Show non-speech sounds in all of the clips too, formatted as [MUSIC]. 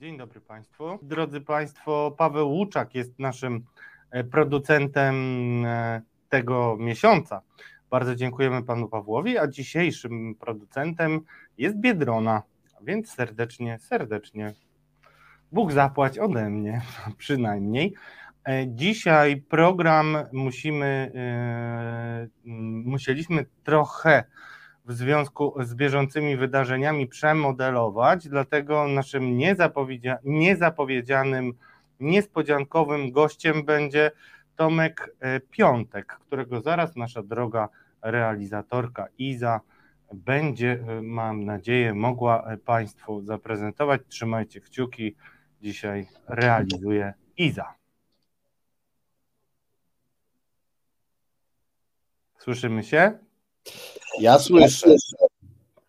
Dzień dobry Państwu. Drodzy Państwo, Paweł Łuczak jest naszym e, producentem e, tego miesiąca. Bardzo dziękujemy Panu Pawłowi, a dzisiejszym producentem jest Biedrona, więc serdecznie, serdecznie Bóg zapłać ode mnie [LAUGHS] przynajmniej. E, dzisiaj program musimy, musieliśmy trochę w związku z bieżącymi wydarzeniami przemodelować, dlatego naszym niezapowiedzianym, niespodziankowym gościem będzie Tomek e, Piątek, którego zaraz nasza droga realizatorka Iza będzie, e, mam nadzieję, mogła e, Państwu zaprezentować. Trzymajcie kciuki, dzisiaj realizuje Iza. Słyszymy się? Ja słyszę.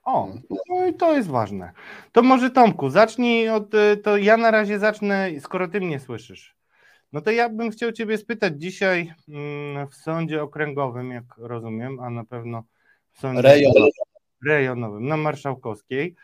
O, no i to jest ważne. To może Tomku, zacznij od, y, to ja na razie zacznę, skoro ty mnie słyszysz. No to ja bym chciał ciebie spytać dzisiaj mm, w sądzie okręgowym, jak rozumiem, a na pewno w sądzie rejonowym, rejonowym na Marszałkowskiej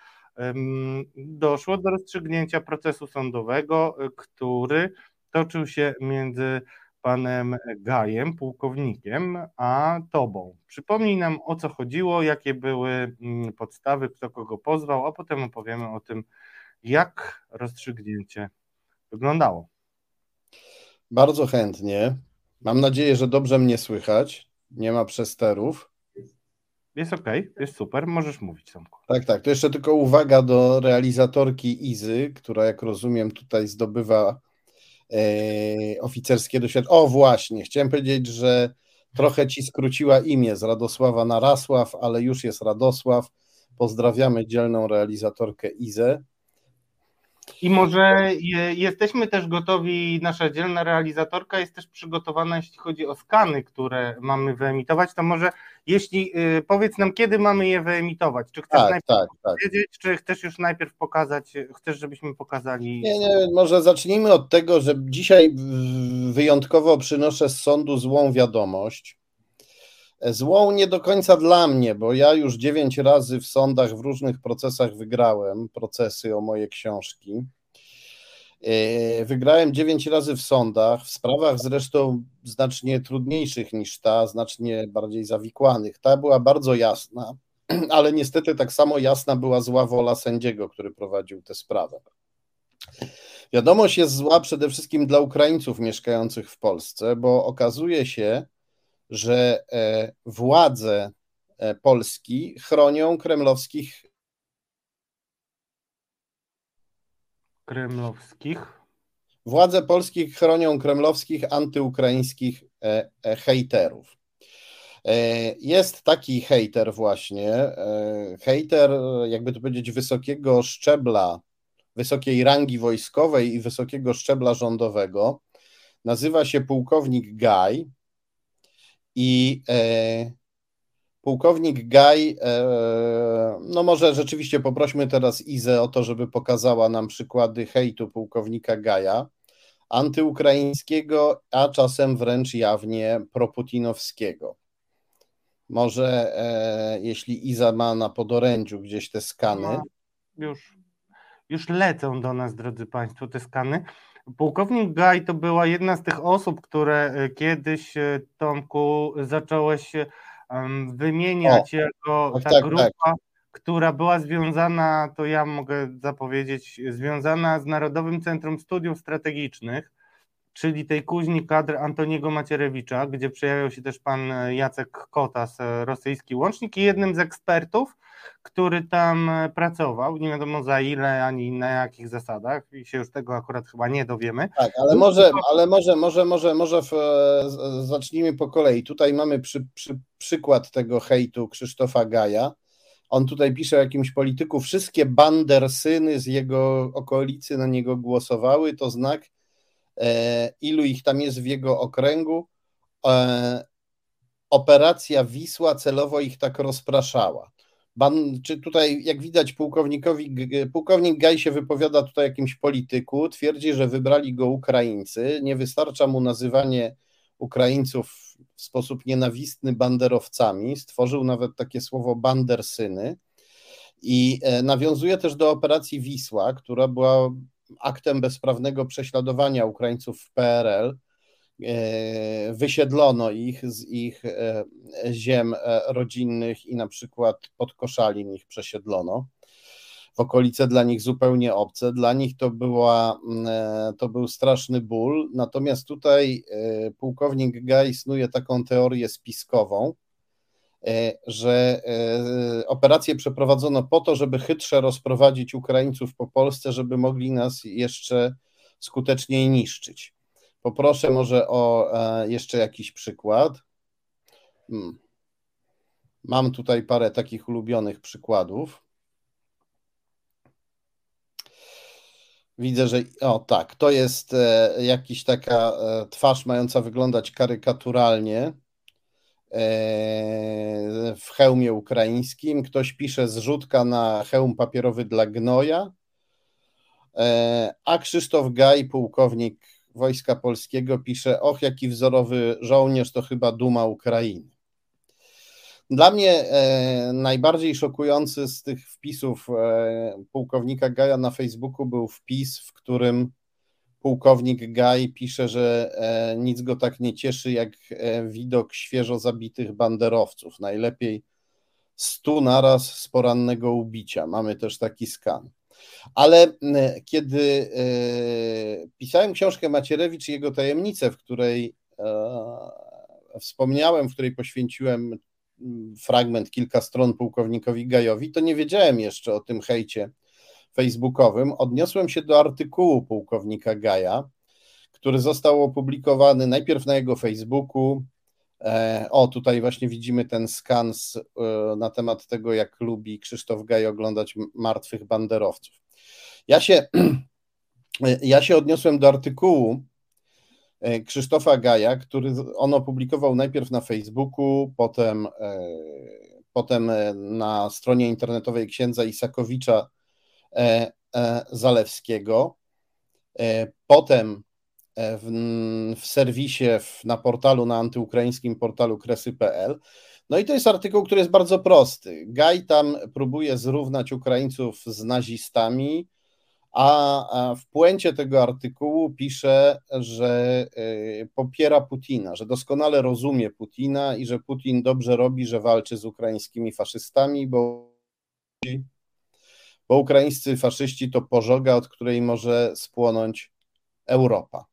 doszło do rozstrzygnięcia procesu sądowego, y, który toczył się między panem Gajem, pułkownikiem, a tobą. Przypomnij nam o co chodziło, jakie były mm, podstawy, kto kogo pozwał, a potem opowiemy o tym, jak rozstrzygnięcie wyglądało. Bardzo chętnie. Mam nadzieję, że dobrze mnie słychać. Nie ma przesterów. Jest ok, jest super, możesz mówić, Tomku. Tak, tak. To jeszcze tylko uwaga do realizatorki Izy, która, jak rozumiem, tutaj zdobywa oficerskie doświadczenie. O właśnie, chciałem powiedzieć, że trochę ci skróciła imię z Radosława na Rasław, ale już jest Radosław. Pozdrawiamy dzielną realizatorkę Izę. I może je, jesteśmy też gotowi, nasza dzielna realizatorka jest też przygotowana, jeśli chodzi o skany, które mamy wyemitować, to może jeśli y, powiedz nam, kiedy mamy je wyemitować? Czy chcesz tak, najpierw tak, tak. powiedzieć, czy chcesz już najpierw pokazać, chcesz, żebyśmy pokazali. Nie, nie, może zacznijmy od tego, że dzisiaj wyjątkowo przynoszę z sądu złą wiadomość. Złą nie do końca dla mnie, bo ja już dziewięć razy w sądach w różnych procesach wygrałem procesy o moje książki. E, wygrałem dziewięć razy w sądach, w sprawach zresztą znacznie trudniejszych niż ta, znacznie bardziej zawikłanych. Ta była bardzo jasna, [CLEARS THROAT] ale niestety tak samo jasna była zła wola sędziego, który prowadził tę sprawę. Wiadomość jest zła przede wszystkim dla Ukraińców mieszkających w Polsce, bo okazuje się, że e, władze e, Polski chronią kremlowskich. Kremlowskich. Władze polskich chronią kremlowskich antyukraińskich e, hejterów. Jest taki hejter właśnie, hejter, jakby to powiedzieć, wysokiego szczebla, wysokiej rangi wojskowej i wysokiego szczebla rządowego. Nazywa się pułkownik Gaj i e, pułkownik Gaj, e, no może rzeczywiście poprośmy teraz Izę o to, żeby pokazała nam przykłady hejtu pułkownika Gaja, antyukraińskiego, a czasem wręcz jawnie proputinowskiego. Może e, jeśli Iza ma na podorędziu gdzieś te skany. No, już, już lecą do nas, drodzy Państwo, te skany. Pułkownik Gaj to była jedna z tych osób, które e, kiedyś, e, Tomku, zacząłeś wymieniać o, jako tak, ta tak, grupa, tak. która była związana, to ja mogę zapowiedzieć, związana z Narodowym Centrum Studiów Strategicznych, czyli tej kuźni kadr Antoniego Macierewicza, gdzie przejawiał się też pan e, Jacek Kotas, rosyjski łącznik i jednym z ekspertów, który tam e, pracował, nie wiadomo za ile ani na jakich zasadach i się już tego akurat chyba nie dowiemy. Tak, ale może, ale może, może, może, może w, e, zacznijmy po kolei. Tutaj mamy przy, przy, przykład tego hejtu Krzysztofa Gaja. On tutaj pisze o jakimś polityku, wszystkie bandersyny z jego okolicy na niego głosowały, to znak e, ilu ich tam jest w jego okręgu. E, operacja Wisła celowo ich tak rozpraszała. Ban, czy tutaj, jak widać, pułkownikowi, pułkownik Gaj się wypowiada tutaj jakimś polityku, twierdzi, że wybrali go Ukraińcy, nie wystarcza mu nazywanie Ukraińców w sposób nienawistny banderowcami, stworzył nawet takie słowo bandersyny i e, nawiązuje też do operacji Wisła, która była aktem bezprawnego prześladowania Ukraińców w PRL. Wysiedlono ich z ich ziem rodzinnych i na przykład pod Koszalin ich przesiedlono w okolice dla nich zupełnie obce. Dla nich to, była, to był straszny ból. Natomiast tutaj pułkownik Gaj snuje taką teorię spiskową, E, że e, operację przeprowadzono po to, żeby chytrze rozprowadzić Ukraińców po Polsce, żeby mogli nas jeszcze skuteczniej niszczyć. Poproszę może o e, jeszcze jakiś przykład. Hmm. Mam tutaj parę takich ulubionych przykładów. Widzę, że o tak, to jest jakiś taka twarz mająca wyglądać karykaturalnie E, w hełmie ukraińskim. Ktoś pisze zrzutka na hełm papierowy dla gnoja, e, a Krzysztof Gaj, pułkownik Wojska Polskiego, pisze: Och, jaki wzorowy żołnierz, to chyba duma Ukrainy. Dla mnie e, najbardziej szokujący z tych wpisów e, pułkownika Gaja na Facebooku był wpis, w którym pułkownik Gaj pisze, że e, nic go tak nie cieszy jak e, widok świeżo zabitych banderowców. Najlepiej stu naraz z porannego ubicia. Mamy też taki skan. Ale kiedy e, pisałem książkę Macierewicz i jego tajemnice, w której wspomniałem, w której poświęciłem fragment, kilka stron pułkownikowi Gajowi, to nie wiedziałem jeszcze o tym hejcie facebookowym odniosłem się do artykułu pułkownika Gaja, który został opublikowany najpierw na jego Facebooku. E, o, tutaj właśnie widzimy ten skan e, na temat tego, jak lubi Krzysztof Gaj oglądać martwych banderowców. Ja się, [CLEARS THROAT] ja się odniosłem do artykułu e, Krzysztofa Gaja, który on opublikował najpierw na Facebooku, potem, potem na stronie internetowej księdza Isakowicza Zalewskiego. E, potem w, w serwisie w, na portalu, na antyukraińskim portalu kresy.pl. No i to jest artykuł, który jest bardzo prosty. Gaj tam próbuje zrównać Ukraińców z nazistami, a w puencie tego artykułu pisze, że popiera Putina, że doskonale rozumie Putina i że Putin dobrze robi, że walczy z ukraińskimi faszystami, bo bo ukraińscy faszyści to pożoga, od której może spłonąć Europa.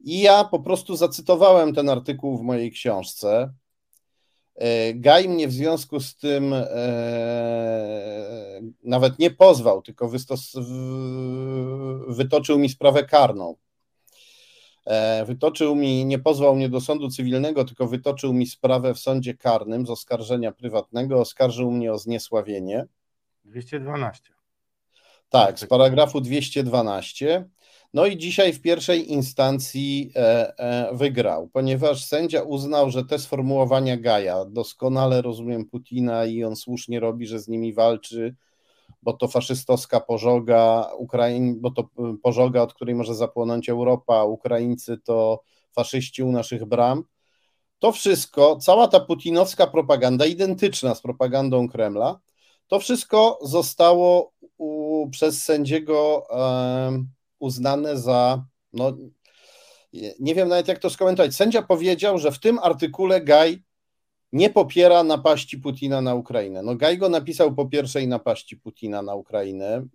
I ja po prostu zacytowałem ten artykuł w mojej książce. E, Gaj mnie w związku z tym e, nawet nie pozwał, tylko wystos, wytoczył mi sprawę karną. E, wytoczył mi, nie pozwał mnie do sądu cywilnego, tylko wytoczył mi sprawę w sądzie karnym z oskarżenia prywatnego, oskarżył mnie o zniesławienie. 212. Tak, z paragrafu 212. No i dzisiaj w pierwszej instancji e, e, wygrał, ponieważ sędzia uznał, że te sformułowania Gaja, doskonale rozumiem Putina i on słusznie robi, że z nimi walczy, bo to faszystowska pożoga, Ukraiń, bo to e, pożoga, od której może zapłonąć Europa, Ukraińcy to faszyści u naszych bram. To wszystko, cała ta putinowska propaganda, identyczna z propagandą Kremla, to wszystko zostało u, przez sędziego uznane za, no nie wiem nawet jak to skomentować. Sędzia powiedział, że w tym artykule Gaj nie popiera napaści Putina na Ukrainę. No Gaj go napisał po pierwszej napaści Putina na Ukrainę,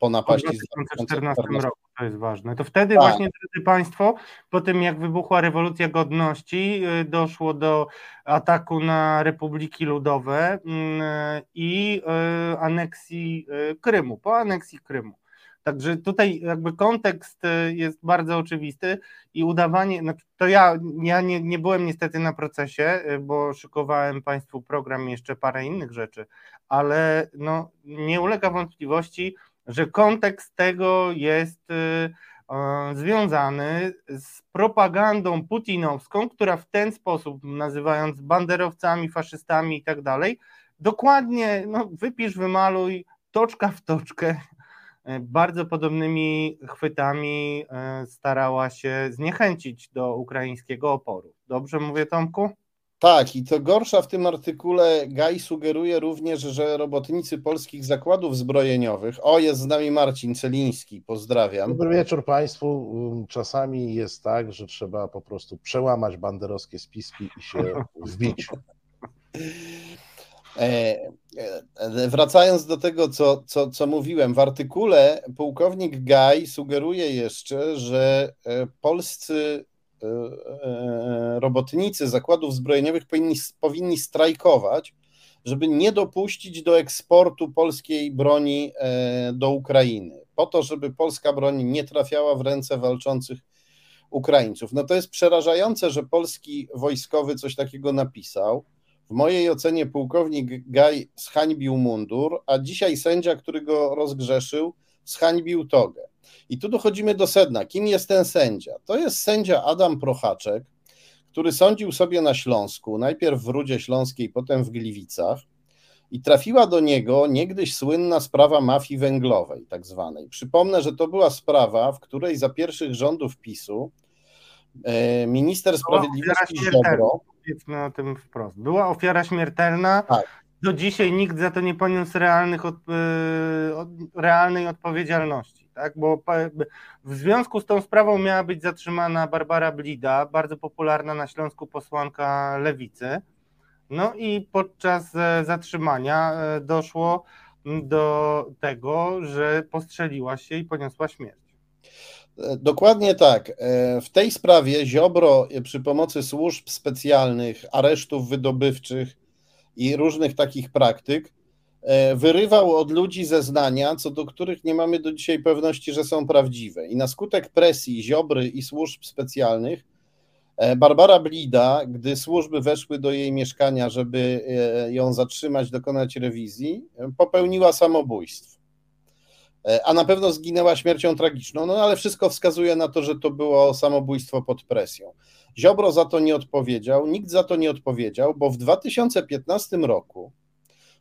po napaści w 2014 roku, to jest ważne. To wtedy tak. właśnie, drodzy Państwo, po tym jak wybuchła rewolucja godności, y, doszło do ataku na Republiki Ludowe mm, i y, aneksji y, Krymu, po aneksji Krymu. Także tutaj jakby kontekst jest bardzo oczywisty i udawanie, no to ja, ja nie, nie byłem niestety na procesie, bo szykowałem Państwu program i jeszcze parę innych rzeczy, ale no, nie ulega wątpliwości, że kontekst tego jest y, związany z propagandą putinowską, która w ten sposób, nazywając banderowcami, faszystami i tak dalej, dokładnie no, wypisz, wymaluj toczka w toczkę, y, bardzo podobnymi chwytami y, starała się zniechęcić do ukraińskiego oporu. Dobrze mówię, Tomku? Tak, i to gorsza w tym artykule Gaj sugeruje również, że robotnicy polskich zakładów zbrojeniowych. O, jest z nami Marcin Celiński, pozdrawiam. Dobry wieczór Państwu. Czasami jest tak, że trzeba po prostu przełamać banderowskie spiski i się [LAUGHS] wbić. E, e, wracając do tego, co, co, co mówiłem, w artykule pułkownik Gaj sugeruje jeszcze, że e, polscy robotnicy zakładów zbrojeniowych powinni, powinni strajkować, żeby nie dopuścić do eksportu polskiej broni do Ukrainy, po to, żeby polska broń nie trafiała w ręce walczących Ukraińców. No to jest przerażające, że polski wojskowy coś takiego napisał. W mojej ocenie pułkownik Gaj zhańbił mundur, a dzisiaj sędzia, który go rozgrzeszył, zhańbił togę. I tu dochodzimy do sedna. Kim jest ten sędzia? To jest sędzia Adam Prochaczek, który sądził sobie na Śląsku, najpierw w Rudzie Śląskiej, potem w Gliwicach. I trafiła do niego niegdyś słynna sprawa mafii węglowej, tak zwanej. Przypomnę, że to była sprawa, w której za pierwszych rządów PiSu e, minister sprawiedliwości Ziobro powiedzmy o tym wprost. Była ofiara śmiertelna. Tak. Do dzisiaj nikt za to nie poniósł realnych, od, yy, realnej odpowiedzialności. Tak? Bo w związku z tą sprawą miała być zatrzymana Barbara Blida, bardzo popularna na Śląsku posłanka lewicy. No i podczas e, zatrzymania e, doszło do tego, że postrzeliła się i poniosła śmierć. Dokładnie tak. E, w tej sprawie Ziobro przy pomocy służb specjalnych, aresztów wydobywczych i różnych takich praktyk e, wyrywał od ludzi zeznania, co do których nie mamy do dzisiaj pewności, że są prawdziwe. I na skutek presji Ziobry i służb specjalnych e, Barbara Blida, gdy służby weszły do jej mieszkania, żeby ją zatrzymać, dokonać rewizji, popełniła samobójstwo. E, a na pewno zginęła śmiercią tragiczną, no ale wszystko wskazuje na to, że to było samobójstwo pod presją. Ziobro za to nie odpowiedział, nikt za to nie odpowiedział, bo w 2015 roku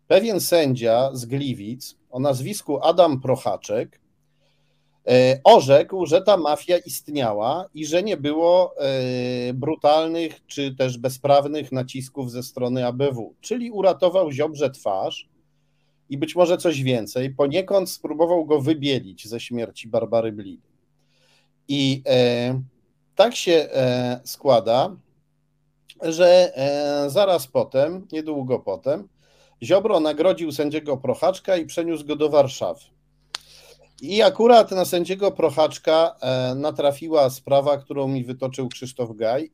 pewien sędzia z Gliwic o nazwisku Adam Prochaczek e, orzekł, że ta mafia istniała i że nie było e, brutalnych czy też bezprawnych nacisków ze strony ABW, czyli uratował Ziobrze twarz i być może coś więcej. Poniekąd spróbował go wybielić ze śmierci Barbary Blidy. I e, tak się składa, że zaraz potem, niedługo potem, Ziobro nagrodził sędziego Prochaczka i przeniósł go do Warszawy. I akurat na sędziego Prochaczka e, natrafiła sprawa, którą mi wytoczył Krzysztof Gaj,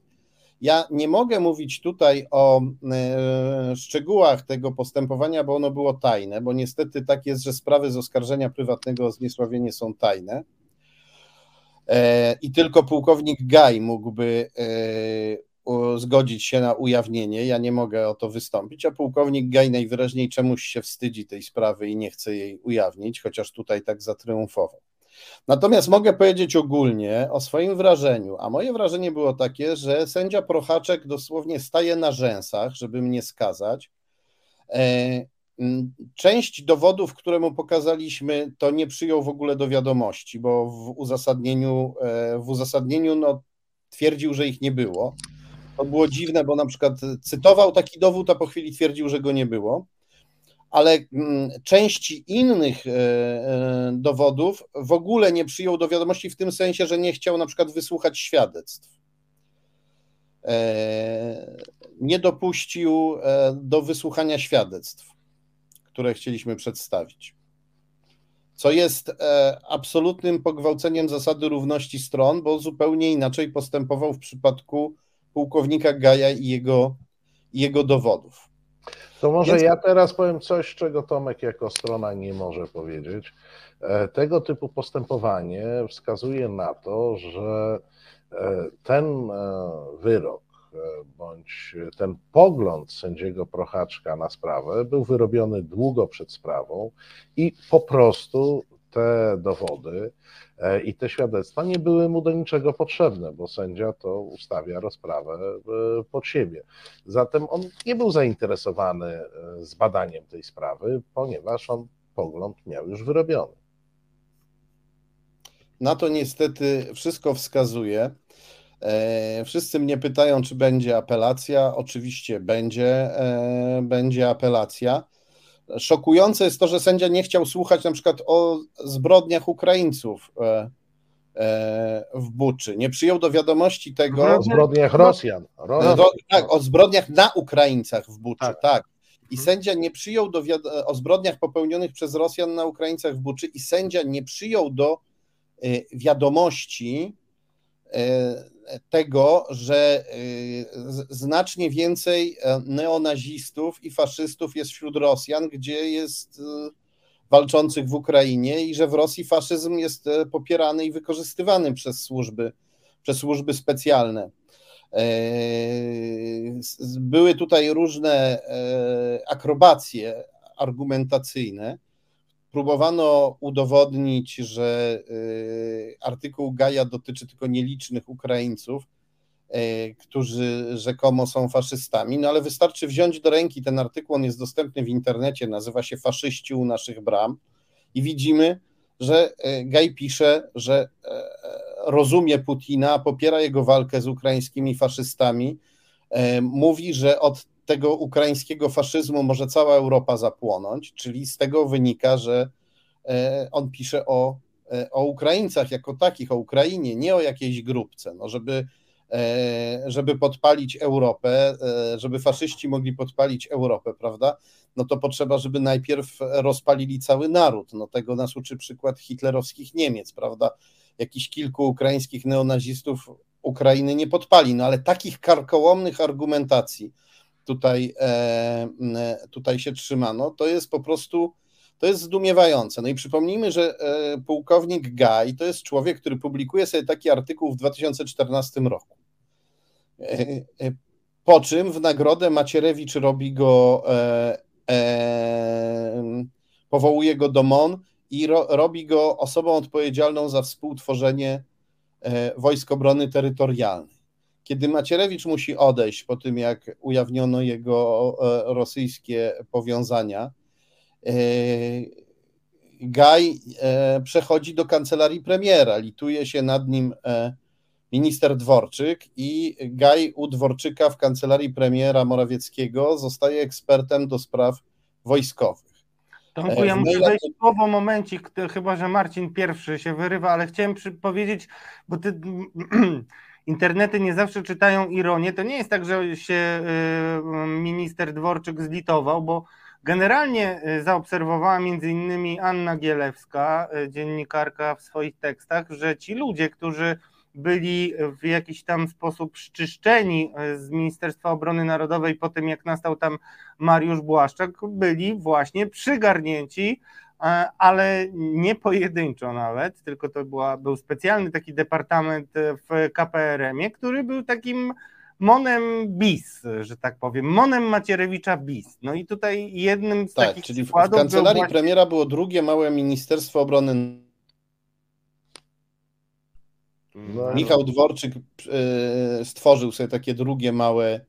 ja nie mogę mówić tutaj o e, szczegółach tego postępowania, bo ono było tajne, bo niestety tak jest, że sprawy z oskarżenia prywatnego o zniesławienie są tajne. E, I tylko pułkownik Gaj mógłby zgodzić się na ujawnienie. Ja nie mogę o to wystąpić, a pułkownik Gaj najwyraźniej czemuś się wstydzi tej sprawy i nie chce jej ujawnić, chociaż tutaj tak zatriumfował. Natomiast mogę powiedzieć ogólnie o swoim wrażeniu, a moje wrażenie było takie, że sędzia Prochaczek dosłownie staje na rzęsach, żeby mnie skazać. E, część dowodów, które mu pokazaliśmy, to nie przyjął w ogóle do wiadomości, bo w uzasadnieniu, e, w uzasadnieniu no, twierdził, że ich nie było. To było dziwne, bo na przykład cytował taki dowód, a po chwili twierdził, że go nie było ale mm, części innych e, e, dowodów w ogóle nie przyjął do wiadomości w tym sensie, że nie chciał na przykład wysłuchać świadectw. E, nie dopuścił do wysłuchania świadectw, które chcieliśmy przedstawić. Co jest absolutnym pogwałceniem zasady równości stron, bo zupełnie inaczej postępował w przypadku pułkownika Gaja i jego, jego dowodów. To może Więc... ja teraz powiem coś, czego Tomek jako strona nie może powiedzieć. E, tego typu postępowanie wskazuje na to, że e, ten e, wyrok bądź ten pogląd sędziego Prochaczka na sprawę był wyrobiony długo przed sprawą i po prostu te dowody e, i te świadectwa nie były mu do niczego potrzebne, bo sędzia to ustawia rozprawę e, pod siebie. Zatem on nie był zainteresowany e, zbadaniem tej sprawy, ponieważ on pogląd miał już wyrobiony. Na to niestety wszystko wskazuje. Wszyscy mnie pytają, czy będzie apelacja. Oczywiście będzie, będzie apelacja. Szokujące jest to, że sędzia nie chciał słuchać na przykład o zbrodniach Ukraińców E, w Buczy. Nie przyjął do wiadomości tego. O zbrodniach Rosjan. Rosjan. tak, o zbrodniach na Ukraińcach w Buczy, tak. tak. I sędzia nie przyjął do o zbrodniach popełnionych przez Rosjan na Ukraińcach w Buczy i sędzia nie przyjął do e, wiadomości e, tego, że znacznie więcej neonazistów i faszystów jest wśród Rosjan, gdzie jest walczących w Ukrainie i że w Rosji faszyzm jest e, popierany i wykorzystywany przez służby, przez służby specjalne. E, były tutaj różne e, akrobacje argumentacyjne. Próbowano udowodnić, że artykuł Gaja dotyczy tylko nielicznych Ukraińców, E, którzy rzekomo są faszystami, no ale wystarczy wziąć do ręki ten artykuł, on jest dostępny w internecie, nazywa się Faszyści u naszych bram i widzimy, że e, Gaj pisze, że e, rozumie Putina, popiera jego walkę z ukraińskimi faszystami, mówi, że od tego ukraińskiego faszyzmu może cała Europa zapłonąć, czyli z tego wynika, że on pisze o, o Ukraińcach jako takich, o Ukrainie, nie o jakiejś grupce, no żeby E, żeby podpalić Europę, e, żeby faszyści mogli podpalić Europę, prawda? No to potrzeba, żeby najpierw rozpalili cały naród. No tego nas uczy przykład hitlerowskich Niemiec, prawda? Jakiś kilku ukraińskich neonazistów Ukrainy nie podpali, no ale takich karkołomnych argumentacji tutaj, e, tutaj się trzymano, to jest po prostu to jest zdumiewające. No i przypomnijmy, że pułkownik Gaj to jest człowiek, który publikuje sobie taki artykuł w 2014 roku. E, e, po czym w nagrodę Macierewicz robi go, e, e, powołuje go do MON i ro, robi go osobą odpowiedzialną za współtworzenie e, Wojsk Obrony Terytorialnej. Kiedy Macierewicz musi odejść po tym, jak ujawniono jego e, rosyjskie powiązania, e, Gaj przechodzi do kancelarii premiera, lituje się nad nim minister Dworczyk i Gaj u Dworczyka w kancelarii premiera Morawieckiego zostaje ekspertem do spraw wojskowych. Tomku, ja e, muszę wejść słowo momencik, chyba że Marcin pierwszy się wyrywa, ale chciałem powiedzieć, bo ty [CLEARS THROAT] internety nie zawsze czytają ironię, to nie jest tak, że się y, minister Dworczyk zlitował, bo generalnie y, zaobserwowała między innymi Anna Gielewska, y, dziennikarka w swoich tekstach, że ci ludzie, którzy byli w jakiś tam sposób szczyszczeni z Ministerstwa Obrony Narodowej po tym, jak nastał tam Mariusz Błaszczak, byli właśnie przygarnięci, ale nie pojedynczo nawet, tylko to była, był specjalny taki departament w KPRM-ie, który był takim monem bis, że tak powiem, monem Macierewicza bis. No i tutaj jednym z tak, takich czyli w kancelarii właśnie... premiera było drugie małe Ministerstwo Obrony no, Michał Dworczyk e, stworzył sobie takie drugie małe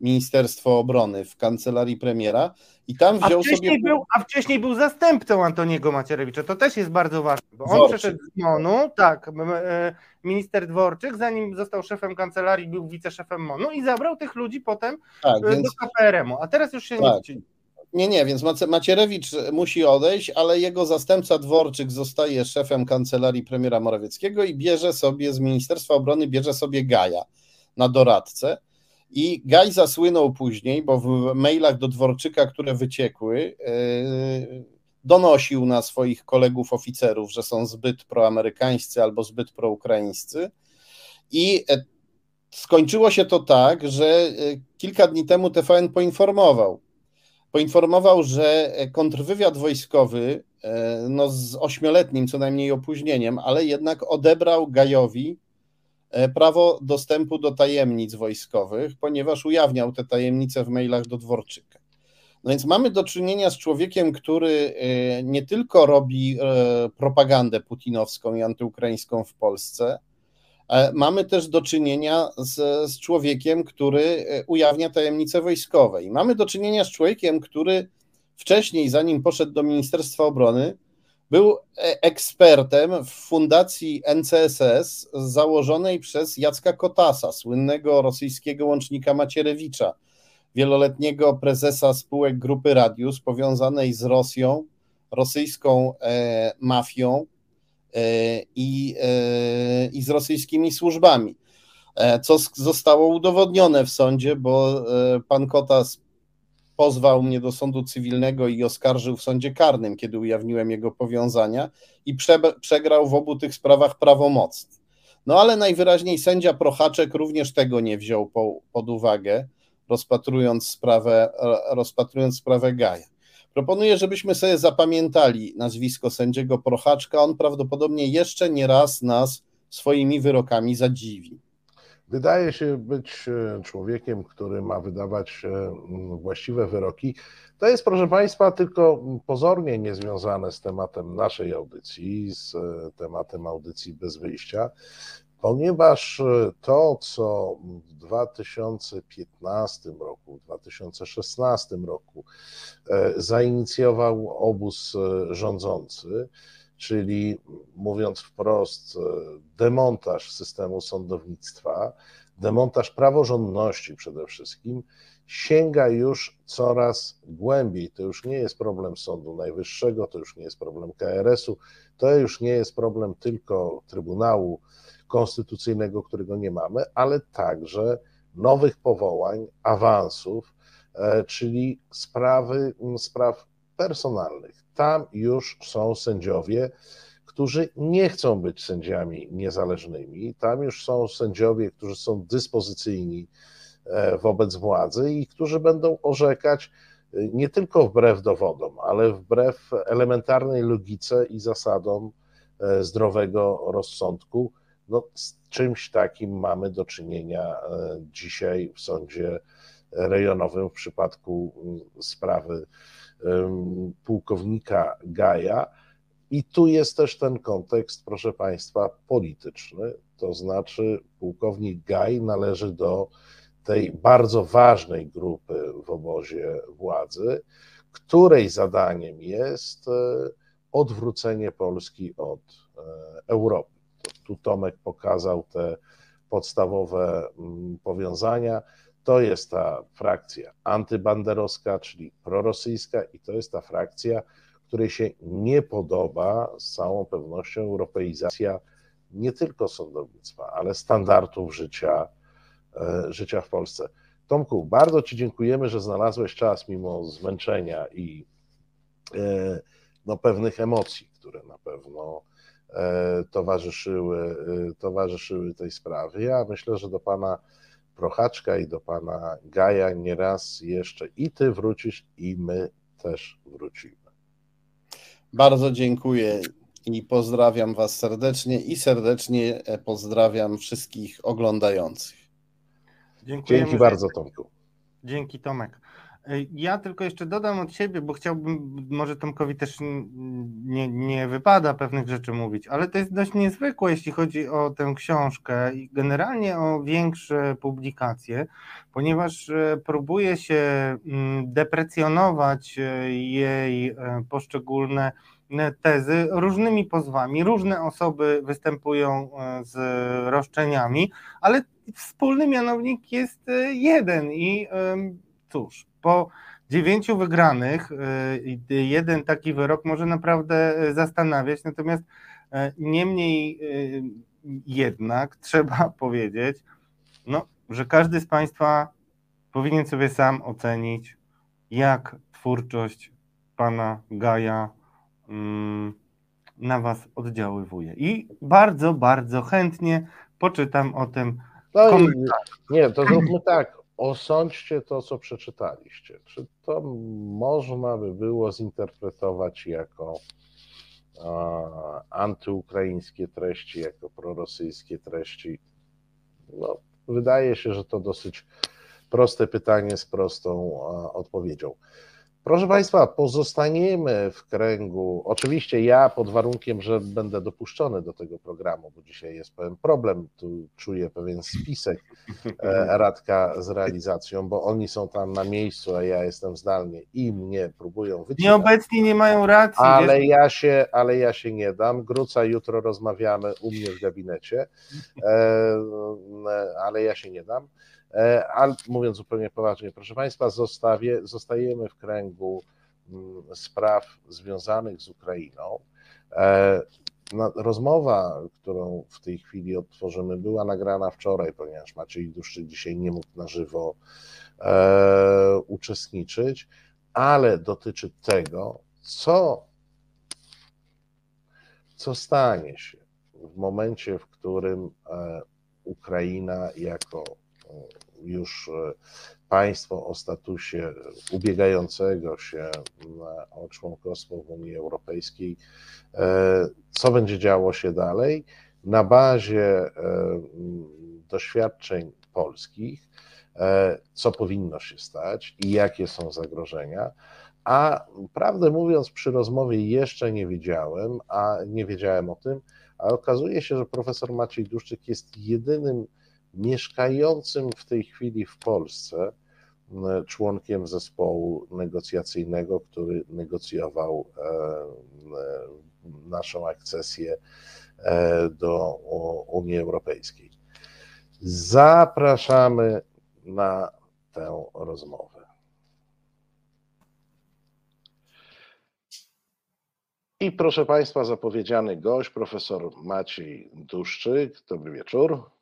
Ministerstwo Obrony w kancelarii premiera i tam wziął a sobie. Był, a wcześniej był zastępcą Antoniego Macierewicza. To też jest bardzo ważne, bo on Dworczyk. przeszedł z MONU, tak, e, minister Dworczyk, zanim został szefem kancelarii, był wiceszefem MONU i zabrał tych ludzi potem tak, e, do więc... KPRM-u. A teraz już się tak. nie nie, nie, więc Macierewicz musi odejść, ale jego zastępca Dworczyk zostaje szefem kancelarii premiera Morawieckiego i bierze sobie z Ministerstwa Obrony, bierze sobie Gaja na doradcę. I Gaj zasłynął później, bo w mailach do Dworczyka, które wyciekły, yy, donosił na swoich kolegów oficerów, że są zbyt proamerykańscy albo zbyt proukraińscy. I e, skończyło się to tak, że e, kilka dni temu TVN poinformował, poinformował, że kontrwywiad wojskowy, e, no z ośmioletnim co najmniej opóźnieniem, ale jednak odebrał Gajowi e, prawo dostępu do tajemnic wojskowych, ponieważ ujawniał te tajemnice w mailach do Dworczyka. No więc mamy do czynienia z człowiekiem, który e, nie tylko robi propagandę putinowską i antyukraińską w Polsce, E, mamy też do czynienia z, z człowiekiem, który e, ujawnia tajemnice wojskowe. I mamy do czynienia z człowiekiem, który wcześniej, zanim poszedł do Ministerstwa Obrony, Był e, ekspertem w fundacji NCSS założonej przez Jacka Kotasa, słynnego rosyjskiego łącznika Macierewicza, wieloletniego prezesa spółek grupy Radius, powiązanej z Rosją, rosyjską e, mafią e, i, e, i z rosyjskimi służbami. E, co zostało udowodnione w sądzie, bo e, pan Kotas pozwał mnie do sądu cywilnego i oskarżył w sądzie karnym, kiedy ujawniłem jego powiązania i prze, przegrał w obu tych sprawach prawomocnie. No ale najwyraźniej sędzia Prochaczek również tego nie wziął po, pod uwagę, rozpatrując sprawę, rozpatrując sprawę Gaja. Proponuję, żebyśmy sobie zapamiętali nazwisko sędziego Prochaczka. On prawdopodobnie jeszcze nie raz nas swoimi wyrokami zadziwi. Wydaje się być e, człowiekiem, który ma wydawać e, właściwe wyroki. To jest, proszę Państwa, tylko pozornie niezwiązane z tematem naszej audycji, z e, tematem audycji bez wyjścia, ponieważ to, co w 2015 roku, w 2016 roku zainicjował obóz rządzący, czyli mówiąc wprost, e, demontaż systemu sądownictwa, demontaż praworządności przede wszystkim, sięga już coraz głębiej. To już nie jest problem Sądu Najwyższego, to już nie jest problem KRS-u, to już nie jest problem tylko Trybunału Konstytucyjnego, którego nie mamy, ale także nowych powołań, awansów, e, czyli sprawy, spraw personalnych. Tam już są sędziowie, którzy nie chcą być sędziami niezależnymi. Tam już są sędziowie, którzy są dyspozycyjni e, wobec władzy i którzy będą orzekać e, nie tylko wbrew dowodom, ale wbrew elementarnej logice i zasadom e, zdrowego rozsądku. No, z czymś takim mamy do czynienia dzisiaj w sądzie rejonowym w przypadku mm, sprawy pułkownika Gaja. I tu jest też ten kontekst, proszę Państwa, polityczny. To znaczy, pułkownik Gaj należy do tej bardzo ważnej grupy w obozie władzy, której zadaniem jest e, odwrócenie Polski od e, Europy. Tu Tomek pokazał te podstawowe mm, powiązania. To jest ta frakcja antybanderowska, czyli prorosyjska, i to jest ta frakcja, której się nie podoba z całą pewnością europeizacja nie tylko sądownictwa, ale standardów życia, e, życia w Polsce. Tomku, bardzo Ci dziękujemy, że znalazłeś czas mimo zmęczenia i e, no, pewnych emocji, które na pewno e, towarzyszyły, towarzyszyły tej sprawie. Ja myślę, że do Pana Prochaczka i do pana Gaja nieraz jeszcze i ty wrócisz, i my też wrócimy. Bardzo dziękuję i pozdrawiam Was serdecznie i serdecznie pozdrawiam wszystkich oglądających. Dziękujemy Dzięki bardzo, Tomku. Dzięki, Tomek. Ja tylko jeszcze dodam od siebie, bo chciałbym, może Tomkowi też nie, nie wypada pewnych rzeczy mówić, ale to jest dość niezwykłe, jeśli chodzi o tę książkę i generalnie o większe publikacje, ponieważ e, próbuje się deprecjonować e, jej e, poszczególne tezy różnymi pozwami. Różne osoby występują z roszczeniami, ale wspólny mianownik jest jeden i cóż, po dziewięciu wygranych y, jeden taki wyrok może naprawdę y, zastanawiać, natomiast y, niemniej jednak trzeba [LAUGHS] powiedzieć, no, że każdy z Państwa powinien sobie sam ocenić, jak twórczość pana Gaja mm, na Was oddziaływuje. I bardzo, bardzo chętnie poczytam o tym. No nie, to zróbmy tak osądźcie to, co przeczytaliście. Czy to można by było zinterpretować jako antyukraińskie treści, jako prorosyjskie treści? No, wydaje się, że to dosyć proste pytanie z prostą odpowiedzią. Proszę Państwa, pozostaniemy w kręgu. Oczywiście ja pod warunkiem, że będę dopuszczony do tego programu, bo dzisiaj jest pewien problem, tu czuję pewien spisek e, Radka z realizacją, bo oni są tam na miejscu, a ja jestem zdalnie i mnie próbują wycinać. Nieobecni nie mają racji. Ale ja, się, ale ja się nie dam. Gruca jutro rozmawiamy u mnie w gabinecie, e, ale ja się nie dam. E, ale mówiąc zupełnie poważnie, proszę Państwa, zostawię, zostajemy w kręgu mm, spraw związanych z Ukrainą. E, rozmowa, którą w tej chwili odtworzymy, była nagrana wczoraj, ponieważ Maciej Duszczyk dzisiaj nie mógł na żywo e, uczestniczyć, ale dotyczy tego, co, co stanie się w momencie, w którym Ukraina jako już e, państwo o statusie ubiegającego się o członkostwo w Unii Europejskiej, e, co będzie działo się dalej na bazie e, doświadczeń polskich, co powinno się stać i jakie są zagrożenia. A prawdę mówiąc, przy rozmowie jeszcze nie wiedziałem, a nie wiedziałem o tym, a okazuje się, że profesor Maciej Duszczyk jest jedynym mieszkającym w tej chwili w Polsce członkiem zespołu negocjacyjnego, który negocjował e, naszą akcesję e, do Unii Europejskiej. Zapraszamy na tę rozmowę. I proszę Państwa, zapowiedziany gość, profesor Maciej Duszczyk. Dobry wieczór.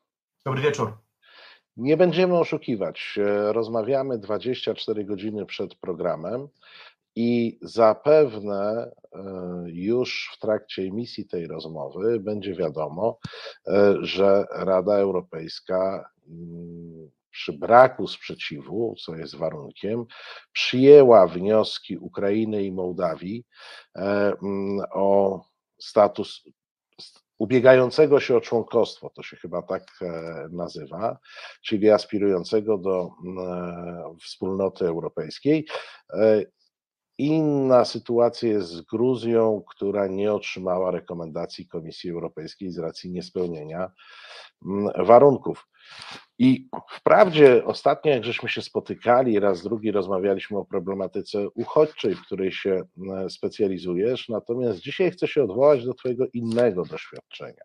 Dobry wieczór. Nie będziemy oszukiwać. Rozmawiamy 24 godziny przed programem i zapewne e, już w trakcie emisji tej rozmowy będzie wiadomo, e, że Rada Europejska mm, przy braku sprzeciwu, co jest warunkiem, przyjęła wnioski Ukrainy i Mołdawii e, mm, o status ubiegającego się o członkostwo, to się chyba tak e, nazywa, czyli aspirującego do e, wspólnoty europejskiej. E, inna sytuacja jest z Gruzją, która nie otrzymała rekomendacji Komisji Europejskiej z racji niespełnienia warunków. I wprawdzie ostatnio, jak żeśmy się spotykali, raz drugi rozmawialiśmy o problematyce uchodźczej, w której się e, specjalizujesz, natomiast dzisiaj chcę się odwołać do Twojego innego doświadczenia.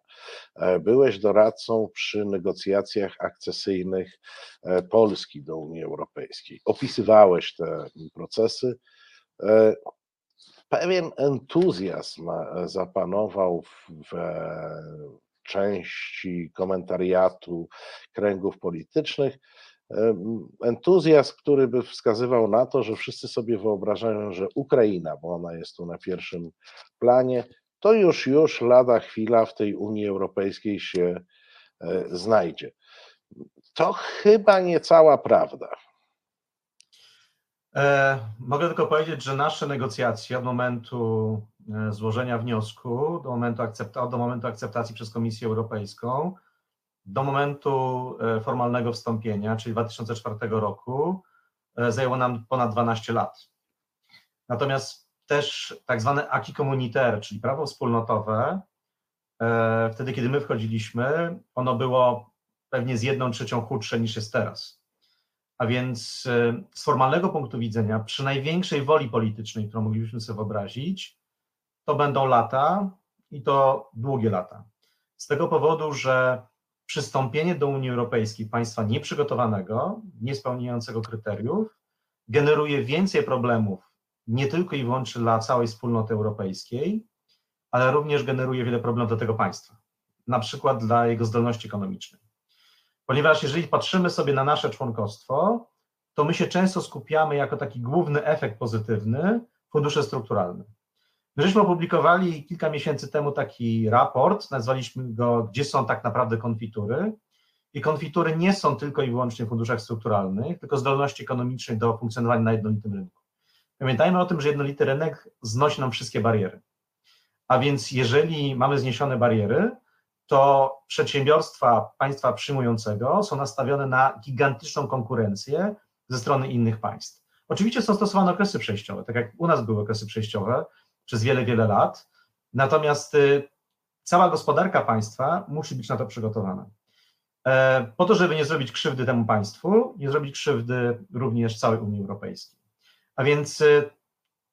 E, byłeś doradcą przy negocjacjach akcesyjnych e, Polski do Unii Europejskiej. Opisywałeś te procesy. Pewien entuzjazm zapanował w części komentariatu kręgów politycznych. Entuzjazm, który by wskazywał na to, że wszyscy sobie wyobrażają, że Ukraina, bo ona jest tu na pierwszym planie, to już, już lada chwila w tej Unii Europejskiej się e, znajdzie. To chyba nie cała prawda. E, mogę tylko powiedzieć, że nasze negocjacje od momentu złożenia wniosku do momentu, akcepta- do momentu akceptacji przez Komisję Europejską, do momentu e, formalnego wstąpienia, czyli 2004 roku, zajęło nam ponad 12 lat. Natomiast też tak zwane acquis communautaire, czyli prawo wspólnotowe, wtedy kiedy my wchodziliśmy, ono było pewnie z jedną trzecią chudsze niż jest teraz. A więc e, z formalnego punktu widzenia, przy największej woli politycznej, którą moglibyśmy sobie wyobrazić, to będą lata i to długie lata. Z tego powodu, że przystąpienie do Unii Europejskiej państwa nieprzygotowanego, niespełniającego kryteriów, generuje więcej problemów nie tylko i wyłącznie dla całej wspólnoty europejskiej, ale również generuje wiele problemów dla tego państwa, na przykład dla jego zdolności ekonomicznej. Ponieważ jeżeli patrzymy sobie na nasze członkostwo, to my się często skupiamy jako taki główny efekt pozytywny fundusze strukturalne. My żeśmy opublikowali kilka miesięcy temu taki raport, nazwaliśmy go Gdzie są tak naprawdę konfitury? I konfitury nie są tylko i wyłącznie w funduszach strukturalnych, tylko zdolności ekonomicznej do funkcjonowania na jednolitym rynku. Pamiętajmy o tym, że jednolity rynek znosi nam wszystkie bariery. A więc jeżeli mamy zniesione bariery, to przedsiębiorstwa państwa przyjmującego są nastawione na gigantyczną konkurencję ze strony innych państw. Oczywiście są stosowane okresy przejściowe, tak jak u nas były okresy przejściowe przez wiele, wiele lat, natomiast y, cała gospodarka państwa musi być na to przygotowana. E, po to, żeby nie zrobić krzywdy temu państwu, nie zrobić krzywdy również całej Unii Europejskiej. A więc y,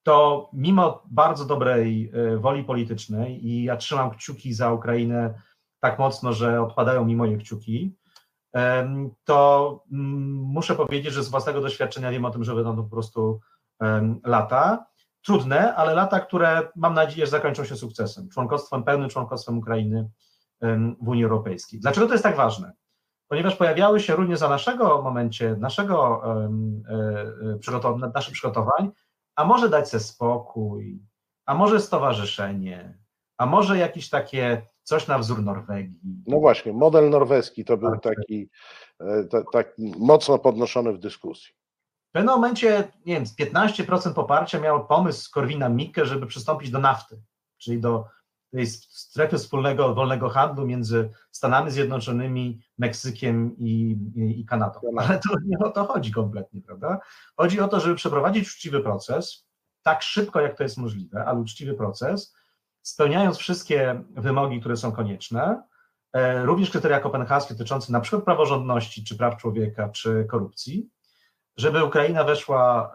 to mimo bardzo dobrej y, woli politycznej i ja trzymam kciuki za Ukrainę tak mocno, że odpadają mi moje kciuki, to mm, muszę powiedzieć, że z własnego doświadczenia wiem o tym, że będą to po prostu lata. Trudne, ale lata, które mam nadzieję, że zakończą się sukcesem, członkostwem, pełnym członkostwem Ukrainy w Unii Europejskiej. Dlaczego to jest tak ważne? Ponieważ pojawiały się również za naszego momencie, naszego, e, e, naszych przygotowań, a może dać sobie spokój, a może stowarzyszenie, a może jakieś takie coś na wzór Norwegii. No właśnie, model norweski to był tak. taki, e, taki mocno podnoszony w dyskusji. W pewnym momencie, nie wiem, 15% poparcia miał pomysł Korwina Mikke, żeby przystąpić do nafty, czyli do tej strefy wspólnego wolnego handlu między Stanami Zjednoczonymi, Meksykiem i, i, i Kanadą. Ale to nie o to chodzi kompletnie, prawda? Chodzi o to, żeby przeprowadzić uczciwy proces, tak szybko jak to jest możliwe, ale uczciwy proces, spełniając wszystkie wymogi, które są konieczne, e, również kryteria kopenhaskie dotyczące na przykład praworządności, czy praw człowieka, czy korupcji, żeby Ukraina weszła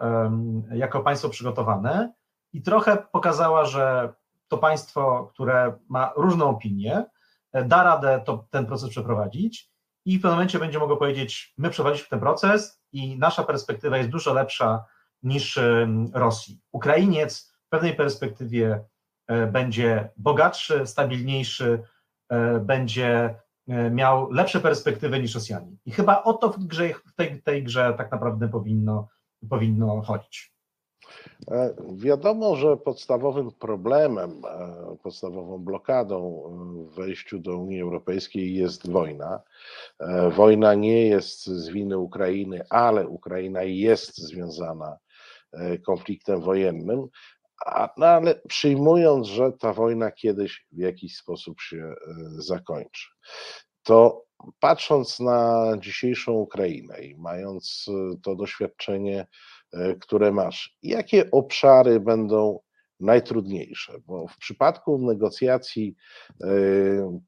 jako państwo przygotowane i trochę pokazała, że to państwo, które ma różną opinię, e, da radę to, ten proces przeprowadzić i w pewnym momencie będzie mogło powiedzieć, my przeprowadziliśmy ten proces i nasza perspektywa jest dużo lepsza niż Rosji. Ukrainiec w pewnej perspektywie E, będzie bogatszy, stabilniejszy, e, będzie miał lepsze perspektywy niż Rosjanie. I chyba o to w, grze, w tej, tej grze tak naprawdę powinno, powinno chodzić. Wiadomo, że podstawowym problemem, podstawową blokadą w wejściu do Unii Europejskiej jest wojna. Wojna nie jest z winy Ukrainy, ale Ukraina jest związana konfliktem wojennym, no ale przyjmując, że ta wojna kiedyś w jakiś sposób się e, zakończy, to patrząc na dzisiejszą Ukrainę i mając e, to doświadczenie, e, które masz, jakie obszary będą najtrudniejsze? Bo w przypadku negocjacji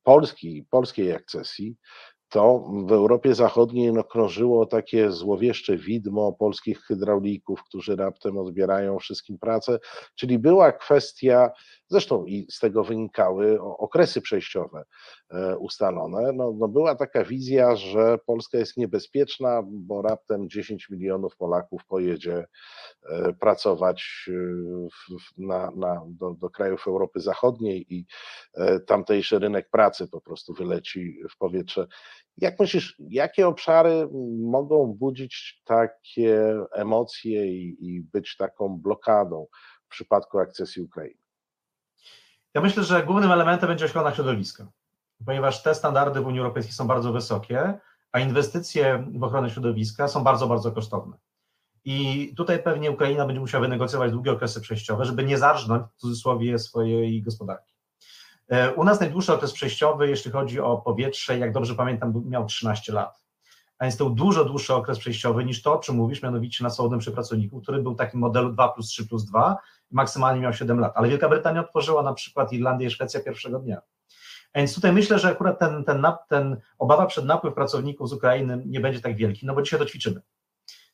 polskiej, polskiej akcesji, to w Europie Zachodniej no, krążyło takie złowieszcze widmo polskich hydraulików, którzy raptem odbierają wszystkim pracę, czyli była kwestia, zresztą i z tego wynikały okresy przejściowe e, ustalone, no, no była taka wizja, że Polska jest niebezpieczna, bo raptem 10 milionów Polaków pojedzie e, pracować e, na, na, do, do krajów Europy Zachodniej i tamtejszy rynek pracy po prostu wyleci w powietrze. Jak myślisz, jakie obszary mogą budzić takie emocje i, i być taką blokadą w przypadku akcesji Ukrainy? Ja myślę, że głównym elementem będzie ochrona środowiska, ponieważ te standardy w Unii Europejskiej są bardzo wysokie, a inwestycje w ochronę środowiska są bardzo, bardzo kosztowne. I tutaj pewnie Ukraina będzie musiała wynegocjować długie okresy przejściowe, żeby nie zarżnąć w cudzysłowie swojej gospodarki. E, u nas najdłuższy okres przejściowy, jeśli chodzi o powietrze, jak dobrze pamiętam, miał 13 lat. A więc to był dużo dłuższy okres przejściowy niż to, o czym mówisz, mianowicie na swobodnym przepracowniku, który był takim modelu 2 plus 3 plus 2 i maksymalnie miał 7 lat. Ale Wielka Brytania otworzyła na przykład Irlandię i Szwecja pierwszego dnia. A więc tutaj myślę, że akurat ten, ten, ten obawa przed napływ pracowników z Ukrainy nie będzie tak wielki, no bo dzisiaj to ćwiczymy.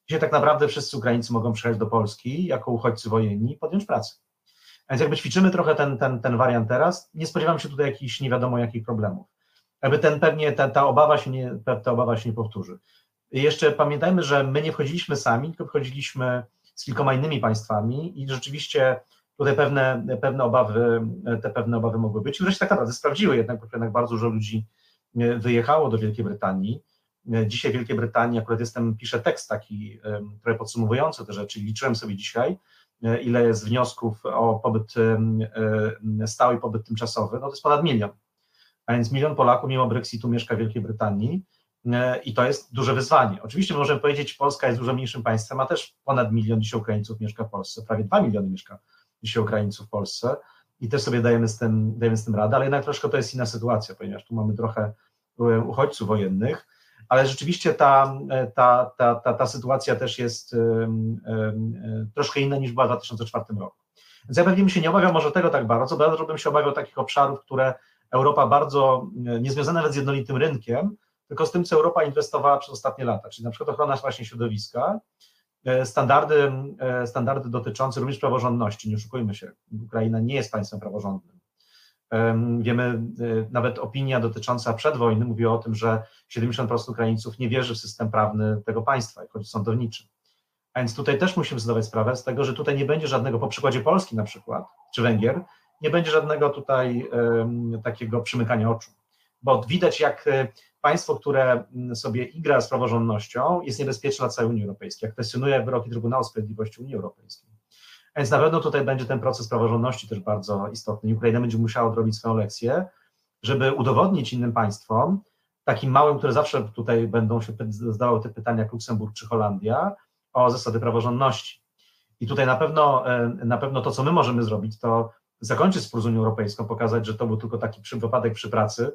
Dzisiaj tak naprawdę wszyscy Ukraińcy mogą przyjechać do Polski jako uchodźcy wojenni i podjąć pracę. A więc jakby ćwiczymy trochę ten, ten, ten wariant teraz, nie spodziewam się tutaj jakichś nie wiadomo jakich problemów. Jakby ten pewnie ta, ta, obawa się nie, ta obawa się nie powtórzy. I jeszcze pamiętajmy, że my nie wchodziliśmy sami, tylko wchodziliśmy z kilkoma innymi państwami i rzeczywiście tutaj pewne, pewne obawy, te pewne obawy mogły być. I wreszcie tak naprawdę sprawdziły jednak, jednak bardzo dużo ludzi e, wyjechało do Wielkiej Brytanii. E, dzisiaj w Wielkiej Brytanii akurat jestem, piszę tekst taki trochę podsumowujący te rzeczy. Liczyłem sobie dzisiaj, E, ile jest wniosków o pobyt stały, pobyt tymczasowy, no to jest ponad milion. A więc milion Polaków mimo Brexitu mieszka w Wielkiej Brytanii e, i to jest duże wyzwanie. Oczywiście możemy powiedzieć, Polska jest dużo mniejszym państwem, a też ponad milion dzisiaj Ukraińców mieszka w Polsce, prawie dwa miliony mieszka dzisiaj Ukraińców w Polsce i też sobie dajemy z tym, dajemy z tym radę, ale jednak troszkę to jest inna sytuacja, ponieważ tu mamy trochę uchodźców wojennych, ale rzeczywiście ta, ta, ta, ta, ta sytuacja też jest troszkę inna niż była w 2004 roku. Więc ja pewnie się nie obawiam może tego tak bardzo, bardzo bym się obawiał takich obszarów, które Europa bardzo, nie związane nawet z jednolitym rynkiem, tylko z tym, co Europa inwestowała przez ostatnie lata, czyli na przykład ochrona właśnie środowiska, e, standardy, e, standardy dotyczące również praworządności. Nie oszukujmy się, Ukraina nie jest państwem praworządnym. Wiemy, e, nawet opinia dotycząca przedwojny mówi o tym, że 70% Ukraińców nie wierzy w system prawny tego państwa, o sądowniczy. A więc tutaj też musimy zdawać sprawę z tego, że tutaj nie będzie żadnego, po przykładzie Polski na przykład, czy Węgier, nie będzie żadnego tutaj takiego przymykania oczu. Bo widać, jak państwo, które mm, sobie igra z praworządnością, jest niebezpieczne dla całej Unii Europejskiej, jak kwestionuje wyroki Trybunału Sprawiedliwości Unii Europejskiej. Więc na pewno tutaj będzie ten proces praworządności też bardzo istotny. Ukraina będzie musiała odrobić swoją lekcję, żeby udowodnić innym państwom, takim małym, które zawsze tutaj będą się zadawały te pytania, jak Luksemburg czy Holandia, o zasady praworządności. I tutaj na pewno, e, na pewno to, co my możemy zrobić, to zakończyć spór z Unią Europejską, pokazać, że to był tylko taki przy, wypadek przy pracy,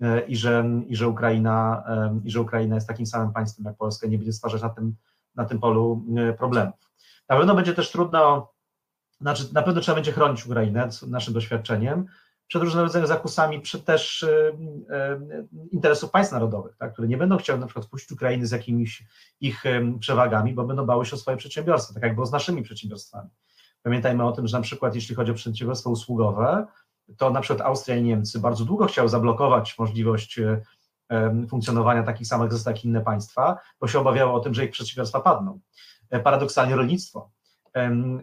E, i że, i, że Ukraina, e, i że Ukraina jest takim samym państwem jak Polska, nie będzie stwarzać na tym, na tym polu e, problemów. Na pewno będzie też trudno, znaczy na pewno trzeba będzie chronić Ukrainę, naszym doświadczeniem, przed różnego rodzaju zakusami, przed też interesów państw narodowych, tak, które nie będą chciały na przykład wpuścić Ukrainy z jakimiś ich przewagami, bo będą bały się o swoje przedsiębiorstwa, tak jak było z naszymi przedsiębiorstwami. Pamiętajmy o tym, że na przykład jeśli chodzi o przedsiębiorstwa usługowe, to na przykład Austria i Niemcy bardzo długo chciały zablokować możliwość e, funkcjonowania takich samych zasadach jak inne państwa, bo się obawiało o tym, że ich przedsiębiorstwa padną. E, paradoksalnie rolnictwo.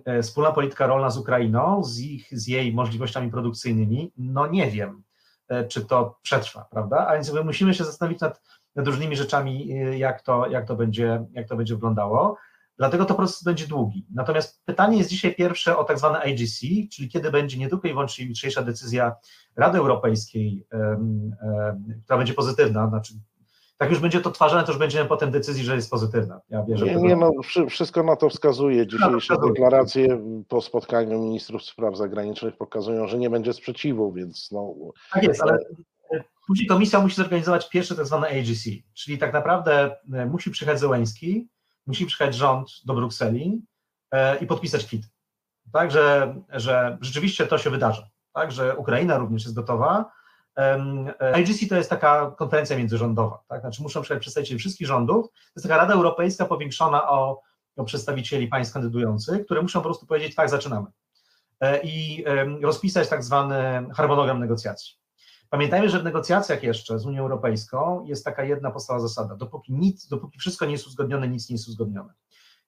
E, wspólna polityka rolna z Ukrainą, z, ich, z jej możliwościami produkcyjnymi, no nie wiem, czy to przetrwa, prawda? A więc musimy się zastanowić nad, nad różnymi rzeczami, jak to, jak, to będzie, jak to będzie wyglądało. Dlatego to proces będzie długi. Natomiast pytanie jest dzisiaj pierwsze o tak zwane AGC, czyli kiedy będzie nie tylko i wyłącznie jutrzejsza decyzja Rady Europejskiej, która będzie pozytywna, znaczy tak już będzie to twarzane, to już będziemy potem decyzji, że jest pozytywna. Ja wierzę nie, nie, no, wszystko na to wskazuje. Dzisiejsze no, deklaracje po spotkaniu ministrów spraw zagranicznych pokazują, że nie będzie sprzeciwu, więc no... Tak jest, ale później komisja musi zorganizować pierwsze tak zwane AGC, czyli tak naprawdę e, musi przyjechać Zełęński, musi przyjechać rząd do Brukseli e, i podpisać kwit. Tak, że, że rzeczywiście to się wydarzy. Tak, że Ukraina również jest gotowa. IGC to jest taka konferencja międzyrządowa, tak? Znaczy muszą przyjechać przedstawiciele wszystkich rządów. To jest taka Rada Europejska powiększona o, o przedstawicieli państw kandydujących, które muszą po prostu powiedzieć, tak, zaczynamy. E, I rozpisać tak zwany harmonogram negocjacji. Pamiętajmy, że w negocjacjach jeszcze z Unią Europejską jest taka jedna podstawowa zasada. Dopóki nic, dopóki wszystko nie jest uzgodnione, nic nie jest uzgodnione.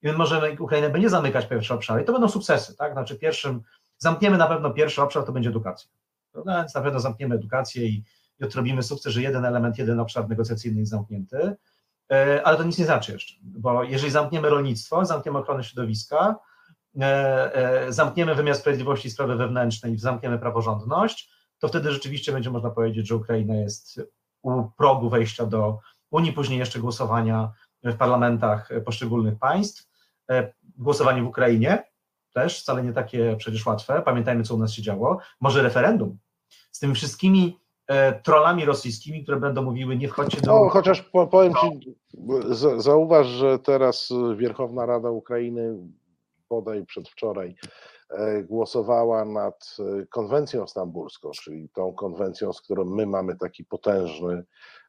I my możemy, Ukraina będzie zamykać pierwsze obszary i to będą sukcesy, tak? Znaczy pierwszym, zamkniemy na pewno pierwszy obszar, to będzie edukacja. Prawda? Więc na pewno zamkniemy edukację i, i odrobimy sukces, że jeden element, jeden obszar negocjacyjny jest zamknięty, e, ale to nic nie znaczy jeszcze, bo jeżeli zamkniemy rolnictwo, zamkniemy ochronę środowiska, e, e, zamkniemy wymiar sprawiedliwości i sprawy wewnętrzne i zamkniemy praworządność, to wtedy rzeczywiście będzie można powiedzieć, że Ukraina jest u progu wejścia do Unii, później jeszcze głosowania w parlamentach poszczególnych państw, e, głosowanie w Ukrainie, też wcale nie takie przecież łatwe, pamiętajmy co u nas się działo, może referendum z tymi wszystkimi e, trollami rosyjskimi, które będą mówiły nie wchodźcie do... No, chociaż powiem Ci, zauważ, że teraz Wierchowna Rada Ukrainy bodaj przedwczoraj głosowała nad e, konwencją stambulską, czyli tą konwencją, z którą my mamy taki potężny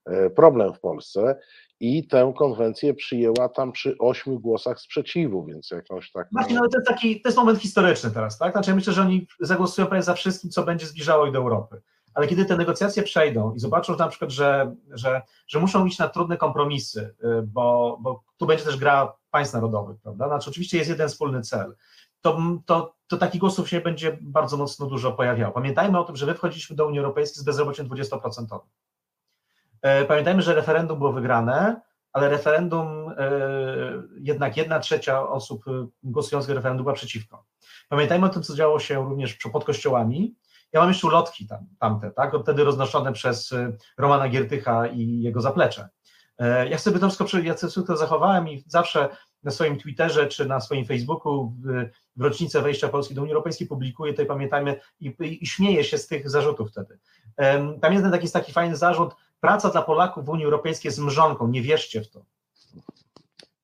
e, problem w Polsce i tę konwencję przyjęła tam przy ośmiu głosach sprzeciwu, więc jakąś taką... Właśnie, no to jest taki, to jest moment historyczny teraz, tak? Znaczy ja myślę, że oni zagłosują prawie za wszystkim, co będzie zbliżało ich do Europy. Ale kiedy te negocjacje przejdą i zobaczą że na przykład, że, że, że muszą iść na trudne kompromisy, bo, bo tu będzie też gra państw narodowych, prawda? Znaczy oczywiście jest jeden wspólny cel, to, to, to takich głosów się będzie bardzo mocno dużo pojawiało. Pamiętajmy o tym, że my wchodziliśmy do Unii Europejskiej z bezrobociem 20%. E, pamiętajmy, że referendum było wygrane, ale referendum, e, jednak jedna trzecia osób głosujących referendum była przeciwko. Pamiętajmy o tym, co działo się również pod kościołami. Ja mam jeszcze ulotki tam, tamte, tak, wtedy roznoszone przez e, Romana Giertycha i jego zaplecze. Ja sobie to wszystko, ja sobie to zachowałem i zawsze na swoim Twitterze czy na swoim Facebooku w, rocznicę wejścia Polski do Unii Europejskiej publikuje, tutaj pamiętajmy, i, i, i śmieje się z tych zarzutów wtedy. Tam jeden taki, jest taki fajny zarzut, praca dla Polaków w Unii Europejskiej jest mrzonką, nie wierzcie w to.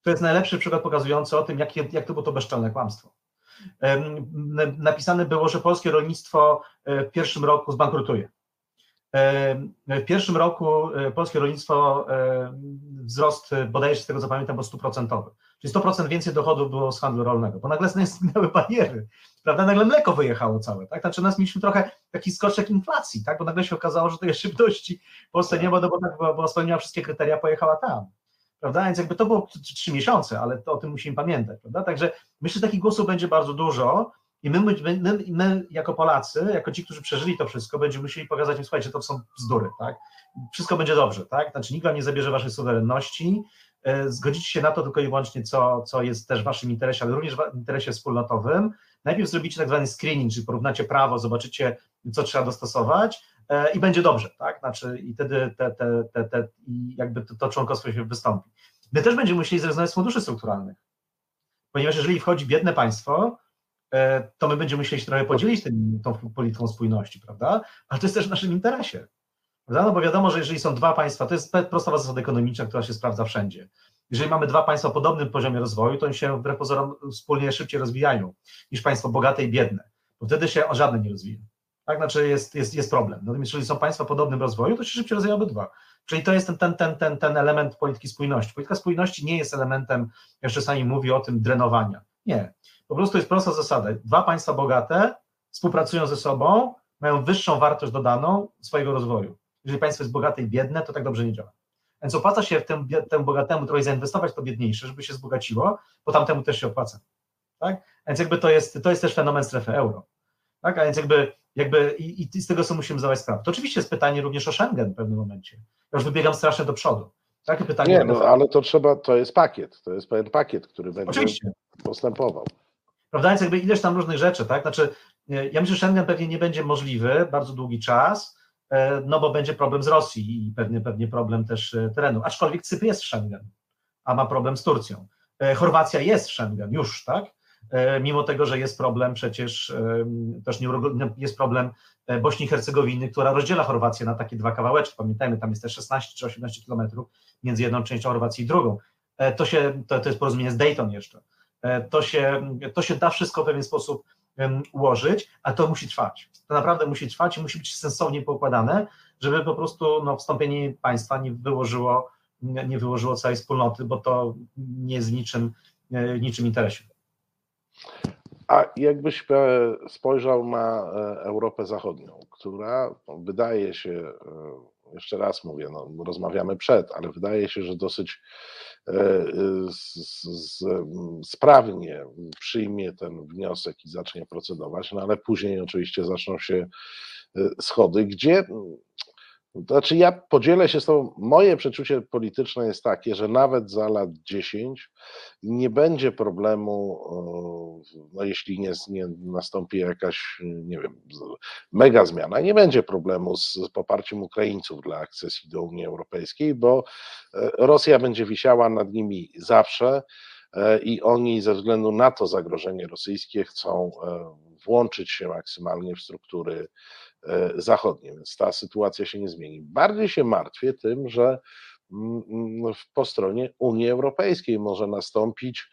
To jest najlepszy przykład pokazujący o tym, jak, jak to było to bezczelne kłamstwo. Napisane było, że polskie rolnictwo e, w pierwszym roku zbankrutuje. W pierwszym roku e, polskie rolnictwo e, wzrost bodajże z tego co pamiętam był stuprocentowy. Czyli 100% więcej dochodów było z handlu rolnego, bo nagle zniknęły bariery, prawda? Nagle mleko wyjechało całe, tak? Znaczy nas mieliśmy trochę taki skoczek inflacji, tak? Bo nagle się okazało, że tej żywności w Polsce nie ma, no bo, tak, bo spełniała wszystkie kryteria, pojechała tam. Prawda? Więc jakby to było trzy miesiące, ale to o tym musimy pamiętać, prawda? Także myślę, że takich głosów będzie bardzo dużo i my, my, my, jako Polacy, jako ci, którzy przeżyli to wszystko, będziemy musieli pokazać im, słuchajcie, to są bzdury, tak? Wszystko będzie dobrze, tak? Znaczy nikt nie zabierze waszej suwerenności, E, zgodzicie się na to tylko i wyłącznie, co, co jest też w waszym interesie, ale również w interesie wspólnotowym. Najpierw zrobicie tak zwany screening, czyli porównacie prawo, zobaczycie, co trzeba dostosować e, i będzie dobrze, tak? Znaczy, i wtedy te, te, te, te, jakby to, to członkostwo się wystąpi. My też będziemy musieli zrezygnować z funduszy strukturalnych, ponieważ jeżeli wchodzi biedne państwo, e, to my będziemy musieli się trochę podzielić tym, tą polityką spójności, prawda? Ale to jest też w naszym interesie. No bo wiadomo, że jeżeli są dwa państwa, to jest prosta zasada ekonomiczna, która się sprawdza wszędzie. Jeżeli mamy dwa państwa o podobnym poziomie rozwoju, to oni się wbrew pozorom wspólnie szybciej rozwijają niż państwo bogate i biedne, bo wtedy się żadne nie rozwija. Tak, znaczy jest, jest, jest problem. Natomiast jeżeli są państwa o podobnym rozwoju, to się szybciej rozwijają obydwa. Czyli to jest ten, ten, ten, ten, ten element polityki spójności. Polityka spójności nie jest elementem, jak czasami mówi o tym, drenowania. Nie. Po prostu jest prosta zasada. Dwa państwa bogate współpracują ze sobą, mają wyższą wartość dodaną swojego rozwoju jeżeli państwo jest bogate i biedne, to tak dobrze nie działa. Więc opłaca się w tym, temu bogatemu trochę zainwestować w to biedniejsze, żeby się wzbogaciło, bo tamtemu też się opłaca. Tak? Więc jakby to jest, to jest też fenomen strefy euro. Tak? A więc jakby, jakby i, i z tego sobie musimy zdawać sprawę. To oczywiście jest pytanie również o Schengen w pewnym momencie. Ja już wybiegam strasznie do przodu. Takie pytanie. Nie, no, ale to trzeba, to jest pakiet, to jest pewien pakiet, który będzie oczywiście. postępował. Prawda? Więc jakby ileś tam różnych rzeczy, tak? Znaczy, ja myślę, że Schengen pewnie nie będzie możliwy bardzo długi czas, no bo będzie problem z Rosji i pewnie, pewnie problem też e, terenu. Aczkolwiek Cypr jest w Schengen, a ma problem z Turcją. E, Chorwacja jest w Schengen już, tak? Mimo tego, że jest problem przecież, też nie, jest problem Bośni i Hercegowiny, która rozdziela Chorwację na takie dwa kawałeczki. Pamiętajmy, tam jest też 16 czy 18 kilometrów między jedną częścią Chorwacji i drugą. To, się, to, to jest porozumienie z Dayton jeszcze. To się, to się da wszystko w pewien sposób ułożyć, a to musi trwać. To naprawdę musi trwać i musi być sensownie poukładane, żeby po prostu no, wstąpienie państwa nie wyłożyło, nie wyłożyło całej wspólnoty, bo to nie jest w niczym, e, niczym interesie. A jakbyś e, spojrzał na e, Europę Zachodnią, która wydaje się, jeszcze raz mówię, no, rozmawiamy przed, ale wydaje się, że dosyć sprawnie przyjmie ten wniosek i zacznie procedować, no ale później oczywiście zaczną się e, schody, gdzie znaczy ja podzielę się z tobą, moje przeczucie polityczne jest takie, że nawet za lat 10 nie będzie problemu, no jeśli nie, nie nastąpi jakaś, nie wiem, mega zmiana, nie będzie problemu z poparciem Ukraińców dla akcesji do Unii Europejskiej, bo e, Rosja będzie wisiała nad nimi zawsze e, i oni ze względu na to zagrożenie rosyjskie chcą e, włączyć się maksymalnie w struktury E, zachodnie, więc ta sytuacja się nie zmieni. Bardziej się martwię tym, że mm, mm, po stronie Unii Europejskiej może nastąpić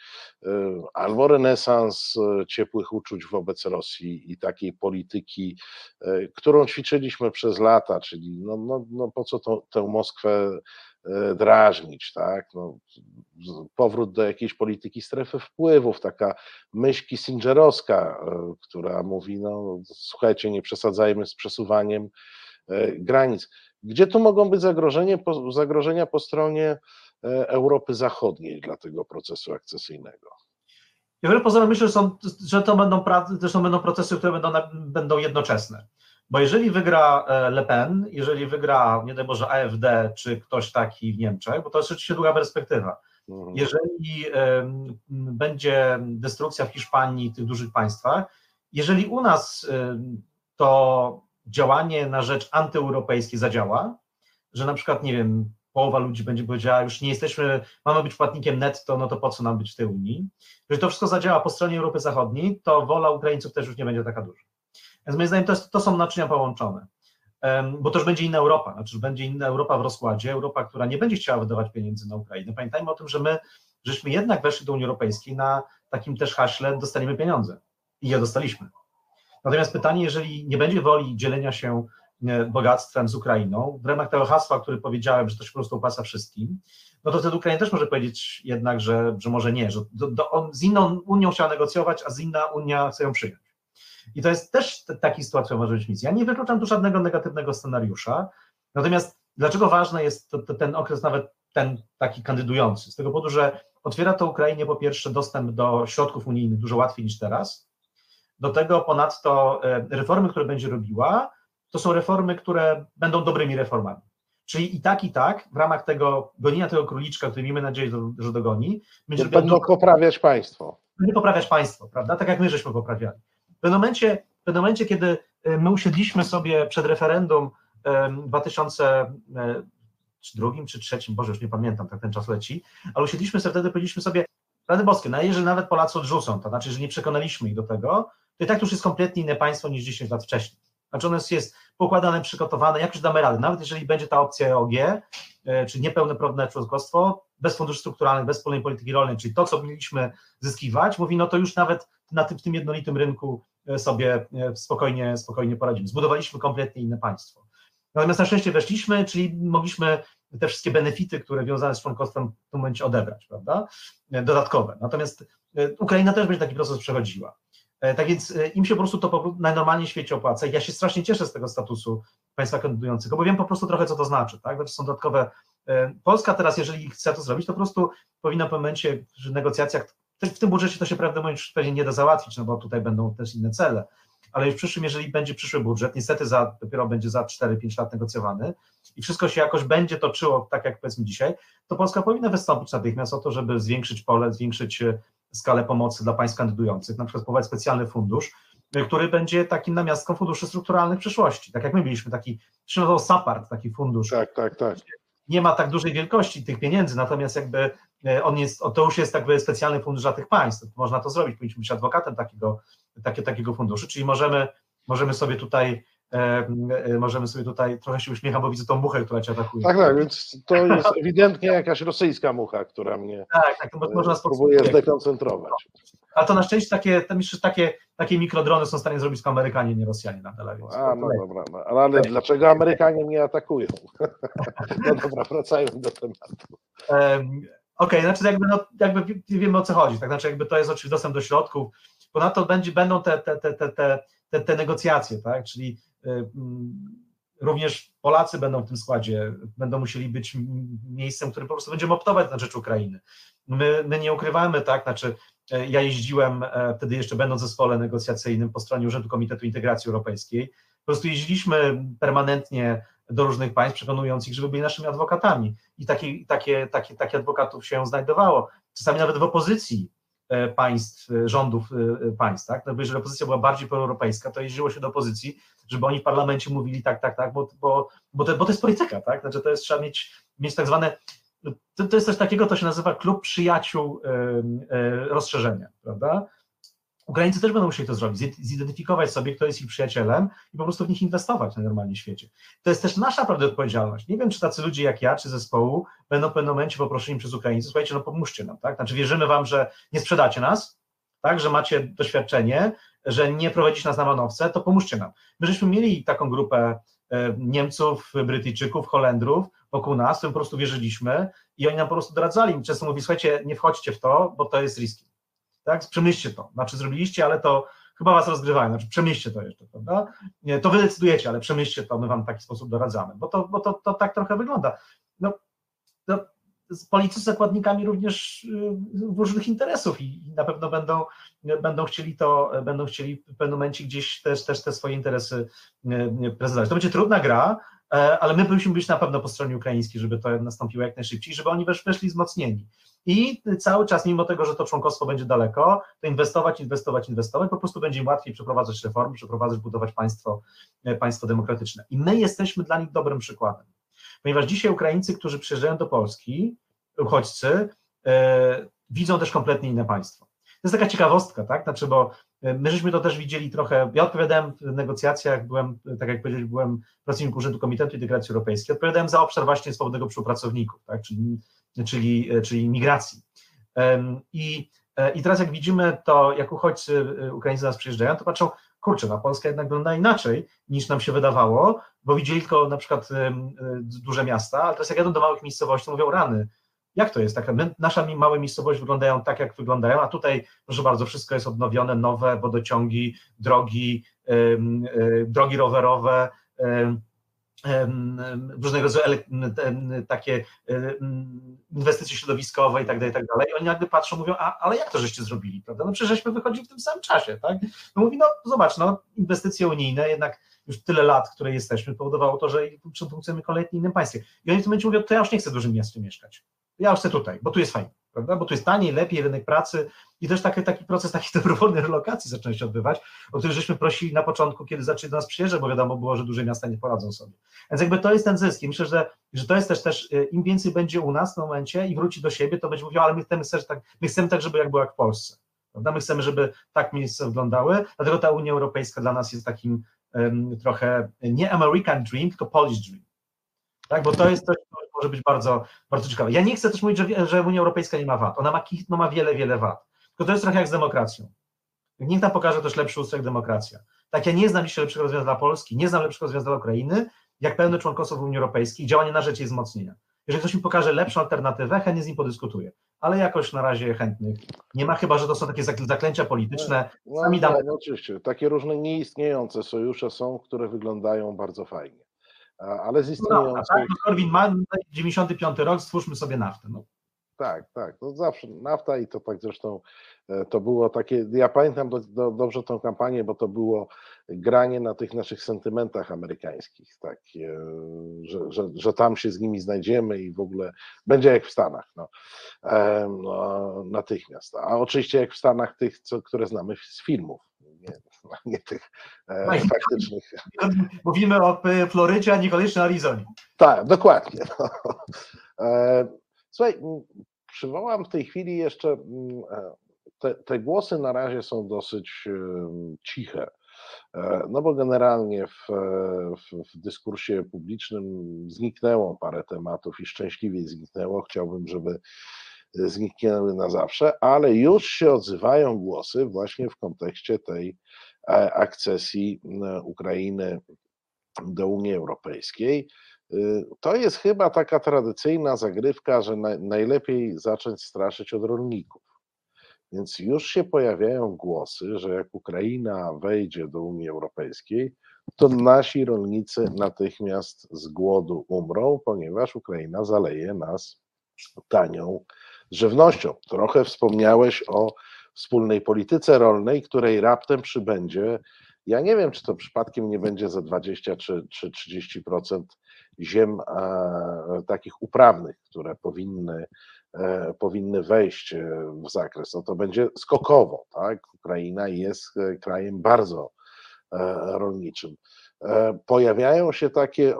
e, albo renesans e, ciepłych uczuć wobec Rosji i takiej polityki, którą ćwiczyliśmy przez lata, czyli no, no, no po co to, tę Moskwę E, drażnić, tak? No, powrót do jakiejś polityki strefy wpływów, taka myśl kissingerowska, e, która mówi, no słuchajcie, nie przesadzajmy z przesuwaniem e, granic. Gdzie tu mogą być zagrożenie, zagrożenia po stronie Europy Zachodniej dla tego procesu akcesyjnego? Ja wbrew pozorom myślę, że, są, że to będą, zresztą będą procesy, które będą, będą jednoczesne. Bo jeżeli wygra e, Le Pen, jeżeli wygra, nie daj Boże, AfD czy ktoś taki w Niemczech, bo to jest rzeczywiście długa perspektywa, mhm. jeżeli będzie destrukcja w Hiszpanii i tych dużych państwach, jeżeli u nas to działanie na rzecz antyeuropejskiej zadziała, że na przykład, nie wiem, połowa ludzi będzie powiedziała, już nie jesteśmy, mamy być płatnikiem netto, no to po co nam być w tej Unii? Jeżeli to wszystko zadziała po stronie Europy Zachodniej, to wola Ukraińców też już nie będzie taka duża. Więc moim zdaniem to, jest, to są naczynia połączone. bo już będzie inna Europa, znaczy będzie inna Europa w rozkładzie, Europa, która nie będzie chciała wydawać pieniędzy na Ukrainę. Pamiętajmy o tym, że my żeśmy jednak weszli do Unii Europejskiej na takim też haśle dostaniemy pieniądze i je dostaliśmy. Natomiast pytanie, jeżeli nie będzie woli dzielenia się e, bogactwem z Ukrainą, w ramach tego hasła, który powiedziałem, że to się po prostu opłaca wszystkim, no to wtedy Ukraina też może powiedzieć jednak, że, że może nie, że do, do, on z inną Unią chciała negocjować, a z inna Unia chce ją przyjąć. I to jest też taki sytuacja może być misja. Ja nie wykluczam tu żadnego negatywnego scenariusza, natomiast dlaczego ważny jest ten okres nawet ten taki kandydujący? Z tego powodu, że otwiera to Ukrainie po pierwsze dostęp do środków unijnych dużo łatwiej niż teraz, do tego ponadto e, reformy, które będzie robiła, to są reformy, które będą dobrymi reformami. Czyli i tak, i tak, w ramach tego gonienia tego króliczka, który miejmy nadzieję, że dogoni, będzie będą poprawiać państwo. Będzie poprawiać państwo, prawda? Tak jak my żeśmy poprawiali. W momencie, w momencie kiedy e, my usiedliśmy sobie przed referendum w 2002 czy 2003, Boże, już nie pamiętam, tak ten czas leci, ale usiedliśmy sobie wtedy, powiedzieliśmy sobie, Rady Boskie, no jeżeli nawet Polacy odrzucą, to znaczy, że nie przekonaliśmy ich do tego, to i tak już jest kompletnie inne państwo niż 10 lat wcześniej. Znaczy ono jest pokładane, przygotowane, jak już damy radę, nawet jeżeli będzie ta opcja EOG, e, czyli niepełnoprawne członkostwo, bez funduszy strukturalnych, bez wspólnej polityki rolnej, czyli to, co mieliśmy zyskiwać, mówi, no to już nawet na tym, tym jednolitym rynku e, sobie e, spokojnie, spokojnie poradzimy. Zbudowaliśmy kompletnie inne państwo. Natomiast na szczęście weszliśmy, czyli mogliśmy te wszystkie benefity, które wiązane z członkostwem w tym momencie odebrać, prawda? Dodatkowe. Natomiast Ukraina też będzie taki proces przechodziła. E, tak więc e, im się po prostu to najnormalniej w świecie opłaca. Ja się strasznie cieszę z tego statusu państwa kandydującego, bo wiem po prostu trochę, co to znaczy. Tak? To są dodatkowe. E, Polska teraz, jeżeli chce to zrobić, to po prostu powinna w momencie, w negocjacjach, w tym budżecie to się prawdę mówiąc pewnie nie da załatwić, no bo tutaj będą też inne cele, ale już w przyszłym, jeżeli będzie przyszły budżet, niestety za, dopiero będzie za 4-5 lat negocjowany i wszystko się jakoś będzie toczyło tak, jak powiedzmy dzisiaj, to Polska powinna wystąpić natychmiast o to, żeby zwiększyć pole, zwiększyć skalę pomocy dla państw kandydujących, na przykład powołać specjalny fundusz, y, który będzie takim namiastką funduszy strukturalnych w przyszłości. Tak jak my mieliśmy taki, to SAPART, taki fundusz. Tak, tak, tak. Nie ma tak dużej wielkości tych pieniędzy, natomiast jakby on jest, to już jest jakby specjalny fundusz dla tych państw. Można to zrobić, powinniśmy być adwokatem takiego, takie, takiego funduszu, czyli możemy, możemy sobie tutaj E, e, możemy sobie tutaj trochę się uśmiechać, bo widzę tą muchę, która cię atakuje. Tak, tak, więc to jest [LAUGHS] ewidentnie jakaś rosyjska mucha, która mnie tak, tak, to można spróbuje zdekoncentrować. A to na szczęście takie, takie, takie mikrodrony są w stanie zrobić tylko Amerykanie, nie Rosjanie na. A, no dobra, no, ale tak. dlaczego Amerykanie mnie atakują? [LAUGHS] no dobra, wracając do tematu. Um, Okej, okay, znaczy jakby, no, jakby wiemy o co chodzi, tak? Znaczy jakby to jest oczywiście dostęp do środków, ponadto będzie, będą te, te, te, te, te, te negocjacje, tak, czyli Y, mm, również Polacy będą w tym składzie, będą musieli być miejscem, którym po prostu będziemy optować na rzecz Ukrainy. My, my nie ukrywamy, tak, znaczy e, ja jeździłem e, wtedy jeszcze będąc w zespole negocjacyjnym po stronie Urzędu Komitetu Integracji Europejskiej, po prostu jeździliśmy permanentnie do różnych państw, przekonując ich, żeby byli naszymi adwokatami. I takie, takie, takie, takie adwokatów się znajdowało. Czasami nawet w opozycji E, państw, e, rządów e, państw, tak? No, jeżeli opozycja była bardziej proeuropejska, to jeździło się do opozycji, żeby oni w parlamencie mówili tak, tak, tak, bo, bo, bo, to, bo to jest polityka, tak? Znaczy to jest, trzeba mieć, mieć tak zwane, to, to jest coś takiego, to się nazywa klub przyjaciół rozszerzenia, prawda? Ukraińcy też będą musieli to zrobić, zidentyfikować sobie, kto jest ich przyjacielem i po prostu w nich inwestować na normalnie świecie. To jest też nasza prawda odpowiedzialność. Nie wiem, czy tacy ludzie jak ja, czy zespołu będą w pewnym momencie poproszeni przez Ukraińców, słuchajcie, no pomóżcie nam, tak? Znaczy wierzymy wam, że nie sprzedacie nas, tak, że macie doświadczenie, że nie prowadzicie nas na manowce, to pomóżcie nam. My żeśmy mieli taką grupę e, Niemców, Brytyjczyków, Holendrów wokół nas, którym po prostu wierzyliśmy i oni nam po prostu doradzali. Często mówi, słuchajcie, nie wchodźcie w to, bo to jest risky tak? Przemyślcie to. Znaczy zrobiliście, ale to chyba was rozgrywają, znaczy przemyślcie to jeszcze, prawda? Nie, to wy decydujecie, ale przemyślcie to, my wam w taki sposób doradzamy, bo to, bo to, to tak trochę wygląda. No, no, politycy z zakładnikami również y, różnych interesów i, i na pewno będą, będą chcieli to, będą chcieli w pewnym momencie gdzieś też, też te swoje interesy y, prezentować. To będzie trudna gra, ale my powinniśmy być na pewno po stronie ukraińskiej, żeby to nastąpiło jak najszybciej, żeby oni weszli wzmocnieni i cały czas, mimo tego, że to członkostwo będzie daleko, to inwestować, inwestować, inwestować, po prostu będzie im łatwiej przeprowadzać reformy, przeprowadzać, budować państwo, e, państwo demokratyczne. I my jesteśmy dla nich dobrym przykładem. Ponieważ dzisiaj Ukraińcy, którzy przyjeżdżają do Polski, uchodźcy, e, widzą też kompletnie inne państwo. To jest taka ciekawostka, tak? Znaczy, bo My żeśmy to też widzieli trochę. Ja odpowiadałem w negocjacjach, byłem, tak jak powiedziałeś, byłem pracownikiem Urzędu Komitetu Integracji Europejskiej. Odpowiadałem za obszar właśnie swobodnego przepływu pracowników, tak, czyli, czyli, czyli migracji. I, I teraz, jak widzimy to, jak uchodźcy Ukraińcy nas przyjeżdżają, to patrzą, kurczę, na Polskę jednak wygląda inaczej niż nam się wydawało, bo widzieli tylko na przykład duże miasta, a teraz jak jadą do małych miejscowości, mówią rany, jak to jest? Taka, nasze małe miejscowości wyglądają tak, jak wyglądają, a tutaj, proszę bardzo, wszystko jest odnowione, nowe wodociągi, drogi, drogi rowerowe, różnego rodzaju takie inwestycje środowiskowe i tak dalej, i tak dalej. I oni jakby patrzą, mówią, a, ale jak to żeście zrobili, prawda? No przecież żeśmy wychodzili w tym samym czasie, tak? No mówi, no zobacz, no inwestycje unijne, jednak już tyle lat, które jesteśmy, powodowało to, że funkcjonujemy kolejnym innym państwie. I oni w tym momencie mówią, to ja już nie chcę w dużym mieście mieszkać ja chcę tutaj, bo tu jest fajnie, prawda? Bo tu jest taniej, lepiej, rynek pracy i też taki, taki proces takiej [LAUGHS] dobrowolnej relokacji zaczyna się odbywać, o który żeśmy prosili na początku, kiedy zaczęli do nas przyjeżdżać, bo wiadomo było, że duże miasta nie poradzą sobie. Więc jakby to jest ten zysk i myślę, że, że to jest też, też y, im więcej będzie u nas w momencie i wróci do siebie, to będzie mówił, ale my chcemy, tak, my chcemy tak, żeby jak było jak w Polsce. My chcemy, żeby tak miejsca wyglądały, dlatego ta Unia Europejska dla nas jest takim um, trochę nie American Dream, tylko Polish Dream. Tak, bo to jest coś, może być bardzo, bardzo ciekawe. Ja nie chcę też mówić, że, że Unia Europejska nie ma wad. Ona ma, no ma wiele, wiele wad. Tylko to jest trochę jak z demokracją. Niech nam pokaże też lepszy ustrój jak demokracja. Tak, ja nie znam dzisiaj lepszego rozwiązania dla Polski, nie znam lepszego rozwiązania dla Ukrainy, jak pełne członkostwo w Unii Europejskiej, działanie na rzecz jej wzmocnienia. Jeżeli ktoś mi pokaże lepszą alternatywę, chętnie z nim podyskutuję. Ale jakoś na razie chętnych nie ma, chyba że to są takie zaklęcia polityczne. No, no, oczywiście, takie różne nieistniejące sojusze są, które wyglądają bardzo fajnie ale z no istniejących... No, tak, Korwin ma 95 rok, stwórzmy sobie naftę. No. Tak, tak, to zawsze nafta i to tak zresztą e, to było takie, ja pamiętam do, do, dobrze tą kampanię, bo to było granie na tych naszych sentymentach amerykańskich, tak, że, że, że tam się z nimi znajdziemy i w ogóle będzie jak w Stanach, no, no natychmiast, a oczywiście jak w Stanach tych, co, które znamy z filmów, nie, nie tych e, faktycznych. Mówimy o Florydzie, a niekoniecznie Arizonie. Tak, dokładnie. [LAUGHS] No. E, słuchaj, przywołam w tej chwili jeszcze, e, te, te głosy na razie są dosyć ciche. No bo generalnie w, w, w, dyskursie publicznym zniknęło parę tematów i szczęśliwie zniknęło. Chciałbym, żeby zniknęły na zawsze, ale już się odzywają głosy właśnie w kontekście tej e, akcesji Ukrainy do Unii Europejskiej. Y, to jest chyba taka tradycyjna zagrywka, że najlepiej zacząć straszyć od rolników. Więc już się pojawiają głosy, że jak Ukraina wejdzie do Unii Europejskiej, to nasi rolnicy natychmiast z głodu umrą, ponieważ Ukraina zaleje nas tanią żywnością. Trochę wspomniałeś o wspólnej polityce rolnej, której raptem przybędzie. Ja nie wiem, czy to przypadkiem nie będzie za 20 czy, czy 30% ziem takich uprawnych, które powinny, e, powinny wejść e, w zakres. No to będzie skokowo, tak? Ukraina jest e, krajem bardzo rolniczym. Pojawiają się takie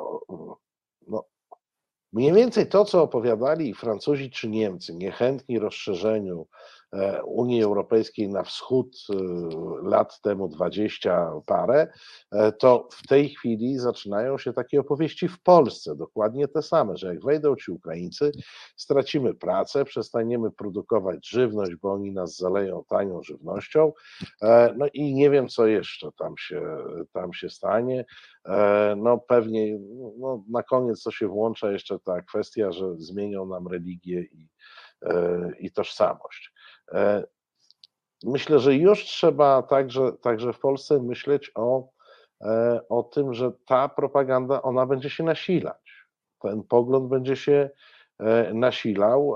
no, Mniej więcej to, co opowiadali Francuzi czy Niemcy, niechętni rozszerzeniu Unii Europejskiej na wschód e, lat temu dwadzieścia parę, e, to w tej chwili zaczynają się takie opowieści w Polsce, dokładnie te same, że jak wejdą ci Ukraińcy, stracimy pracę, przestaniemy produkować żywność, bo oni nas zaleją tanią żywnością, no i nie wiem, co jeszcze tam się, tam się stanie. No pewnie no, na koniec to się włącza jeszcze ta kwestia, że zmienią nam religię i, i tożsamość. E, myślę, że już trzeba także, także w Polsce myśleć o, e, o tym, że ta propaganda ona będzie się nasilać. Ten pogląd będzie się e, nasilał.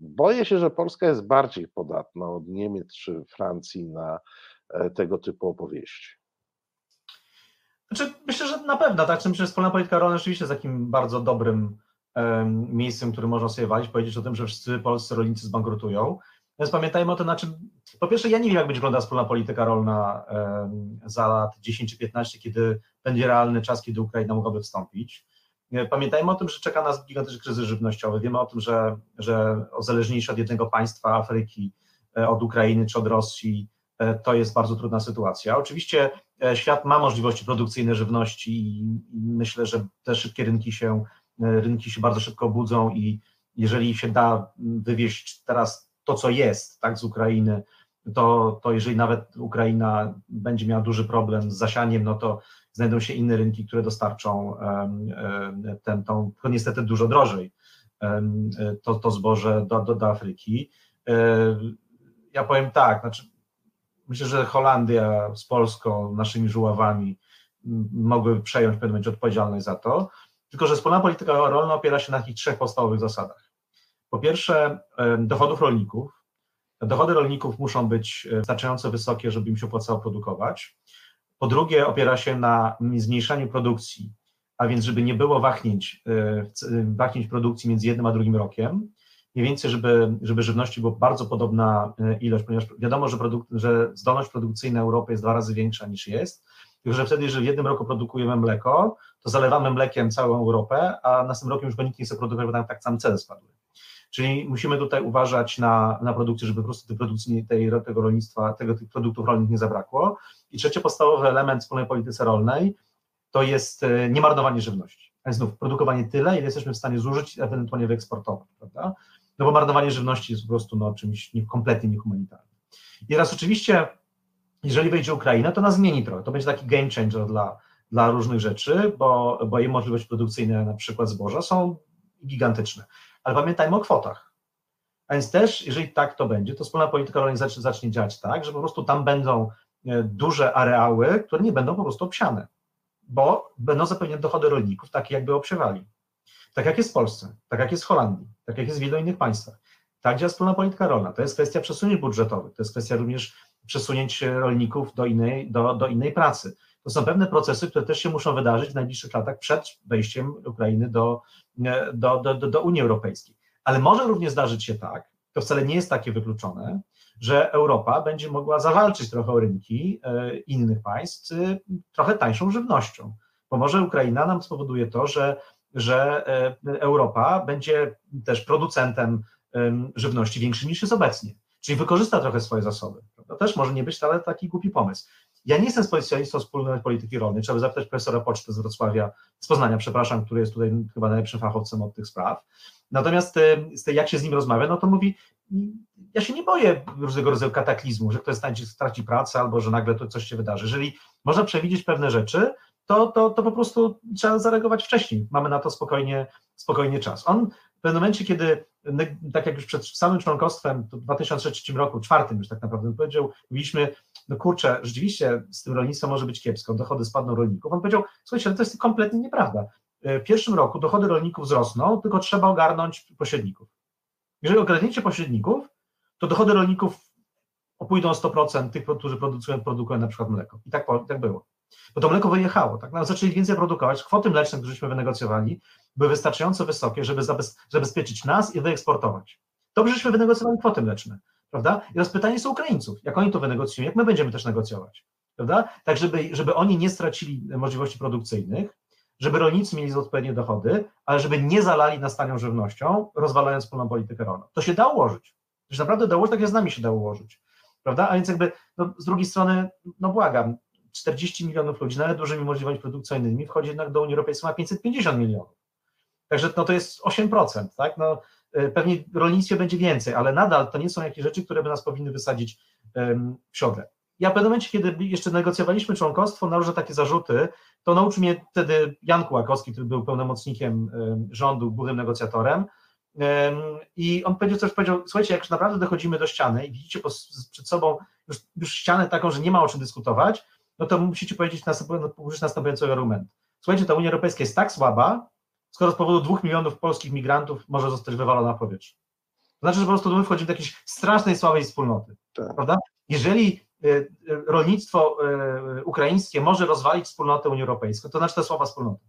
Boję się, że Polska jest bardziej podatna od Niemiec czy Francji na tego typu opowieści. Znaczy, myślę, że na pewno, tak. Myślę, że wspólna polityka rolna rzeczywiście jest takim bardzo dobrym um, miejscem, który można sobie walić, powiedzieć o tym, że wszyscy polscy rolnicy zbankrutują. Więc pamiętajmy o tym, na czym. Po pierwsze, ja nie wiem, jak będzie wyglądała wspólna polityka rolna za lat 10 czy 15, kiedy będzie realny czas, kiedy Ukraina mogłaby wstąpić. E, pamiętajmy o tym, że czeka nas gigantyczny kryzys żywnościowy. Wiemy o tym, że, że uzależnieni od jednego państwa Afryki, e, od Ukrainy czy od Rosji, to jest bardzo trudna sytuacja. Oczywiście świat ma możliwości produkcyjne żywności i myślę, że te szybkie rynki się, rynki się bardzo szybko budzą i jeżeli się da wywieźć teraz to, co jest tak, z Ukrainy, to, to jeżeli nawet Ukraina będzie miała duży problem z zasianiem, no to znajdą się inne rynki, które dostarczą ten, tą, niestety dużo drożej, to, to zboże do, do, do Afryki. Ja powiem tak, znaczy myślę, że Holandia z Polską, naszymi żuławami mogłyby przejąć w pewnym odpowiedzialność za to, tylko że wspólna polityka rolna opiera się na takich trzech podstawowych zasadach. Po pierwsze, dochodów rolników. Dochody rolników muszą być wystarczająco wysokie, żeby im się opłacało produkować. Po drugie, opiera się na zmniejszaniu produkcji, a więc żeby nie było wahnięć, wahnięć produkcji między jednym a drugim rokiem. Mniej więcej, żeby, żeby żywności była bardzo podobna ilość, ponieważ wiadomo, że, produk, że zdolność produkcyjna Europy jest dwa razy większa niż jest. Tylko, że wtedy, jeżeli w jednym roku produkujemy mleko, to zalewamy mlekiem całą Europę, a następnym rokiem już go nikt nie chce produkować, bo tam tak samo ceny spadły. Czyli musimy tutaj uważać na, na produkcję, żeby po prostu tej produkcji, tej, tego rolnictwa, tego, tych produktów rolnych nie zabrakło. I trzeci podstawowy element wspólnej polityce rolnej to jest e, niemarnowanie żywności. A znów produkowanie tyle, ile jesteśmy w stanie zużyć, ewentualnie wyeksportować, prawda? No bo marnowanie żywności jest po prostu no, czymś nie, kompletnie niehumanitarnym. I teraz oczywiście, jeżeli wejdzie Ukraina, to nas zmieni trochę. To będzie taki game changer dla, dla różnych rzeczy, bo, bo jej możliwości produkcyjne, na przykład zboża, są gigantyczne ale pamiętajmy o kwotach. A więc też, jeżeli tak to będzie, to wspólna polityka rolna zacznie, działać tak, że po prostu tam będą e, duże areały, które nie będą po prostu obsiane, bo będą zapewnione dochody rolników, takie jakby obsiewali. Tak jak jest w Polsce, tak jak jest w Holandii, tak jak jest w wielu innych państwach. Tak działa wspólna polityka rolna. To jest kwestia przesunięć budżetowych, to jest kwestia również przesunięć rolników do innej, do, do innej pracy. To są pewne procesy, które też się muszą wydarzyć w najbliższych latach przed wejściem Ukrainy do, do, do, do Unii Europejskiej. Ale może również zdarzyć się tak, to wcale nie jest takie wykluczone, że Europa będzie mogła zawalczyć trochę o rynki e, innych państw trochę tańszą żywnością. Bo może Ukraina nam spowoduje to, że, że e, Europa będzie też producentem żywności większym niż jest obecnie. Czyli wykorzysta trochę swoje zasoby. To też może nie być wcale taki głupi pomysł. Ja nie jestem specjalistą wspólnej polityki rolnej, trzeba zapytać profesora Poczty z Wrocławia, z Poznania, przepraszam, który jest tutaj chyba najlepszym fachowcem od tych spraw. Natomiast jak się z nim rozmawia, no to mówi, ja się nie boję różnego rodzaju kataklizmu, że ktoś straci pracę albo że nagle to coś się wydarzy. Jeżeli można przewidzieć pewne rzeczy, to, to, to po prostu trzeba zareagować wcześniej. Mamy na to spokojnie, spokojnie czas. On w pewnym momencie, kiedy, tak jak już przed samym członkostwem, w 2003 roku, czwartym już tak naprawdę powiedział, mówiliśmy, no kurczę, rzeczywiście z tym rolnictwem może być kiepsko, dochody spadną rolników. On powiedział, słuchajcie, to jest kompletnie nieprawda. W pierwszym roku dochody rolników wzrosną, tylko trzeba ogarnąć pośredników. Jeżeli ogarniecie pośredników, to dochody rolników opójdą 100% tych, którzy produkują, produkują na przykład mleko. I tak, tak było. Bo to mleko wyjechało, tak? No, zaczęli więcej produkować. Kwoty mleczne, któreśmy wynegocjowali, były wystarczająco wysokie, żeby zabezpieczyć nas i wyeksportować. Dobrze, żeśmy wynegocjowali kwoty mleczne prawda? I teraz pytanie jest Ukraińców, jak oni to wynegocjują, jak my będziemy też negocjować, prawda? Tak, żeby, żeby oni nie stracili możliwości produkcyjnych, żeby rolnicy mieli odpowiednie dochody, ale żeby nie zalali nas tanią żywnością, rozwalając wspólną politykę rolną. To się da ułożyć. To się naprawdę da ułożyć, tak jak z nami się da ułożyć, prawda? A więc jakby, no, z drugiej strony, no błagam, 40 milionów ludzi, nawet dużymi możliwościami produkcyjnymi, wchodzi jednak do Unii Europejskiej, ma 550 milionów. Także no, to jest 8%, tak? No, E, pewnie rolnictwie będzie więcej, ale nadal to nie są jakieś rzeczy, które by nas powinny wysadzić w siodle. Ja w pewnym momencie, kiedy jeszcze negocjowaliśmy członkostwo, na takie zarzuty, to nauczył mnie wtedy Jan Kułakowski, który był pełnomocnikiem rządu, głównym negocjatorem, i on powiedział coś, powiedział, słuchajcie, jak już naprawdę dochodzimy do ściany i widzicie przed sobą już, już ścianę taką, że nie ma o czym dyskutować, no to musicie powiedzieć użyć następującego argumentu. Słuchajcie, ta Unia Europejska jest tak słaba, skoro z powodu dwóch milionów polskich migrantów może zostać wywalona na powietrze. To znaczy, że po prostu my wchodzimy do jakiejś strasznej, słabej wspólnoty. Tak. Prawda? Jeżeli e, e, rolnictwo e, ukraińskie może rozwalić wspólnotę Unii Europejskiej, to znaczy to słaba wspólnota.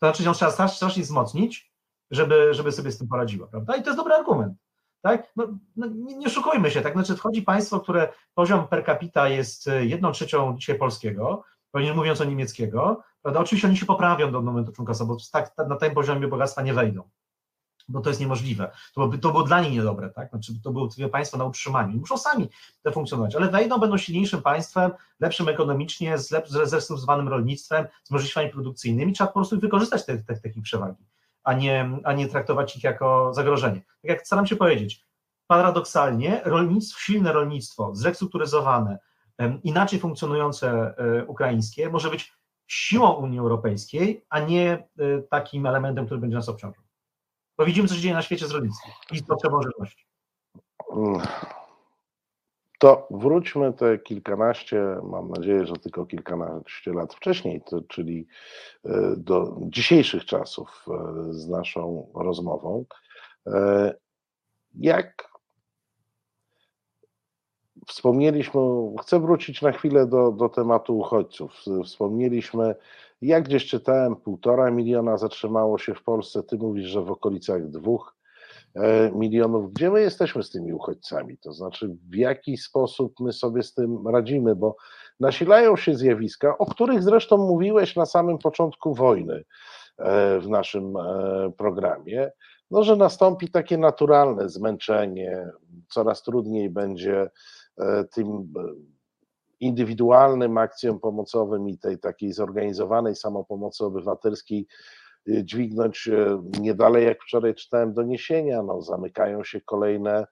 To znaczy, że ją trzeba strasznie wzmocnić, żeby, żeby sobie z tym poradziła, prawda? I to jest dobry argument. Tak? No, no nie, nie szukujmy się, tak? Znaczy wchodzi państwo, które poziom per capita jest jedną trzecią dzisiaj polskiego, nie mówiąc o niemieckiego, prawda? Oczywiście oni się poprawią do momentu członkostwa, bo tak, na tym poziomie bogactwa nie wejdą. bo to jest niemożliwe. To, by, to było dla nich niedobre, tak? Znaczy, to było państwo na utrzymaniu. Muszą sami te funkcjonować, ale wejdą, będą silniejszym państwem, lepszym ekonomicznie, z, lep, z zrestrukturyzowanym rolnictwem, z możliwościami produkcyjnymi. Trzeba po prostu wykorzystać te, te, te ich przewagi, a nie, a nie traktować ich jako zagrożenie. Tak jak staram się powiedzieć, paradoksalnie rolnictwo, silne rolnictwo, zrestrukturyzowane, inaczej funkcjonujące e, ukraińskie może być siłą Unii Europejskiej, a nie e, takim elementem, który będzie nas obciążał. Bo widzimy, co się dzieje na świecie z rolnictwem i z potrzebą żywności. To wróćmy te kilkanaście, mam nadzieję, że tylko kilkanaście lat wcześniej, to, czyli e, do dzisiejszych czasów z naszą rozmową. Jak Wspomnieliśmy, chcę wrócić na chwilę do, do tematu uchodźców. Wspomnieliśmy, jak gdzieś czytałem, półtora miliona zatrzymało się w Polsce. Ty mówisz, że w okolicach dwóch e, milionów. Gdzie my jesteśmy z tymi uchodźcami? To znaczy, w jaki sposób my sobie z tym radzimy? Bo nasilają się zjawiska, o których zresztą mówiłeś na samym początku wojny e, w naszym e, programie, no, że nastąpi takie naturalne zmęczenie, coraz trudniej będzie E, tym e, indywidualnym akcjom pomocowym i tej takiej zorganizowanej samopomocy obywatelskiej e, dźwignąć nie dalej jak wczoraj czytałem doniesienia, no zamykają się kolejne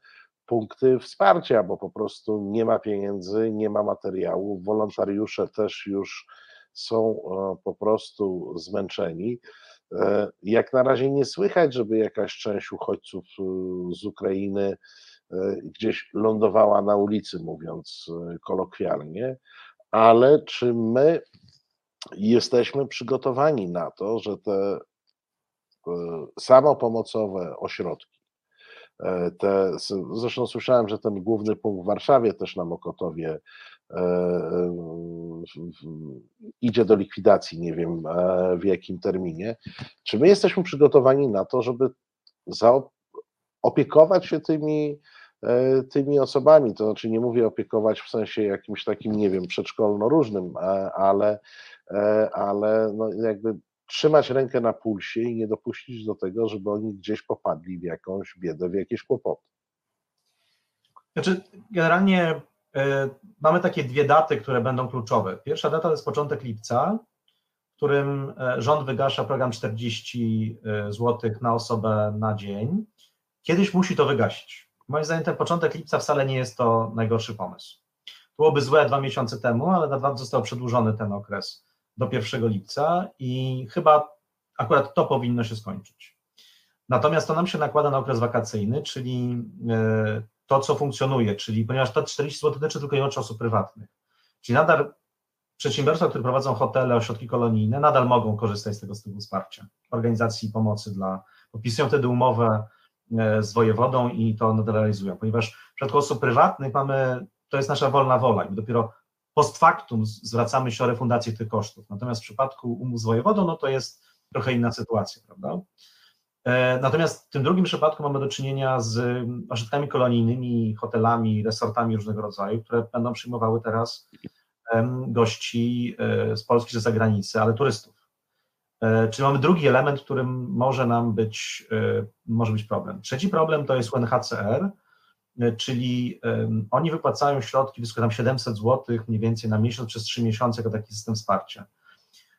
punkty wsparcia, bo po prostu nie ma pieniędzy, nie ma materiału, wolontariusze też już są po prostu zmęczeni. Jak na razie nie słychać, żeby jakaś część uchodźców z Ukrainy E, gdzieś lądowała na ulicy, mówiąc e, kolokwialnie, ale czy my jesteśmy przygotowani na to, że te e, samopomocowe ośrodki, te, zresztą słyszałem, że ten główny punkt w Warszawie też na Mokotowie idzie do likwidacji, nie wiem w jakim terminie. Czy my jesteśmy przygotowani na to, żeby zaopiekować się tymi E, tymi osobami. To znaczy, nie mówię opiekować w sensie jakimś takim, nie wiem, przedszkolno-różnym, e, ale, e, ale no jakby trzymać rękę na pulsie i nie dopuścić do tego, żeby oni gdzieś popadli w jakąś biedę, w jakieś kłopoty. Znaczy, generalnie mamy takie dwie daty, które będą kluczowe. Pierwsza data to jest początek lipca, w którym rząd wygasza program 40 zł na osobę na dzień. Kiedyś musi to wygasić Moim zdaniem ten początek lipca wcale nie jest to najgorszy pomysł. Byłoby złe dwa miesiące temu, ale na dwa został przedłużony ten okres do 1 lipca i chyba akurat to powinno się skończyć. Natomiast to nam się nakłada na okres wakacyjny, czyli e, to, co funkcjonuje, czyli ponieważ to 40 zł dotyczy tylko i wyłącznie osób prywatnych, czyli nadal przedsiębiorstwa, które prowadzą hotele, ośrodki kolonijne, nadal mogą korzystać z tego typu wsparcia, organizacji pomocy dla, podpisują wtedy umowę E, z wojewodą i to nadal realizują, ponieważ w przypadku osób prywatnych mamy, to jest nasza wolna wola. I dopiero post factum zwracamy się o refundację tych kosztów. Natomiast w przypadku umów z wojewodą, no to jest trochę inna sytuacja, prawda? E, natomiast w tym drugim przypadku mamy do czynienia z ośrodkami kolonijnymi, hotelami, resortami różnego rodzaju, które będą przyjmowały teraz gości e, z Polski czy zagranicy, ale turystów. E, czyli mamy drugi element, którym może nam być, może być problem. Trzeci problem to jest UNHCR, czyli oni wypłacają środki, wysoko tam 700 zł mniej więcej na miesiąc przez 3 miesiące jako taki system wsparcia.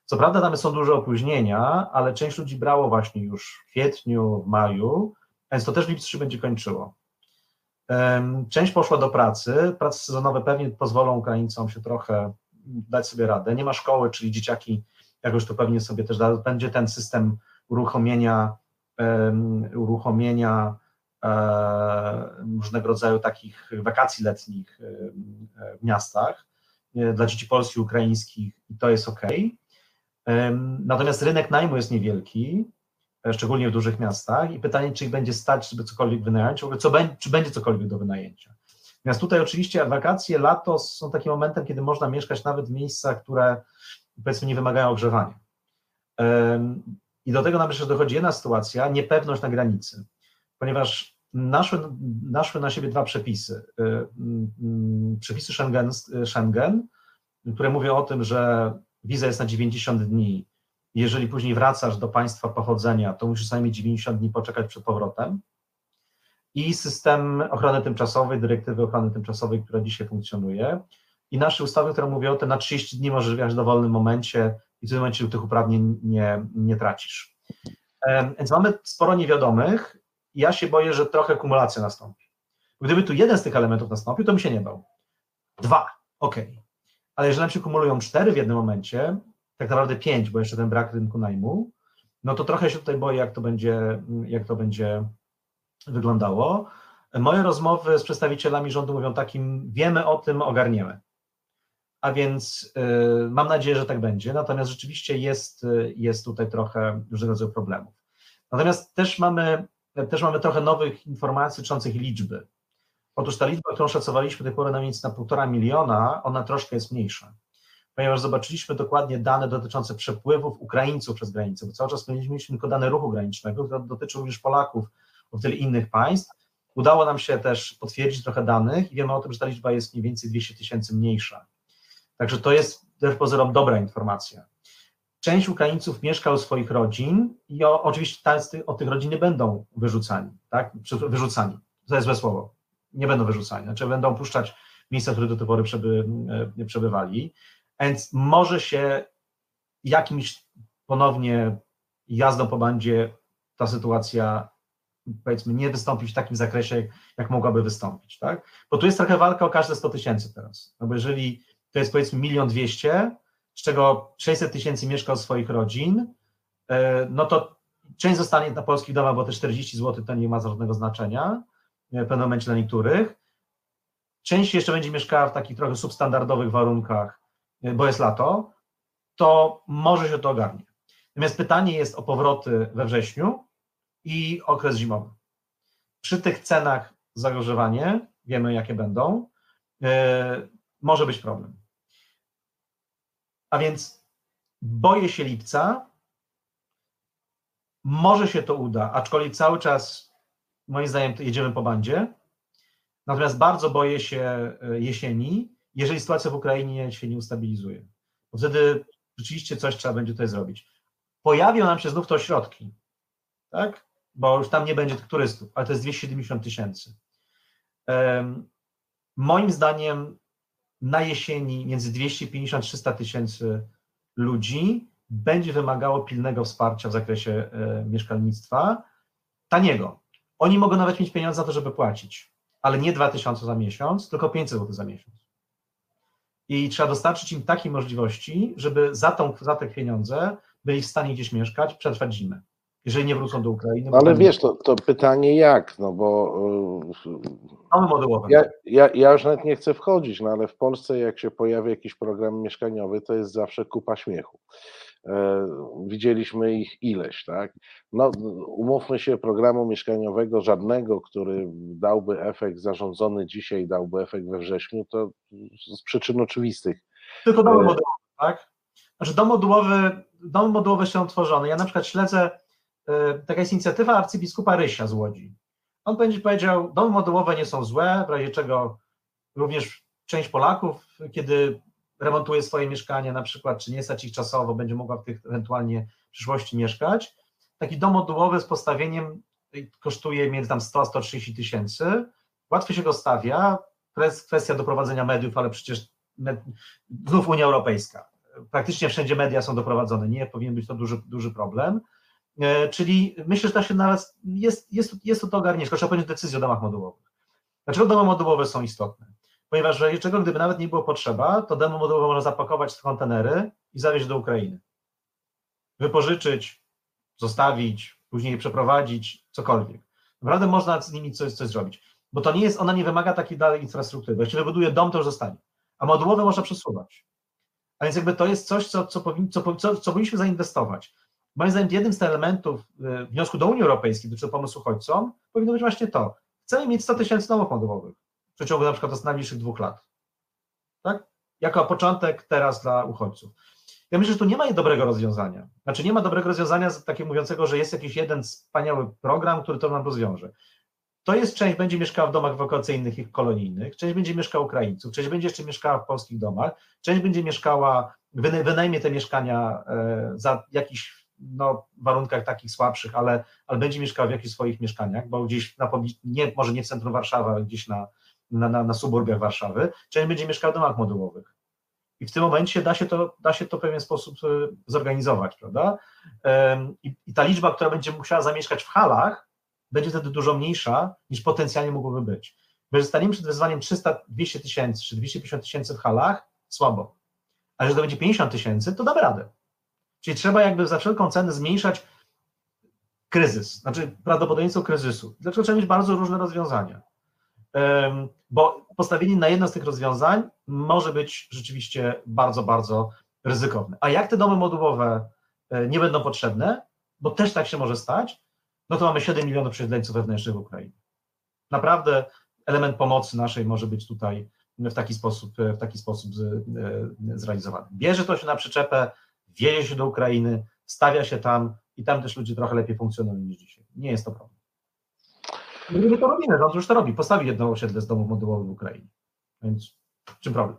Co prawda tam są duże opóźnienia, ale część ludzi brało właśnie już w kwietniu, w maju, więc to też w lipcu się będzie kończyło. Część poszła do pracy, prace sezonowe pewnie pozwolą Ukraińcom się trochę dać sobie radę. Nie ma szkoły, czyli dzieciaki jakoś to pewnie sobie też da, będzie ten system uruchomienia, um, uruchomienia różnego rodzaju takich wakacji letnich w miastach e, dla dzieci polskich, ukraińskich i to jest ok. Natomiast rynek najmu jest niewielki, e, szczególnie w dużych miastach i pytanie, czy ich będzie stać, żeby cokolwiek wynająć, co, czy będzie cokolwiek do wynajęcia. Natomiast tutaj oczywiście wakacje, lato są takim momentem, kiedy można mieszkać nawet w miejscach, które powiedzmy nie wymagają ogrzewania. I do tego nam jeszcze dochodzi jedna sytuacja, niepewność na granicy, ponieważ naszły, naszły na siebie dwa przepisy. Przepisy Schengen, Schengen, które mówią o tym, że wiza jest na 90 dni, jeżeli później wracasz do państwa pochodzenia, to musisz najmniej 90 dni poczekać przed powrotem. I system ochrony tymczasowej, dyrektywy ochrony tymczasowej, która dzisiaj funkcjonuje, i nasze ustawy, które mówią o tym, na 30 dni możesz wjechać w dowolnym momencie i w tym momencie tych uprawnień nie, nie tracisz. Więc mamy sporo niewiadomych. Ja się boję, że trochę kumulacja nastąpi. Gdyby tu jeden z tych elementów nastąpił, to bym się nie bał. Dwa, ok. Ale jeżeli nam się kumulują cztery w jednym momencie, tak naprawdę pięć, bo jeszcze ten brak rynku najmu, no to trochę się tutaj boję, jak to będzie, jak to będzie wyglądało. Moje rozmowy z przedstawicielami rządu mówią takim, wiemy o tym, ogarniemy. A więc y, mam nadzieję, że tak będzie. Natomiast rzeczywiście jest, y, jest tutaj trochę różnego rodzaju problemów. Natomiast też mamy, też mamy trochę nowych informacji dotyczących liczby. Otóż ta liczba, którą szacowaliśmy do tej pory na mniej na półtora miliona, ona troszkę jest mniejsza. Ponieważ zobaczyliśmy dokładnie dane dotyczące przepływów Ukraińców przez granicę, bo cały czas mieliśmy tylko dane ruchu granicznego, które dotyczą również Polaków, o tyle innych państw. Udało nam się też potwierdzić trochę danych i wiemy o tym, że ta liczba jest mniej więcej 200 tysięcy mniejsza. Także to jest też pozorom dobra informacja. Część Ukraińców mieszka u swoich rodzin i o, oczywiście tacy od tych rodzin nie będą wyrzucani, tak? Wyrzucani. To jest złe słowo. Nie będą wyrzucani, znaczy będą puszczać miejsca, w których do tej pory przeby, e, przebywali. Więc może się jakimś ponownie jazdą po bandzie ta sytuacja powiedzmy nie wystąpić w takim zakresie, jak mogłaby wystąpić, tak? Bo tu jest trochę walka o każde 100 tysięcy teraz, no bo jeżeli to jest powiedzmy milion dwieście, z czego 600 tysięcy mieszka u swoich rodzin, e, no to część zostanie na polskich domach, bo te 40 zł to nie ma żadnego znaczenia e, w pewnym momencie dla niektórych. Część jeszcze będzie mieszkała w takich trochę substandardowych warunkach, e, bo jest lato, to może się to ogarnie. Natomiast pytanie jest o powroty we wrześniu i okres zimowy. Przy tych cenach zagrzewanie, wiemy jakie będą, może być problem. A więc boję się lipca. Może się to uda, aczkolwiek cały czas, moim zdaniem, jedziemy po bandzie. Natomiast bardzo boję się e, jesieni, jeżeli sytuacja w Ukrainie się nie ustabilizuje. Bo wtedy rzeczywiście coś trzeba będzie tutaj zrobić. Pojawią nam się znów te ośrodki, tak? Bo już tam nie będzie tych turystów, ale to jest 270 tysięcy. Moim zdaniem na jesieni między 250-300 tysięcy ludzi będzie wymagało pilnego wsparcia w zakresie e, mieszkalnictwa, taniego. Oni mogą nawet mieć pieniądze na to, żeby płacić, ale nie 2000 za miesiąc, tylko 500 zł za miesiąc. I trzeba dostarczyć im takiej możliwości, żeby za, tą, za te pieniądze byli w stanie gdzieś mieszkać, przetrwać zimę jeżeli nie wrócą do Ukrainy. Ale wiesz, to, to pytanie jak, no bo... Modułowe. Ja, ja, ja już nawet nie chcę wchodzić, no ale w Polsce jak się pojawia jakiś program mieszkaniowy, to jest zawsze kupa śmiechu. E, widzieliśmy ich ileś, tak? No, umówmy się, programu mieszkaniowego żadnego, który dałby efekt zarządzony dzisiaj, dałby efekt we wrześniu, to z przyczyn oczywistych. Tylko domy e, modułowe, tak? Znaczy dom modułowy, domy modułowe są tworzone. Ja na przykład śledzę taka jest inicjatywa arcybiskupa Rysia z Łodzi. On będzie powiedział, domy modułowe nie są złe, w razie czego również część Polaków, kiedy remontuje swoje mieszkanie na przykład, czy nie stać ich czasowo, będzie mogła w tych ewentualnie w przyszłości mieszkać. Taki dom modułowy z postawieniem kosztuje między tam 100 a 130 tysięcy. Łatwo się go stawia. To jest kwestia doprowadzenia mediów, ale przecież med... znów Unia Europejska. Praktycznie wszędzie media są doprowadzone. Nie powinien być to duży, duży problem. E, czyli myślę, że to się nawet jest, jest, jest to do ogarnięcia, trzeba podjąć decyzję o domach modułowych. Dlaczego domy modułowe są istotne? Ponieważ czego gdyby nawet nie było potrzeba, to domy modułowe można zapakować w kontenery i zawieźć do Ukrainy. Wypożyczyć, zostawić, później przeprowadzić, cokolwiek. Naprawdę można z nimi coś, coś zrobić. Bo to nie jest, ona nie wymaga takiej dalej infrastruktury. Bo jeśli wybuduje dom, to już zostanie. A modułowe można przesuwać. A więc jakby to jest coś, co, co, powin, co, co, co powinniśmy zainwestować. Moim zdaniem jednym z elementów e, wniosku do Unii Europejskiej dotyczącego pomocy uchodźcom powinno być właśnie to. Chcemy mieć 100 tysięcy domów modułowych w przeciągu na przykład najbliższych dwóch lat. Tak? Jako początek teraz dla uchodźców. Ja myślę, że tu nie ma dobrego rozwiązania. Znaczy nie ma dobrego rozwiązania takiego mówiącego, że jest jakiś jeden wspaniały program, który to nam rozwiąże. To jest część będzie mieszkała w domach ewakuacyjnych i kolonijnych, część będzie mieszkała Ukraińców, część będzie jeszcze mieszkała w polskich domach, część będzie mieszkała wynajmie te mieszkania za jakichś no, warunkach takich słabszych, ale, ale będzie mieszkał w jakichś swoich mieszkaniach, bo gdzieś na nie, może nie w centrum Warszawy, ale gdzieś na, na, na, na suburbiach Warszawy, część będzie mieszkał w domach modułowych. I w tym momencie da się to, da się to w pewien sposób e, zorganizować, prawda? I, I, ta liczba, która będzie musiała zamieszkać w halach, będzie wtedy dużo mniejsza niż potencjalnie mogłoby być. Bo staniemy przed wyzwaniem 300, 200 tysięcy czy 250 tysięcy w halach, słabo. A że to będzie 50 tysięcy, to damy radę. Czyli trzeba jakby za wszelką cenę zmniejszać kryzys, znaczy prawdopodobieństwo kryzysu. Dlaczego trzeba mieć bardzo różne rozwiązania? Bo postawienie na jedno z tych rozwiązań może być rzeczywiście bardzo, bardzo ryzykowne. A jak te domy modułowe e, nie będą potrzebne, bo też tak się może stać, no to mamy 7 milionów przesiedleńców wewnętrznych w Ukrainie. Naprawdę element pomocy naszej może być tutaj w taki sposób, w taki sposób e, zrealizowany. Bierze to się na przyczepę, wieje się do Ukrainy, stawia się tam i tam też ludzie trochę lepiej funkcjonują niż dzisiaj. Nie jest to problem. My to robimy, rząd już to robi. Postawi jedno osiedle z domów modułowych w Ukrainie. Więc czym problem?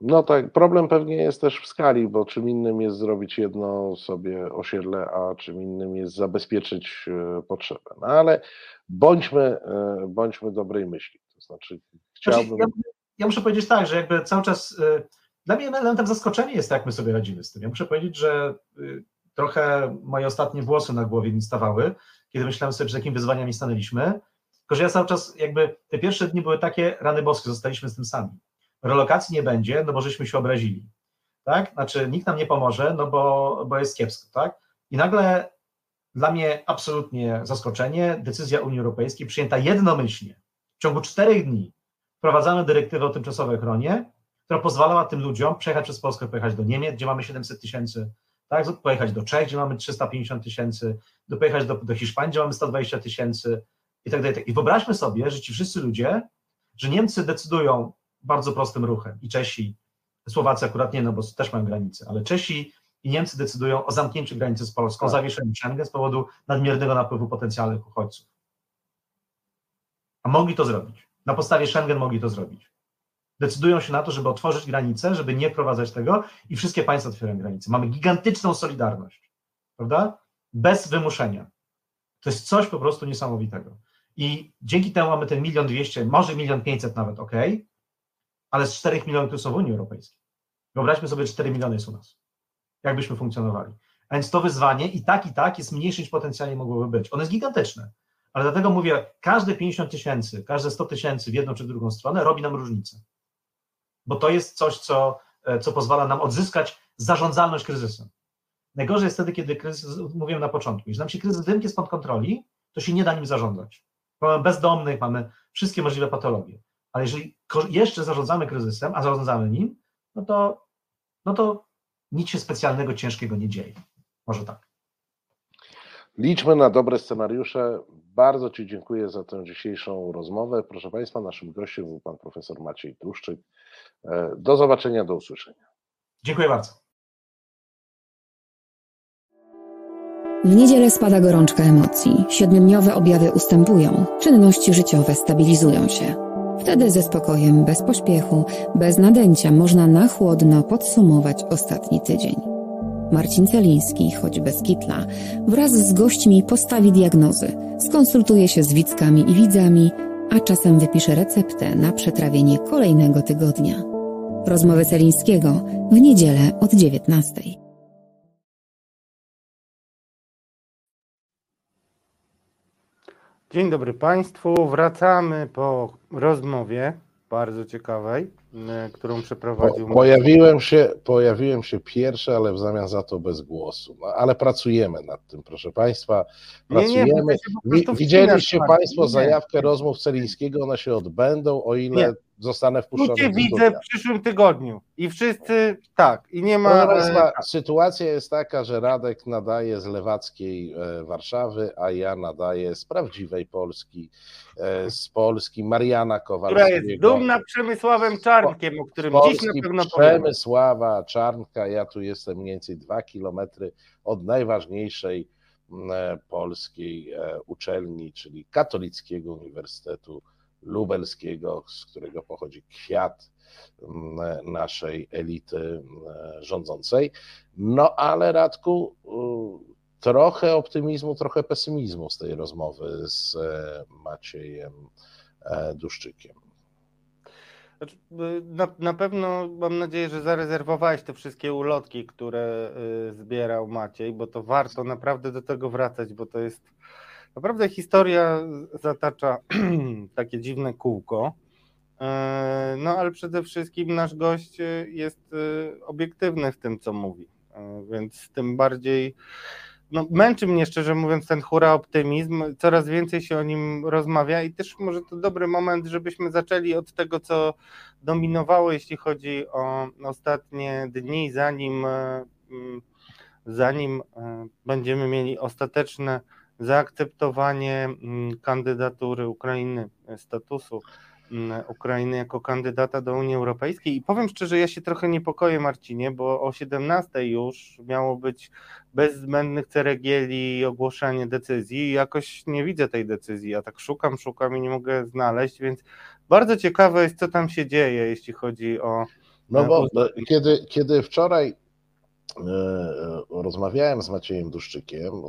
No tak, problem pewnie jest też w skali, bo czym innym jest zrobić jedno sobie osiedle, a czym innym jest zabezpieczyć e, potrzebę. No ale bądźmy, e, bądźmy dobrej myśli. To znaczy, chciałbym. Ja, ja, muszę powiedzieć tak, że jakby cały czas. Dla mnie elementem zaskoczenia jest, jak my sobie radzimy z tym. Ja muszę powiedzieć, że trochę moje ostatnie włosy na głowie mi stawały, kiedy myślałem sobie, przed jakimi wyzwaniami stanęliśmy. Tylko, że ja cały czas, jakby te pierwsze dni były takie, rany boskie, zostaliśmy z tym sami. Relokacji nie będzie, no bo żeśmy się obrazili. Tak? Znaczy, nikt nam nie pomoże, no bo, bo jest kiepsko, tak? I nagle dla mnie absolutnie zaskoczenie, decyzja Unii Europejskiej przyjęta jednomyślnie. W ciągu czterech dni wprowadzamy dyrektywę o tymczasowej ochronie, która pozwalała tym ludziom przejechać przez Polskę, pojechać do Niemiec, gdzie mamy 700 tysięcy tak? Pojechać do Czech, gdzie mamy 350 tysięcy, pojechać do, do Hiszpanii, gdzie mamy 120 tysięcy i tak dalej. I wyobraźmy sobie, że ci wszyscy ludzie, że Niemcy decydują bardzo prostym ruchem i Czesi, Słowacy akurat nie, no bo też mają granice, ale Czesi i Niemcy decydują o zamknięciu granicy z Polską, tak. zawieszeniu Schengen z powodu nadmiernego napływu potencjalnych uchodźców. A mogli to zrobić. Na podstawie Schengen mogli to zrobić decydują się na to, żeby otworzyć granice, żeby nie wprowadzać tego i wszystkie państwa otwierają granice. Mamy gigantyczną solidarność, prawda? Bez wymuszenia. To jest coś po prostu niesamowitego. I dzięki temu mamy ten milion dwieście, może milion pięćset nawet, ok, ale z czterech milionów, które są w Unii Europejskiej. Wyobraźmy sobie, 4 miliony jest u nas. Jakbyśmy funkcjonowali. A więc to wyzwanie i tak, i tak jest mniejsze niż potencjalnie mogłoby być. Ono jest gigantyczne. Ale dlatego mówię, każde 50 tysięcy, każde 100 tysięcy w jedną czy drugą stronę robi nam różnicę bo to jest coś, co, e, co pozwala nam odzyskać zarządzalność kryzysem. Najgorzej jest wtedy, kiedy kryzys, mówiłem na początku, jeśli nam się kryzys wymknie spod kontroli, to się nie da nim zarządzać. Mamy bezdomnych, mamy wszystkie możliwe patologie. Ale jeżeli jeszcze zarządzamy kryzysem, a zarządzamy nim, no to, no to nic się specjalnego, ciężkiego nie dzieje. Może tak. Liczmy na dobre scenariusze. Bardzo Ci dziękuję za tę dzisiejszą rozmowę. Proszę Państwa, naszym gościem był Pan Profesor Maciej Truszczyk. E, do zobaczenia, do usłyszenia. Dziękuję bardzo. W niedzielę spada gorączka emocji, siedmiodniowe objawy ustępują, czynności życiowe stabilizują się. Wtedy ze spokojem, bez pośpiechu, bez nadęcia można na chłodno podsumować ostatni tydzień. Marcin Celiński, choć bez kitla, wraz z gośćmi postawi diagnozy, skonsultuje się z widzkami i widzami, a czasem wypisze receptę na przetrawienie kolejnego tygodnia. Rozmowy Celińskiego w niedzielę od 19. Dzień dobry Państwu. Wracamy po rozmowie bardzo ciekawej, którą przeprowadził. Po, pojawiłem, się, pojawiłem się pierwszy, ale w zamian za to bez głosu. No, ale pracujemy nad tym, proszę Państwa. Pracujemy. Nie, nie, Widzieliście Państwo zajawkę rozmów Celińskiego, one się odbędą, o ile nie zostanę wpuszczony. Tu widzę w przyszłym tygodniu i wszyscy tak, i nie ma... Państwa, sytuacja jest taka, że Radek nadaje z lewackiej e, Warszawy, a ja nadaję z prawdziwej Polski, e, z Polski, Mariana Kowalskiego. Która jest dumna Przemysławem Czarnkiem, o którym Polski, dziś na pewno powiem. Przemysława Czarnka, ja tu jestem mniej więcej dwa kilometry od najważniejszej e, polskiej uczelni, czyli Katolickiego Uniwersytetu lubelskiego, z którego pochodzi kwiat mm, naszej elity mm, rządzącej. No ale Radku, trochę optymizmu, trochę pesymizmu z tej rozmowy z e, Maciejem e, Duszczykiem. Znaczy, na, na pewno mam nadzieję, że zarezerwowałeś te wszystkie ulotki, które y, zbierał Maciej, bo to warto naprawdę do tego wracać, bo to jest naprawdę historia zatacza [CLEARS THROAT] takie dziwne kółko. E, no ale przede wszystkim nasz gość jest y, obiektywny w tym, co mówi, więc tym bardziej no, męczy mnie szczerze mówiąc ten hura optymizm, coraz więcej się o nim rozmawia i też może to dobry moment, żebyśmy zaczęli od tego, co dominowało, jeśli chodzi o ostatnie dni, zanim, e, mm, zanim e, będziemy mieli ostateczne zaakceptowanie mm, kandydatury Ukrainy, e, statusu Mm, Ukrainy jako kandydata do Unii Europejskiej. I powiem szczerze, ja się trochę niepokoję, Marcinie, bo o 17 już miało być bez zbędnych ceregieli ogłoszenie decyzji i jakoś nie widzę tej decyzji. Ja tak szukam, szukam i nie mogę znaleźć, więc bardzo ciekawe jest, co tam się dzieje, jeśli chodzi o. No bo kiedy, kiedy wczoraj e, rozmawiałem z Maciejem Duszczykiem, e,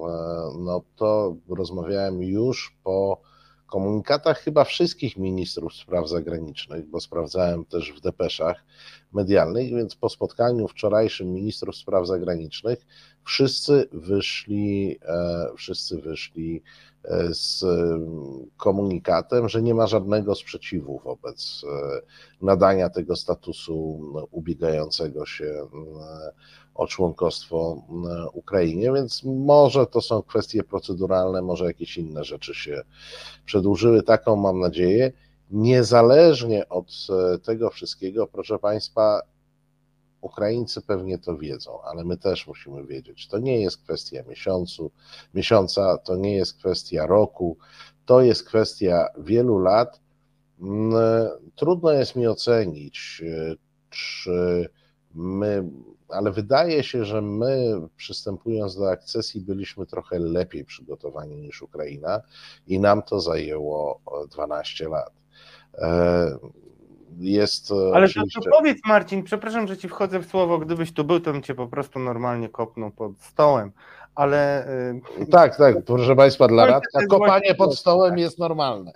no to rozmawiałem już po komunikatach chyba wszystkich ministrów spraw zagranicznych, bo sprawdzałem też w depeszach medialnych, więc po spotkaniu wczorajszym ministrów spraw zagranicznych wszyscy wyszli, e, wszyscy wyszli e, z komunikatem, że nie ma żadnego sprzeciwu wobec e, nadania tego statusu ubiegającego się o członkostwo Ukrainie, więc może to są kwestie proceduralne, może jakieś inne rzeczy się przedłużyły. Taką mam nadzieję. Niezależnie od e, tego wszystkiego, proszę Państwa, Ukraińcy pewnie to wiedzą, ale my też musimy wiedzieć. To nie jest kwestia miesiącu, miesiąca, to nie jest kwestia roku, to jest kwestia wielu lat. Trudno jest mi ocenić, e, czy my ale wydaje się, że my przystępując do akcesji byliśmy trochę lepiej przygotowani niż Ukraina i nam to zajęło 12 lat. E, jest Ale oczywiście... to, to powiedz Marcin, przepraszam, że ci wchodzę w słowo, gdybyś tu był, to bym cię po prostu normalnie kopnął pod stołem, ale... E, tak, tak, proszę Państwa, dla Radka kopanie pod stołem jest normalne.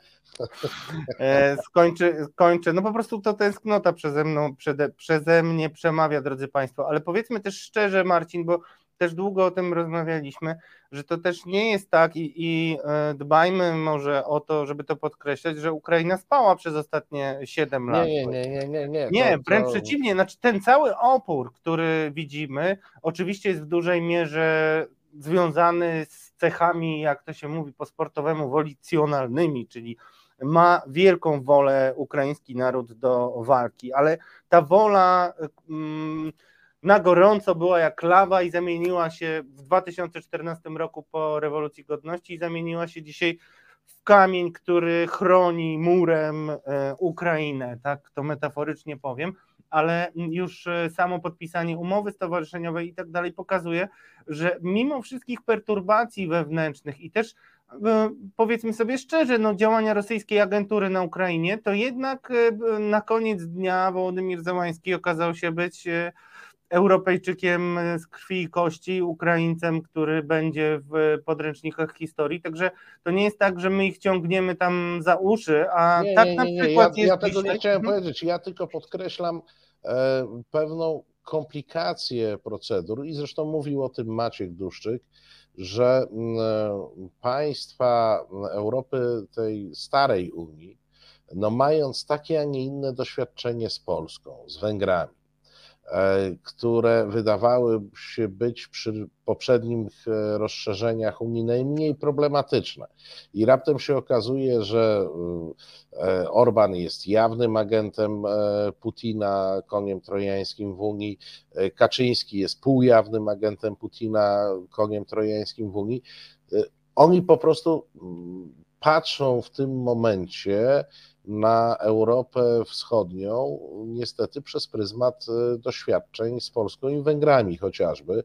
E, skończy, skończę. No po prostu to tęsknota przeze mną, przede, przeze mnie przemawia, drodzy Państwo, ale powiedzmy też szczerze, Marcin, bo też długo o tym rozmawialiśmy, że to też nie jest tak i, i e, dbajmy może o to, żeby to podkreślać, że Ukraina spała przez ostatnie 7 lat. Nie, nie, nie, nie. Nie, nie to, wręcz to... przeciwnie, znaczy ten cały opór, który widzimy, oczywiście jest w dużej mierze związany z cechami, jak to się mówi po sportowemu, wolicjonalnymi, czyli ma wielką wolę ukraiński naród do walki, ale ta wola mm, na gorąco była jak lawa i zamieniła się w 2014 roku po rewolucji godności i zamieniła się dzisiaj w kamień, który chroni murem e, Ukrainę, tak to metaforycznie powiem, ale już e, samo podpisanie umowy stowarzyszeniowej i tak dalej pokazuje, że mimo wszystkich perturbacji wewnętrznych i też powiedzmy sobie szczerze, no, działania rosyjskiej agentury na Ukrainie, to jednak e, na koniec dnia Wołodymir Załański okazał się być e, Europejczykiem z krwi i kości, Ukraińcem, który będzie w podręcznikach historii. Także to nie jest tak, że my ich ciągniemy tam za uszy, a nie, tak nie, na nie, przykład ja. Ja tego dzisiaj... nie chciałem mhm. powiedzieć. Ja tylko podkreślam e, pewną komplikację procedur i zresztą mówił o tym Maciek Duszczyk że mm, państwa Europy, tej starej Unii, no mając takie, a nie inne doświadczenie z Polską, z Węgrami, które wydawały się być przy poprzednich e, rozszerzeniach Unii najmniej problematyczne. I raptem się okazuje, że e, Orban jest jawnym agentem Putina, koniem trojańskim w Unii, Kaczyński jest półjawnym agentem Putina, koniem trojańskim w Unii. Oni po prostu patrzą w tym momencie na Europę Wschodnią, niestety przez pryzmat e, doświadczeń z Polską i Węgrami chociażby.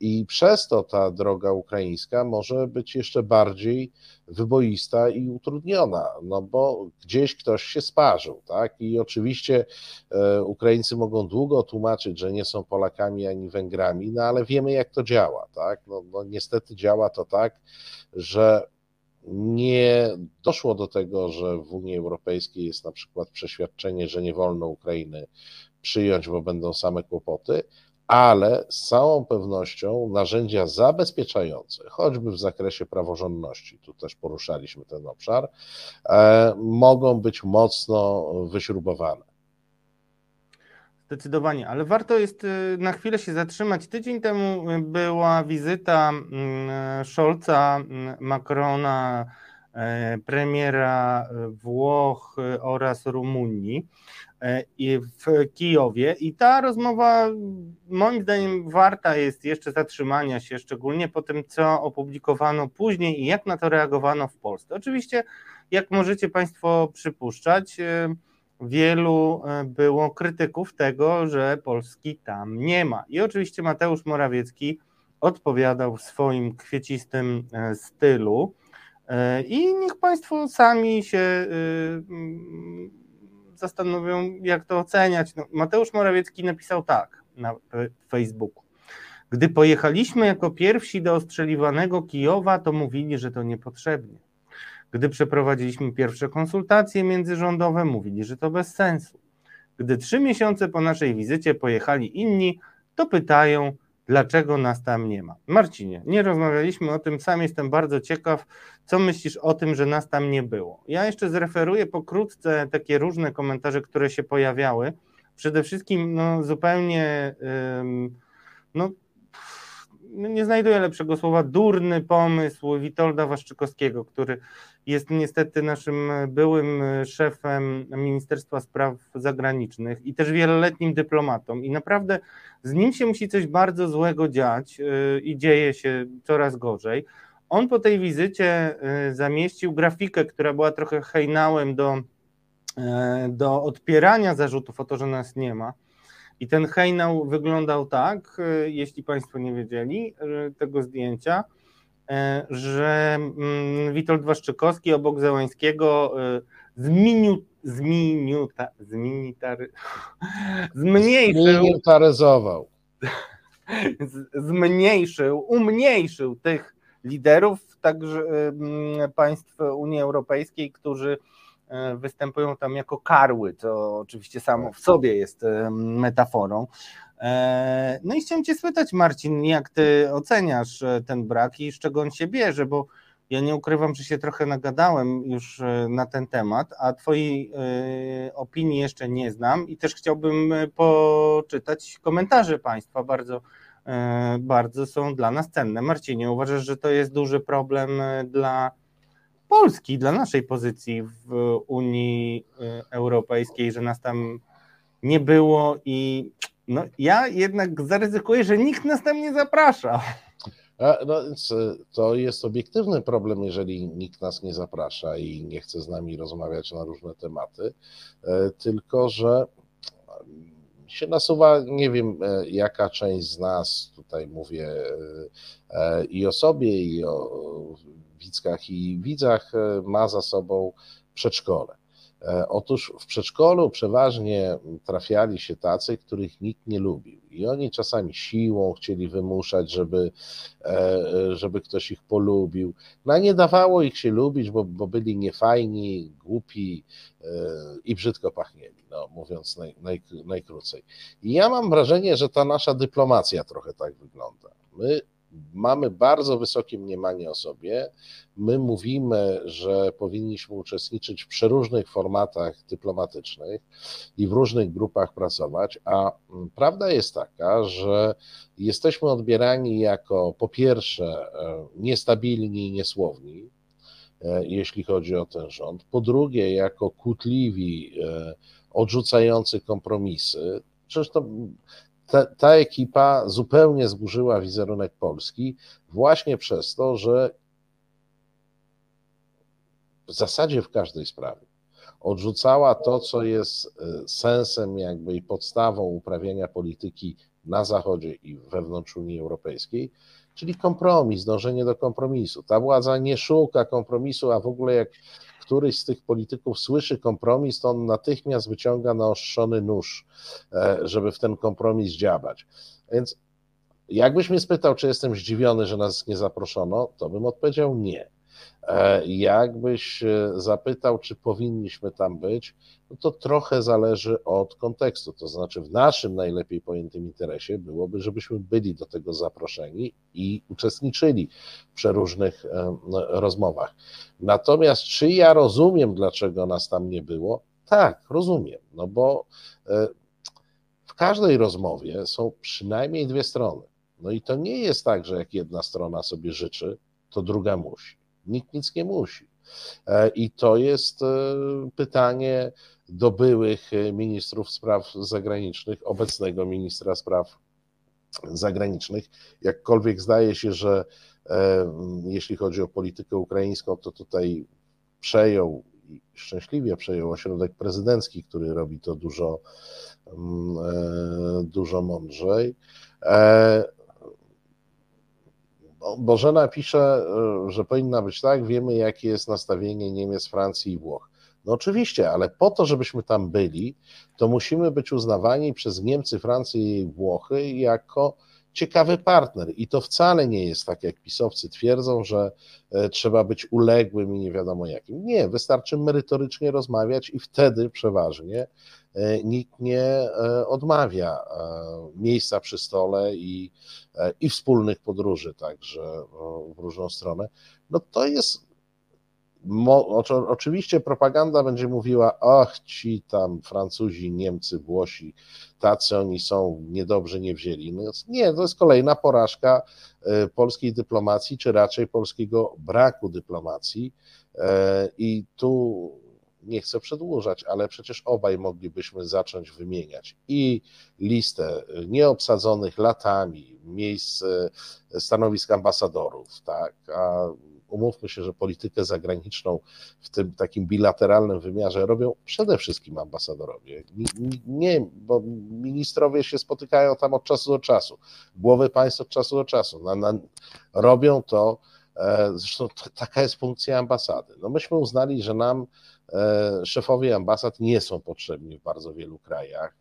I przez to ta droga ukraińska może być jeszcze bardziej wyboista i utrudniona, no bo gdzieś ktoś się sparzył, tak? I oczywiście e, Ukraińcy mogą długo tłumaczyć, że nie są Polakami ani Węgrami, no ale wiemy, jak to działa, tak? No, no niestety działa to tak, że nie doszło do tego, że w Unii Europejskiej jest na przykład przeświadczenie, że nie wolno Ukrainy przyjąć, bo będą same kłopoty, ale z całą pewnością narzędzia zabezpieczające, choćby w zakresie praworządności, tu też poruszaliśmy ten obszar, e, mogą być mocno wyśrubowane. Zdecydowanie, ale warto jest y, na chwilę się zatrzymać. Tydzień temu y, była wizyta mm, Scholza, mm, Macrona, premiera y, Włoch oraz Rumunii w Kijowie i ta rozmowa moim zdaniem warta jest jeszcze zatrzymania się, szczególnie po tym, co opublikowano później i jak na to reagowano w Polsce. Oczywiście, jak możecie Państwo przypuszczać, wielu e, było krytyków tego, że Polski tam nie ma. I oczywiście Mateusz Morawiecki odpowiadał w swoim kwiecistym e, stylu. E, I niech Państwo sami się mm, zastanowią, jak to oceniać. No, Mateusz Morawiecki napisał tak na Facebooku. Gdy pojechaliśmy jako pierwsi do ostrzeliwanego Kijowa, to mówili, że to niepotrzebnie. Gdy przeprowadziliśmy pierwsze konsultacje międzyrządowe, mówili, że to bez sensu. Gdy trzy miesiące po naszej wizycie pojechali inni, to pytają, dlaczego nas tam nie ma. Marcinie, nie rozmawialiśmy o tym, sam jestem bardzo ciekaw, co myślisz o tym, że nas tam nie było. Ja jeszcze zreferuję pokrótce takie różne komentarze, które się pojawiały. Przede wszystkim no, zupełnie no, nie znajduję lepszego słowa, durny pomysł Witolda Waszczykowskiego, który jest niestety naszym byłym szefem Ministerstwa Spraw Zagranicznych i też wieloletnim dyplomatą. I naprawdę z nim się musi coś bardzo złego dziać yy, i dzieje się coraz gorzej. On po tej wizycie yy, zamieścił grafikę, która była trochę hejnałem do, yy, do odpierania zarzutów o to, że nas nie ma i ten hejnał wyglądał tak, e, jeśli Państwo nie wiedzieli e, tego zdjęcia, e, że mm, Witold Waszczykowski obok Zełańskiego zmienił, zmienił, zmienitary, [LAUGHS] zmniejszył, zmilitaryzował, [LAUGHS] zmniejszył, umniejszył tych liderów także państw Unii Europejskiej, którzy występują tam jako karły, co oczywiście samo w sobie jest e, metaforą. E, no i chciałem Cię spytać, Marcin, jak Ty oceniasz ten brak i z czego on się bierze, bo ja nie ukrywam, że się trochę nagadałem już na ten temat, a Twojej opinii jeszcze nie znam i też chciałbym poczytać komentarze Państwa, bardzo, bardzo są dla nas cenne. Marcinie, uważasz, że to jest duży problem dla Polski, dla naszej pozycji w Unii y, Europejskiej, że nas tam nie było i no, ja jednak zaryzykuję, że nikt nas tam nie zaprasza. No, to jest obiektywny problem, jeżeli nikt nas nie zaprasza i nie chce z nami rozmawiać na różne tematy, e, tylko że się nasuwa, nie wiem jaka część z nas, tutaj mówię i o sobie, i o widzkach i widzach e, ma za sobą przedszkole. E, otóż w przedszkolu przeważnie trafiali się tacy, których nikt nie lubił. I oni czasami siłą chcieli wymuszać, żeby, e, żeby ktoś ich polubił. No a nie dawało ich się lubić, bo, bo byli niefajni, głupi i brzydko pachnieli, no, mówiąc naj, naj, najkrócej. I ja mam wrażenie, że ta nasza dyplomacja trochę tak wygląda. My mamy bardzo wysokie mniemanie o sobie. My mówimy, że powinniśmy uczestniczyć w przeróżnych formatach dyplomatycznych i w różnych grupach pracować, a prawda jest taka, że jesteśmy odbierani jako po pierwsze e, niestabilni i niesłowni, e, jeśli chodzi o ten rząd, po drugie jako kłótliwi, e, odrzucający kompromisy. Przecież to ta, ta ekipa zupełnie zburzyła wizerunek Polski właśnie przez to, że w zasadzie w każdej sprawie odrzucała to, co jest e, sensem jakby i podstawą uprawiania polityki na Zachodzie i wewnątrz Unii Europejskiej, czyli kompromis, dążenie do kompromisu. Ta władza nie szuka kompromisu, a w ogóle jak któryś z tych polityków słyszy kompromis, to on natychmiast wyciąga naostrzony nóż, e, żeby w ten kompromis działać. Więc jakbyś mnie spytał, czy jestem zdziwiony, że nas nie zaproszono, to bym odpowiedział nie. E, jakbyś zapytał, czy powinniśmy tam być, no to trochę zależy od kontekstu. To znaczy, w naszym najlepiej pojętym interesie byłoby, żebyśmy byli do tego zaproszeni i uczestniczyli w przeróżnych e, rozmowach. Natomiast, czy ja rozumiem, dlaczego nas tam nie było? Tak, rozumiem, no bo e, w każdej rozmowie są przynajmniej dwie strony. No i to nie jest tak, że jak jedna strona sobie życzy, to druga musi. Nikt nic nie musi. E, I to jest e, pytanie do byłych ministrów spraw zagranicznych, obecnego ministra spraw zagranicznych. Jakkolwiek zdaje się, że e, jeśli chodzi o politykę ukraińską, to tutaj przejął i szczęśliwie przejął ośrodek prezydencki, który robi to dużo, mm, dużo mądrzej. Bożena pisze, e, że powinna być tak, wiemy jakie jest nastawienie Niemiec, Francji i Włoch. No oczywiście, ale po to, żebyśmy tam byli, to musimy być uznawani przez Niemcy, Francję i Włochy jako ciekawy partner. I to wcale nie jest tak, jak pisowcy twierdzą, że e, trzeba być uległym i nie wiadomo jakim. Nie, wystarczy merytorycznie rozmawiać i wtedy przeważnie nikt nie e, odmawia miejsca przy stole i, i wspólnych podróży także w różną stronę. No to jest oczywiście propaganda będzie mówiła, ach, ci tam Francuzi, Niemcy, Włosi, tacy oni są, niedobrze nie wzięli. No, nie, to jest kolejna porażka e, polskiej dyplomacji, czy raczej polskiego braku dyplomacji. E, I tu nie chcę przedłużać, ale przecież obaj moglibyśmy zacząć wymieniać i listę nieobsadzonych latami miejsc stanowisk ambasadorów, tak, a umówmy się, że politykę zagraniczną w tym takim bilateralnym wymiarze robią przede wszystkim ambasadorowie. Nie, bo ministrowie się spotykają tam od czasu do czasu, głowy państw od czasu do czasu. Na, na, robią to, e, zresztą taka jest funkcja ambasady. No myśmy uznali, że nam szefowie ambasad nie są potrzebni w bardzo wielu krajach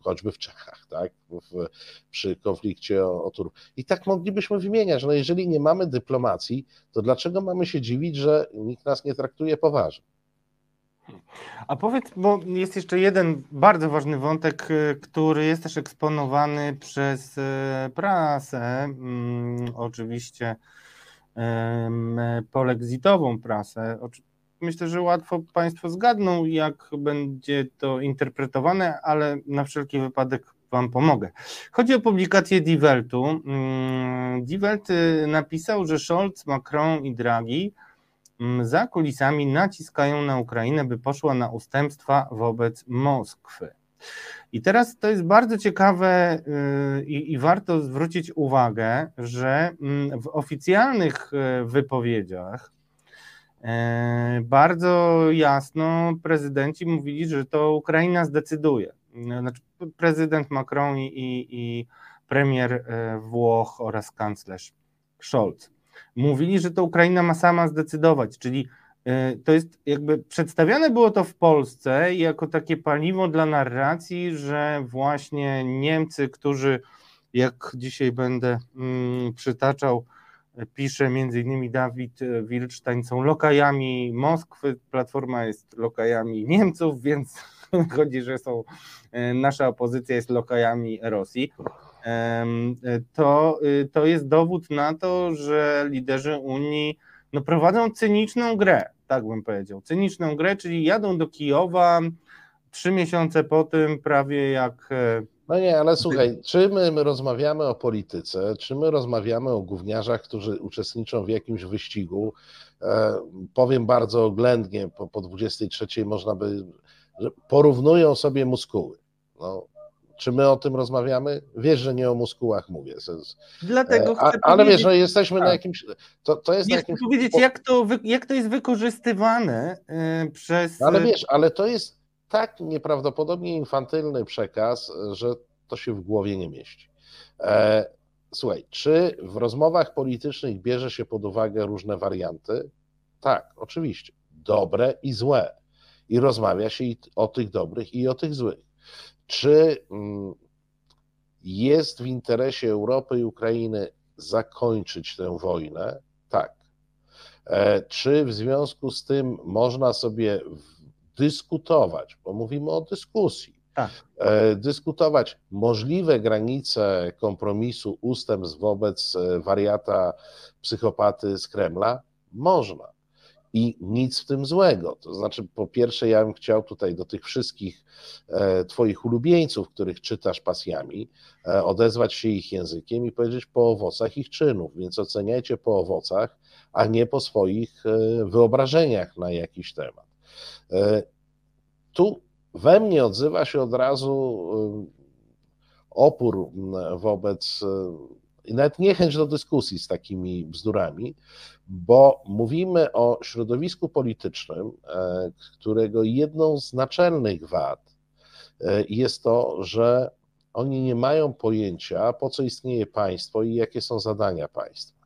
choćby w Czechach, tak, w, przy konflikcie o, o Turów. I tak moglibyśmy wymieniać, no jeżeli nie mamy dyplomacji, to dlaczego mamy się dziwić, że nikt nas nie traktuje poważnie? A powiedz, bo jest jeszcze jeden bardzo ważny wątek, y, który jest też eksponowany przez y, prasę, mm, oczywiście polexitową prasę, myślę, że łatwo Państwo zgadną, jak będzie to interpretowane, ale na wszelki wypadek Wam pomogę. Chodzi o publikację Die Weltu. Mm, Die Welt y, napisał, że Scholz, Macron i Draghi mm, za kulisami naciskają na Ukrainę, by poszła na ustępstwa wobec Moskwy. I teraz to jest bardzo ciekawe y, i, i, warto zwrócić uwagę, że mm, w oficjalnych y, wypowiedziach bardzo jasno prezydenci mówili, że to Ukraina zdecyduje. Znaczy prezydent Macron i, i, premier e, Włoch oraz kanclerz Scholz mówili, że to Ukraina ma sama zdecydować, czyli e, to jest jakby przedstawiane było to w Polsce jako takie paliwo dla narracji, że właśnie Niemcy, którzy jak dzisiaj będę mm, przytaczał, pisze między innymi Dawid Wilcztań, są lokajami Moskwy, Platforma jest lokajami Niemców, więc [LAUGHS] chodzi, że są, e, nasza opozycja jest lokajami Rosji. To, y, to jest dowód na to, że liderzy Unii no, prowadzą cyniczną grę, tak bym powiedział, cyniczną grę, czyli jadą do Kijowa trzy miesiące po tym, prawie jak e, no nie, ale słuchaj, czy my, my, rozmawiamy o polityce, czy my rozmawiamy o gówniarzach, którzy uczestniczą w jakimś wyścigu? E, powiem bardzo oględnie, po, po 23 można by, porównują sobie muskuły. No, Czy my o tym rozmawiamy? Wiesz, że nie o muskułach mówię. Dlatego chcę A, Ale wiesz, że jesteśmy tak. na jakimś. To, to jest nie na jakimś. Chcę powiedzieć, jak to, jak to jest wykorzystywane yy, przez. Ale wiesz, ale to jest tak nieprawdopodobnie infantylny przekaz, że to się w głowie nie mieści. E, słuchaj, czy w rozmowach politycznych bierze się pod uwagę różne warianty? Tak, oczywiście. Dobre i złe. I rozmawia się i o tych dobrych i o tych złych. Czy mm, jest w interesie Europy i Ukrainy zakończyć tę wojnę? Tak. E, czy w związku z tym można sobie dyskutować, bo mówimy o dyskusji, tak. E, dyskutować możliwe granice kompromisu ustępstw wobec e, wariata, psychopaty z Kremla? Można. I nic w tym złego. To znaczy, po pierwsze, ja bym chciał tutaj do tych wszystkich e, Twoich ulubieńców, których czytasz pasjami, odezwać się ich językiem i powiedzieć po owocach ich czynów. Więc oceniajcie po owocach, a nie po swoich wyobrażeniach na jakiś temat. Tu we mnie odzywa się od razu y, opór wobec, y, i nawet niechęć do dyskusji z takimi bzdurami, bo mówimy o środowisku politycznym, e, którego jedną z naczelnych wad e, jest to, że oni nie mają pojęcia, po co istnieje państwo i jakie są zadania państwa.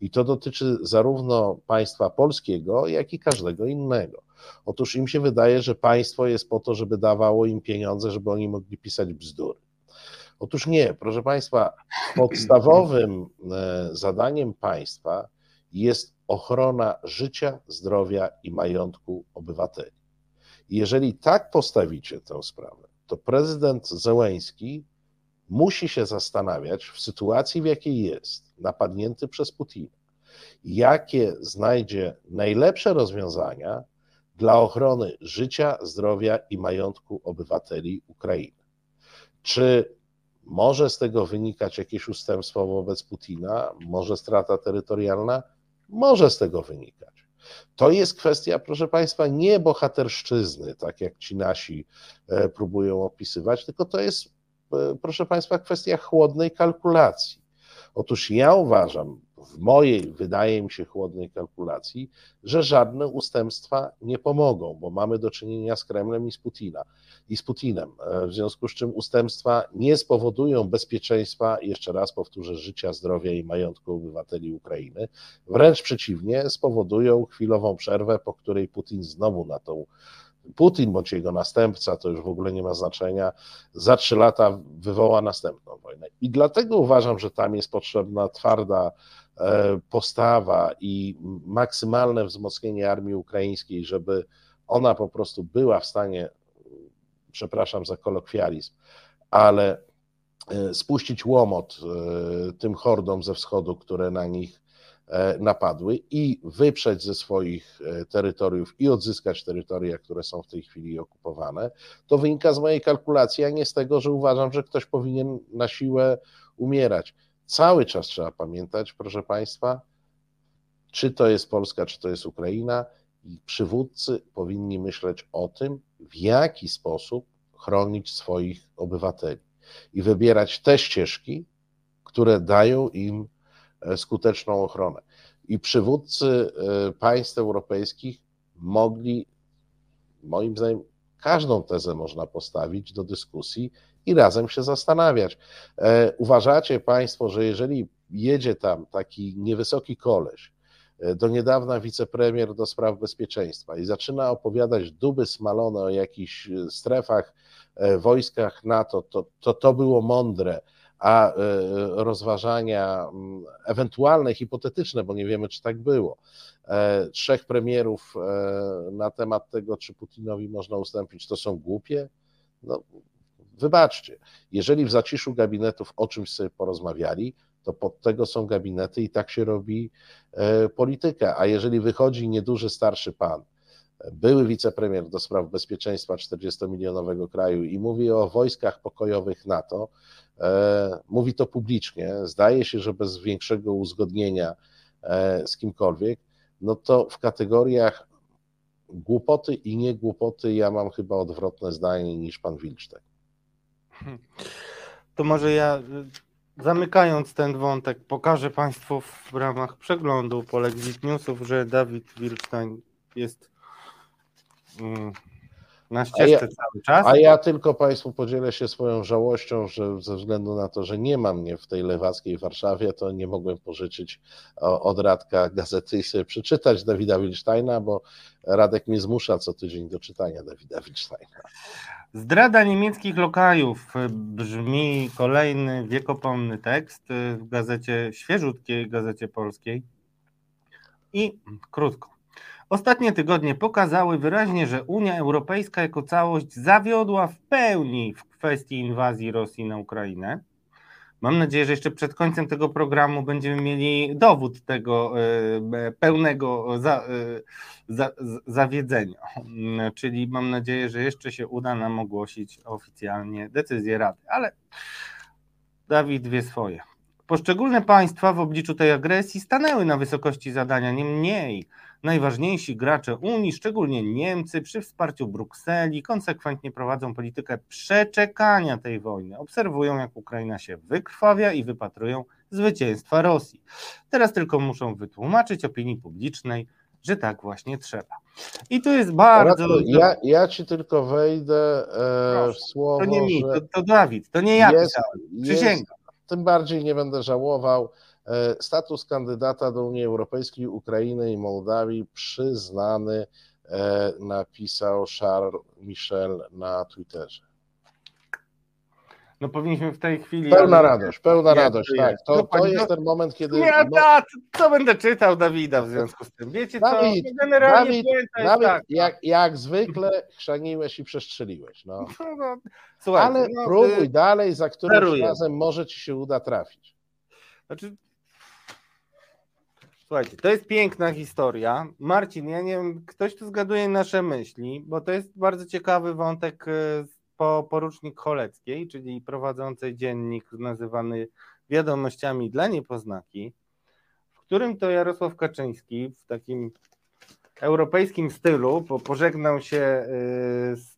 I to dotyczy zarówno państwa polskiego, jak i każdego innego. Otóż im się wydaje, że państwo jest po to, żeby dawało im pieniądze, żeby oni mogli pisać bzdury. Otóż nie, proszę Państwa, podstawowym e, zadaniem państwa jest ochrona życia, zdrowia i majątku obywateli. Jeżeli tak postawicie tę sprawę, to prezydent Zełęński musi się zastanawiać w sytuacji, w jakiej jest, napadnięty przez Putina, jakie znajdzie najlepsze rozwiązania dla ochrony życia, zdrowia i majątku obywateli Ukrainy. Czy może z tego wynikać jakieś ustępstwo wobec Putina? Może strata terytorialna? Może z tego wynikać. To jest kwestia, proszę Państwa, nie bohaterszczyzny, tak jak ci nasi e, próbują opisywać, tylko to jest, e, proszę Państwa, kwestia chłodnej kalkulacji. Otóż ja uważam, w mojej, wydaje mi się, chłodnej kalkulacji, że żadne ustępstwa nie pomogą, bo mamy do czynienia z Kremlem i z Putina i z Putinem. E, w związku z czym ustępstwa nie spowodują bezpieczeństwa, jeszcze raz powtórzę, życia, zdrowia i majątku obywateli Ukrainy. Wręcz przeciwnie, spowodują chwilową przerwę, po której Putin znowu na tą Putin bądź jego następca, to już w ogóle nie ma znaczenia, za trzy lata wywoła następną wojnę. I dlatego uważam, że tam jest potrzebna twarda postawa i maksymalne wzmocnienie armii ukraińskiej, żeby ona po prostu była w stanie, przepraszam za kolokwializm, ale e, spuścić łomot e, tym hordom ze wschodu, które na nich E, napadły i wyprzeć ze swoich e, terytoriów i odzyskać terytoria, które są w tej chwili okupowane, to wynika z mojej kalkulacji, a nie z tego, że uważam, że ktoś powinien na siłę umierać. Cały czas trzeba pamiętać, proszę Państwa, czy to jest Polska, czy to jest Ukraina, i przywódcy powinni myśleć o tym, w jaki sposób chronić swoich obywateli i wybierać te ścieżki, które dają im E, skuteczną ochronę. I przywódcy e, państw europejskich mogli, moim zdaniem, każdą tezę można postawić do dyskusji i razem się zastanawiać. E, uważacie Państwo, że jeżeli jedzie tam taki niewysoki koleś, do niedawna wicepremier do spraw bezpieczeństwa i zaczyna opowiadać duby smalone o jakichś strefach, wojskach NATO, to to, to było mądre, a e, rozważania mm, ewentualne, hipotetyczne, bo nie wiemy, czy tak było, e, trzech premierów e, na temat tego, czy Putinowi można ustąpić, to są głupie? No, wybaczcie, jeżeli w zaciszu gabinetów o czymś sobie porozmawiali, to pod tego są gabinety i tak się robi polityka. A jeżeli wychodzi nieduży starszy pan, były wicepremier do spraw bezpieczeństwa 40-milionowego kraju i mówi o wojskach pokojowych NATO, E, mówi to publicznie, zdaje się, że bez większego uzgodnienia e, z kimkolwiek, no to w kategoriach głupoty i niegłupoty ja mam chyba odwrotne zdanie niż pan Wilcztek. To może ja y, zamykając ten wątek, pokażę Państwu w ramach przeglądu Polexit Newsów, że Dawid Wilstein jest mm, na ścieżce ja, cały czas. A ja tylko Państwu podzielę się swoją żałością, że ze względu na to, że nie ma mnie w tej lewackiej Warszawie, to nie mogłem pożyczyć od Radka gazety i sobie przeczytać Dawida Wilsteina, bo Radek mnie zmusza co tydzień do czytania Dawida Wilsteina. Zdrada niemieckich lokajów brzmi kolejny wiekopomny tekst w gazecie, świeżutkiej gazecie polskiej. I krótko. Ostatnie tygodnie pokazały wyraźnie, że Unia Europejska jako całość zawiodła w pełni w kwestii inwazji Rosji na Ukrainę. Mam nadzieję, że jeszcze przed końcem tego programu będziemy mieli dowód tego e, pełnego za, e, za, zawiedzenia. Czyli mam nadzieję, że jeszcze się uda nam ogłosić oficjalnie decyzję Rady. Ale Dawid wie swoje. Poszczególne państwa w obliczu tej agresji stanęły na wysokości zadania, niemniej Najważniejsi gracze Unii, szczególnie Niemcy, przy wsparciu Brukseli, konsekwentnie prowadzą politykę przeczekania tej wojny. Obserwują, jak Ukraina się wykrwawia i wypatrują zwycięstwa Rosji. Teraz tylko muszą wytłumaczyć opinii publicznej, że tak właśnie trzeba. I tu jest bardzo. Ja, ja ci tylko wejdę e, w słowo. To nie mi, to, to, Dawid, to nie ja jest, pisałem. Przysięgam. Jest, tym bardziej nie będę żałował. E, status kandydata do Unii Europejskiej Ukrainy i Mołdawii przyznany, e, napisał Charles Michel na Twitterze. No powinniśmy w tej chwili. Pełna radość, pełna radość, tak. To, to jest ten moment, kiedy. Nie, no... co będę czytał Dawida w związku z tym? Wiecie Dawid, co? No generalnie Dawid, Dawid tak. jak, jak zwykle chrzaniłeś i przestrzeliłeś. No. [LAUGHS] no, no Słuchaj, Ale no, próbuj y... dalej, za którymś razem może ci się uda trafić. Znaczy, Słuchajcie, to jest piękna historia. Marcin, ja nie wiem, ktoś tu zgaduje nasze myśli, bo to jest bardzo ciekawy wątek y, po porucznik Choleckiej, czyli prowadzącej dziennik nazywany Wiadomościami dla Niepoznaki, w którym to Jarosław Kaczyński w takim europejskim stylu pożegnał się y, z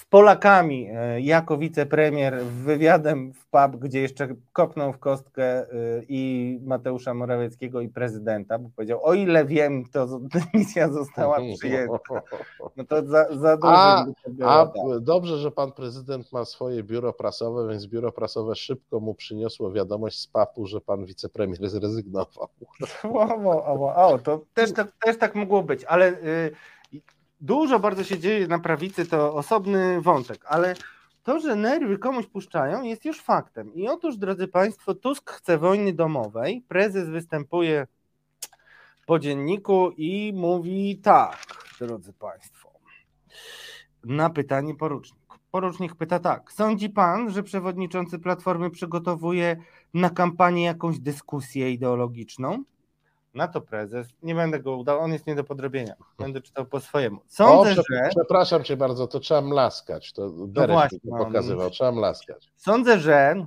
z Polakami e, jako wicepremier wywiadem w pub, gdzie jeszcze kopnął w kostkę e, i Mateusza Morawieckiego i prezydenta, bo powiedział, o ile wiem, to dymisja [LAUGHS] została [LAUGHS] przyjęta. No to za, za dużo. A, a tak. dobrze, że pan prezydent ma swoje biuro prasowe, więc biuro prasowe szybko mu przyniosło wiadomość z papu, że pan wicepremier zrezygnował. [LAUGHS] O, o, o, to też, to, też tak mogło być, ale y, Dużo bardzo się dzieje na prawicy, to osobny wątek, ale to, że nerwy komuś puszczają, jest już faktem. I otóż, drodzy Państwo, Tusk chce wojny domowej. Prezes występuje po dzienniku i mówi tak, drodzy Państwo. Na pytanie porucznik. Porucznik pyta tak. Sądzi pan, że przewodniczący Platformy przygotowuje na kampanię jakąś dyskusję ideologiczną? Na to prezes, nie będę go udał, on jest nie do podrobienia. Będę czytał po swojemu. Sądzę, o, że. Przepraszam cię bardzo, to trzeba mlaskać. To no właśnie, no, pokazywał, trzeba mlaskać. Sądzę, że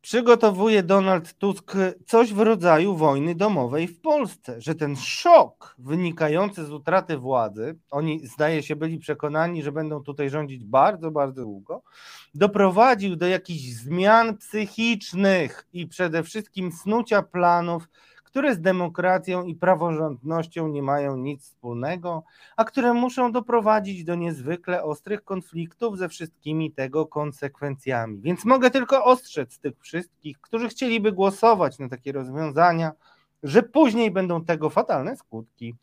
przygotowuje Donald Tusk coś w rodzaju wojny domowej w Polsce, że ten szok wynikający z utraty władzy, oni zdaje się byli przekonani, że będą tutaj rządzić bardzo, bardzo długo, doprowadził do jakichś zmian psychicznych i przede wszystkim snucia planów które z demokracją i praworządnością nie mają nic wspólnego, a które muszą doprowadzić do niezwykle ostrych konfliktów ze wszystkimi tego konsekwencjami. Więc mogę tylko ostrzec tych wszystkich, którzy chcieliby głosować na takie rozwiązania, że później będą tego fatalne skutki.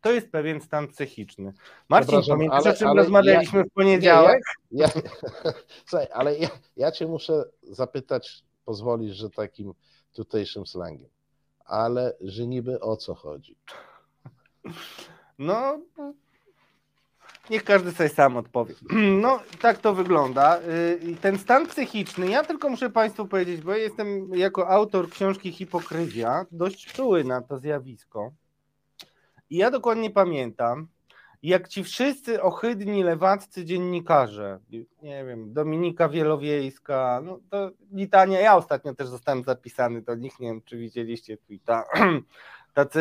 To jest pewien stan psychiczny. Marcin, pamiętasz, o czym ale rozmawialiśmy ja, w poniedziałek? Nie, ja, ja, [LAUGHS] słuchaj, ale ja, ja cię muszę zapytać, pozwolisz, że takim tutejszym slangiem ale że niby o co chodzi? No, niech każdy sobie sam odpowie. No, tak to wygląda. Y, ten stan psychiczny, ja tylko muszę Państwu powiedzieć, bo jestem jako autor książki Hipokryzja dość czuły na to zjawisko. I ja dokładnie pamiętam, jak ci wszyscy ohydni lewaccy dziennikarze, nie wiem, Dominika Wielowiejska, no to litania, ja ostatnio też zostałem zapisany do nich, nie wiem, czy widzieliście tweeta, [CLEARS THROAT] tacy,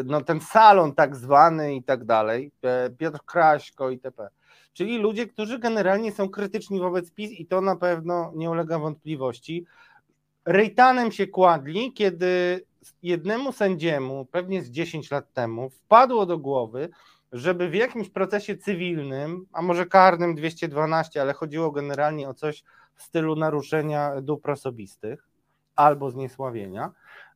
y, no ten salon tak zwany i tak dalej, Piotr Kraśko itp. czyli ludzie, którzy generalnie są krytyczni wobec PiS i to na pewno nie ulega wątpliwości. Rejtanem się kładli, kiedy jednemu sędziemu, pewnie z 10 lat temu, wpadło do głowy, żeby w jakimś procesie cywilnym, a może karnym 212, ale chodziło generalnie o coś w stylu naruszenia dóbr osobistych albo zniesławienia,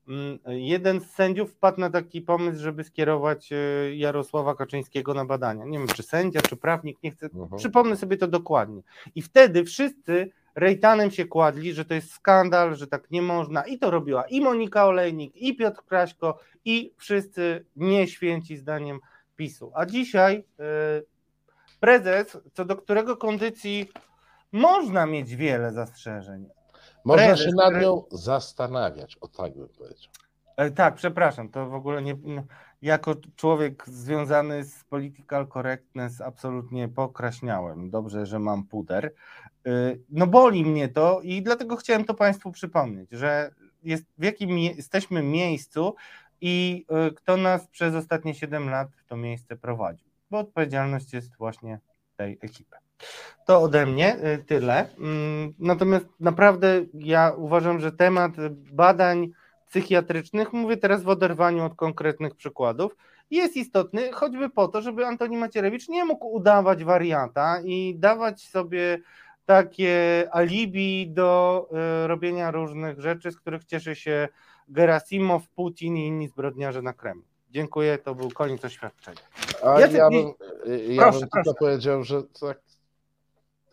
mm, jeden z sędziów wpadł na taki pomysł, żeby skierować e, Jarosława Kaczyńskiego na badania. Nie wiem, czy sędzia, czy prawnik, nie chcę, mhm. przypomnę sobie to dokładnie. I wtedy wszyscy rejtanem się kładli, że to jest skandal, że tak nie można. I to robiła i Monika Olejnik, i Piotr Kraśko, i wszyscy nieświęci zdaniem PiSu. A dzisiaj yy, prezes, co do którego kondycji można mieć wiele zastrzeżeń. Można prezes, się nad nią który... zastanawiać, o tak bym powiedział. E, tak, przepraszam, to w ogóle nie. Jako człowiek związany z political correctness absolutnie pokraśniałem. Dobrze, że mam puder. E, no boli mnie to i dlatego chciałem to Państwu przypomnieć, że jest, w jakim jesteśmy miejscu i e, kto nas przez ostatnie 7 lat w to miejsce prowadził. Bo odpowiedzialność jest właśnie tej ekipy. To ode mnie tyle. Mm, natomiast naprawdę ja uważam, że temat badań psychiatrycznych, mówię teraz w oderwaniu od konkretnych przykładów, jest istotny choćby po to, żeby Antoni Macierewicz nie mógł udawać wariata i dawać sobie takie alibi do y, robienia różnych rzeczy, z których cieszy się Gerasimow, Putin i inni zbrodniarze na Kremlu. Dziękuję, to był koniec oświadczenia. A ja, ja bym, ja proszę, bym tylko powiedział, że tak,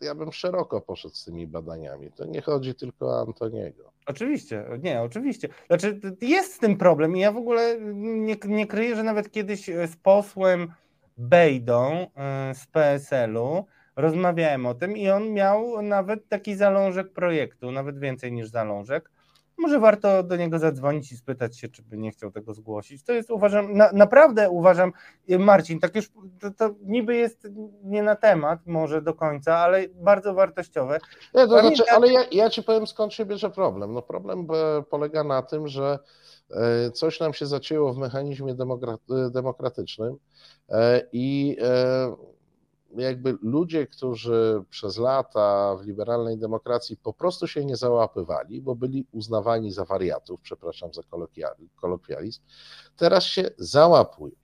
ja bym szeroko poszedł z tymi badaniami. To nie chodzi tylko o Antoniego. Oczywiście, nie, oczywiście. Znaczy, jest z tym problem i ja w ogóle nie, nie kryję, że nawet kiedyś z posłem Bejdą y, z PSL-u rozmawiałem o tym i on miał nawet taki zalążek projektu, nawet więcej niż zalążek, może warto do niego zadzwonić i spytać się, czy by nie chciał tego zgłosić. To jest, uważam, na, naprawdę uważam, y, Marcin, tak już to, to, niby jest nie na temat, może do końca, ale bardzo wartościowe. Nie, to znaczy, ale ja, ja ci powiem, skąd się bierze problem. No problem e, polega na tym, że e, coś nam się zacięło w mechanizmie e, demokratycznym i jakby ludzie, którzy przez lata w liberalnej demokracji po prostu się nie załapywali, bo byli uznawani za wariatów, przepraszam za kolokwializm, teraz się załapują.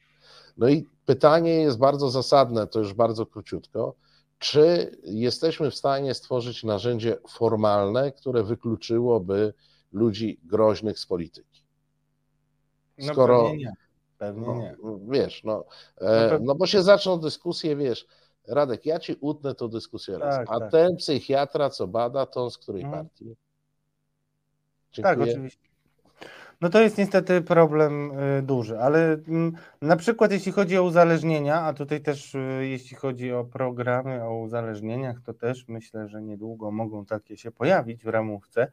No i pytanie jest bardzo zasadne, to już bardzo króciutko. Czy jesteśmy w stanie stworzyć narzędzie formalne, które wykluczyłoby ludzi groźnych z polityki? No Skoro. No pewnie nie. Pewnie no, nie. Wiesz, no, e, no bo się zaczną dyskusje, wiesz, Radek, ja ci utnę tą dyskusję raz. Tak, A tak. ten psychiatra, co bada, to on z której hmm. partii? Dziękuję. Tak, oczywiście. No to jest niestety problem y, duży, ale mm, na przykład jeśli chodzi o uzależnienia, a tutaj też y, jeśli chodzi o programy o uzależnieniach, to też myślę, że niedługo mogą takie się pojawić w ramówce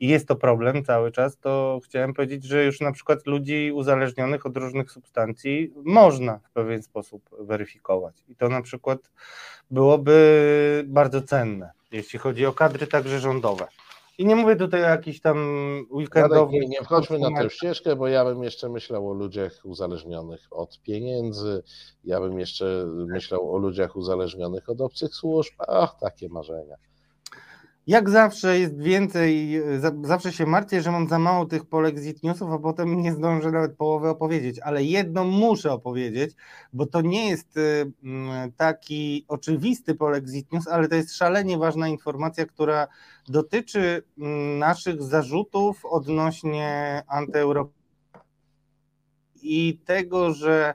i jest to problem cały czas, to chciałem powiedzieć, że już na przykład ludzi uzależnionych od różnych substancji można w pewien sposób weryfikować i to na przykład byłoby bardzo cenne, jeśli chodzi o kadry także rządowe. I nie mówię tutaj o jakichś tam weekendowych... Nie, nie wchodźmy na tę ścieżkę, bo ja bym jeszcze myślał o ludziach uzależnionych od pieniędzy, ja bym jeszcze myślał o ludziach uzależnionych od obcych służb, ach, takie marzenia. Jak zawsze jest więcej, zawsze się martwię, że mam za mało tych polexit newsów, a potem nie zdążę nawet połowy opowiedzieć, ale jedno muszę opowiedzieć, bo to nie jest y, mm, taki oczywisty polexit news, ale to jest szalenie ważna informacja, która dotyczy mm, naszych zarzutów odnośnie antyeuropejskich i tego, że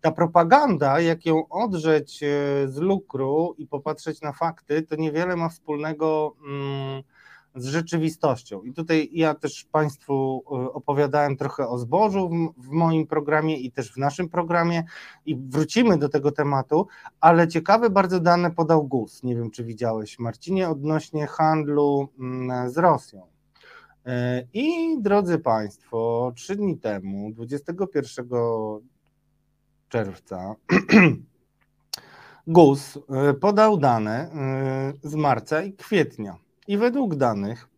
ta propaganda, jak ją odrzeć e, z lukru i popatrzeć na fakty, to niewiele ma wspólnego mm, z rzeczywistością. I tutaj ja też Państwu e, opowiadałem trochę o zbożu w, moim programie i też w naszym programie i wrócimy do tego tematu, ale ciekawe bardzo dane podał GUS. Nie wiem, czy widziałeś, Marcinie, odnośnie handlu mm, z Rosją. E, I drodzy Państwo, trzy dni temu, 21 czerwca [CLEARS THROAT] GUS e, podał dane e, z marca i kwietnia. I według danych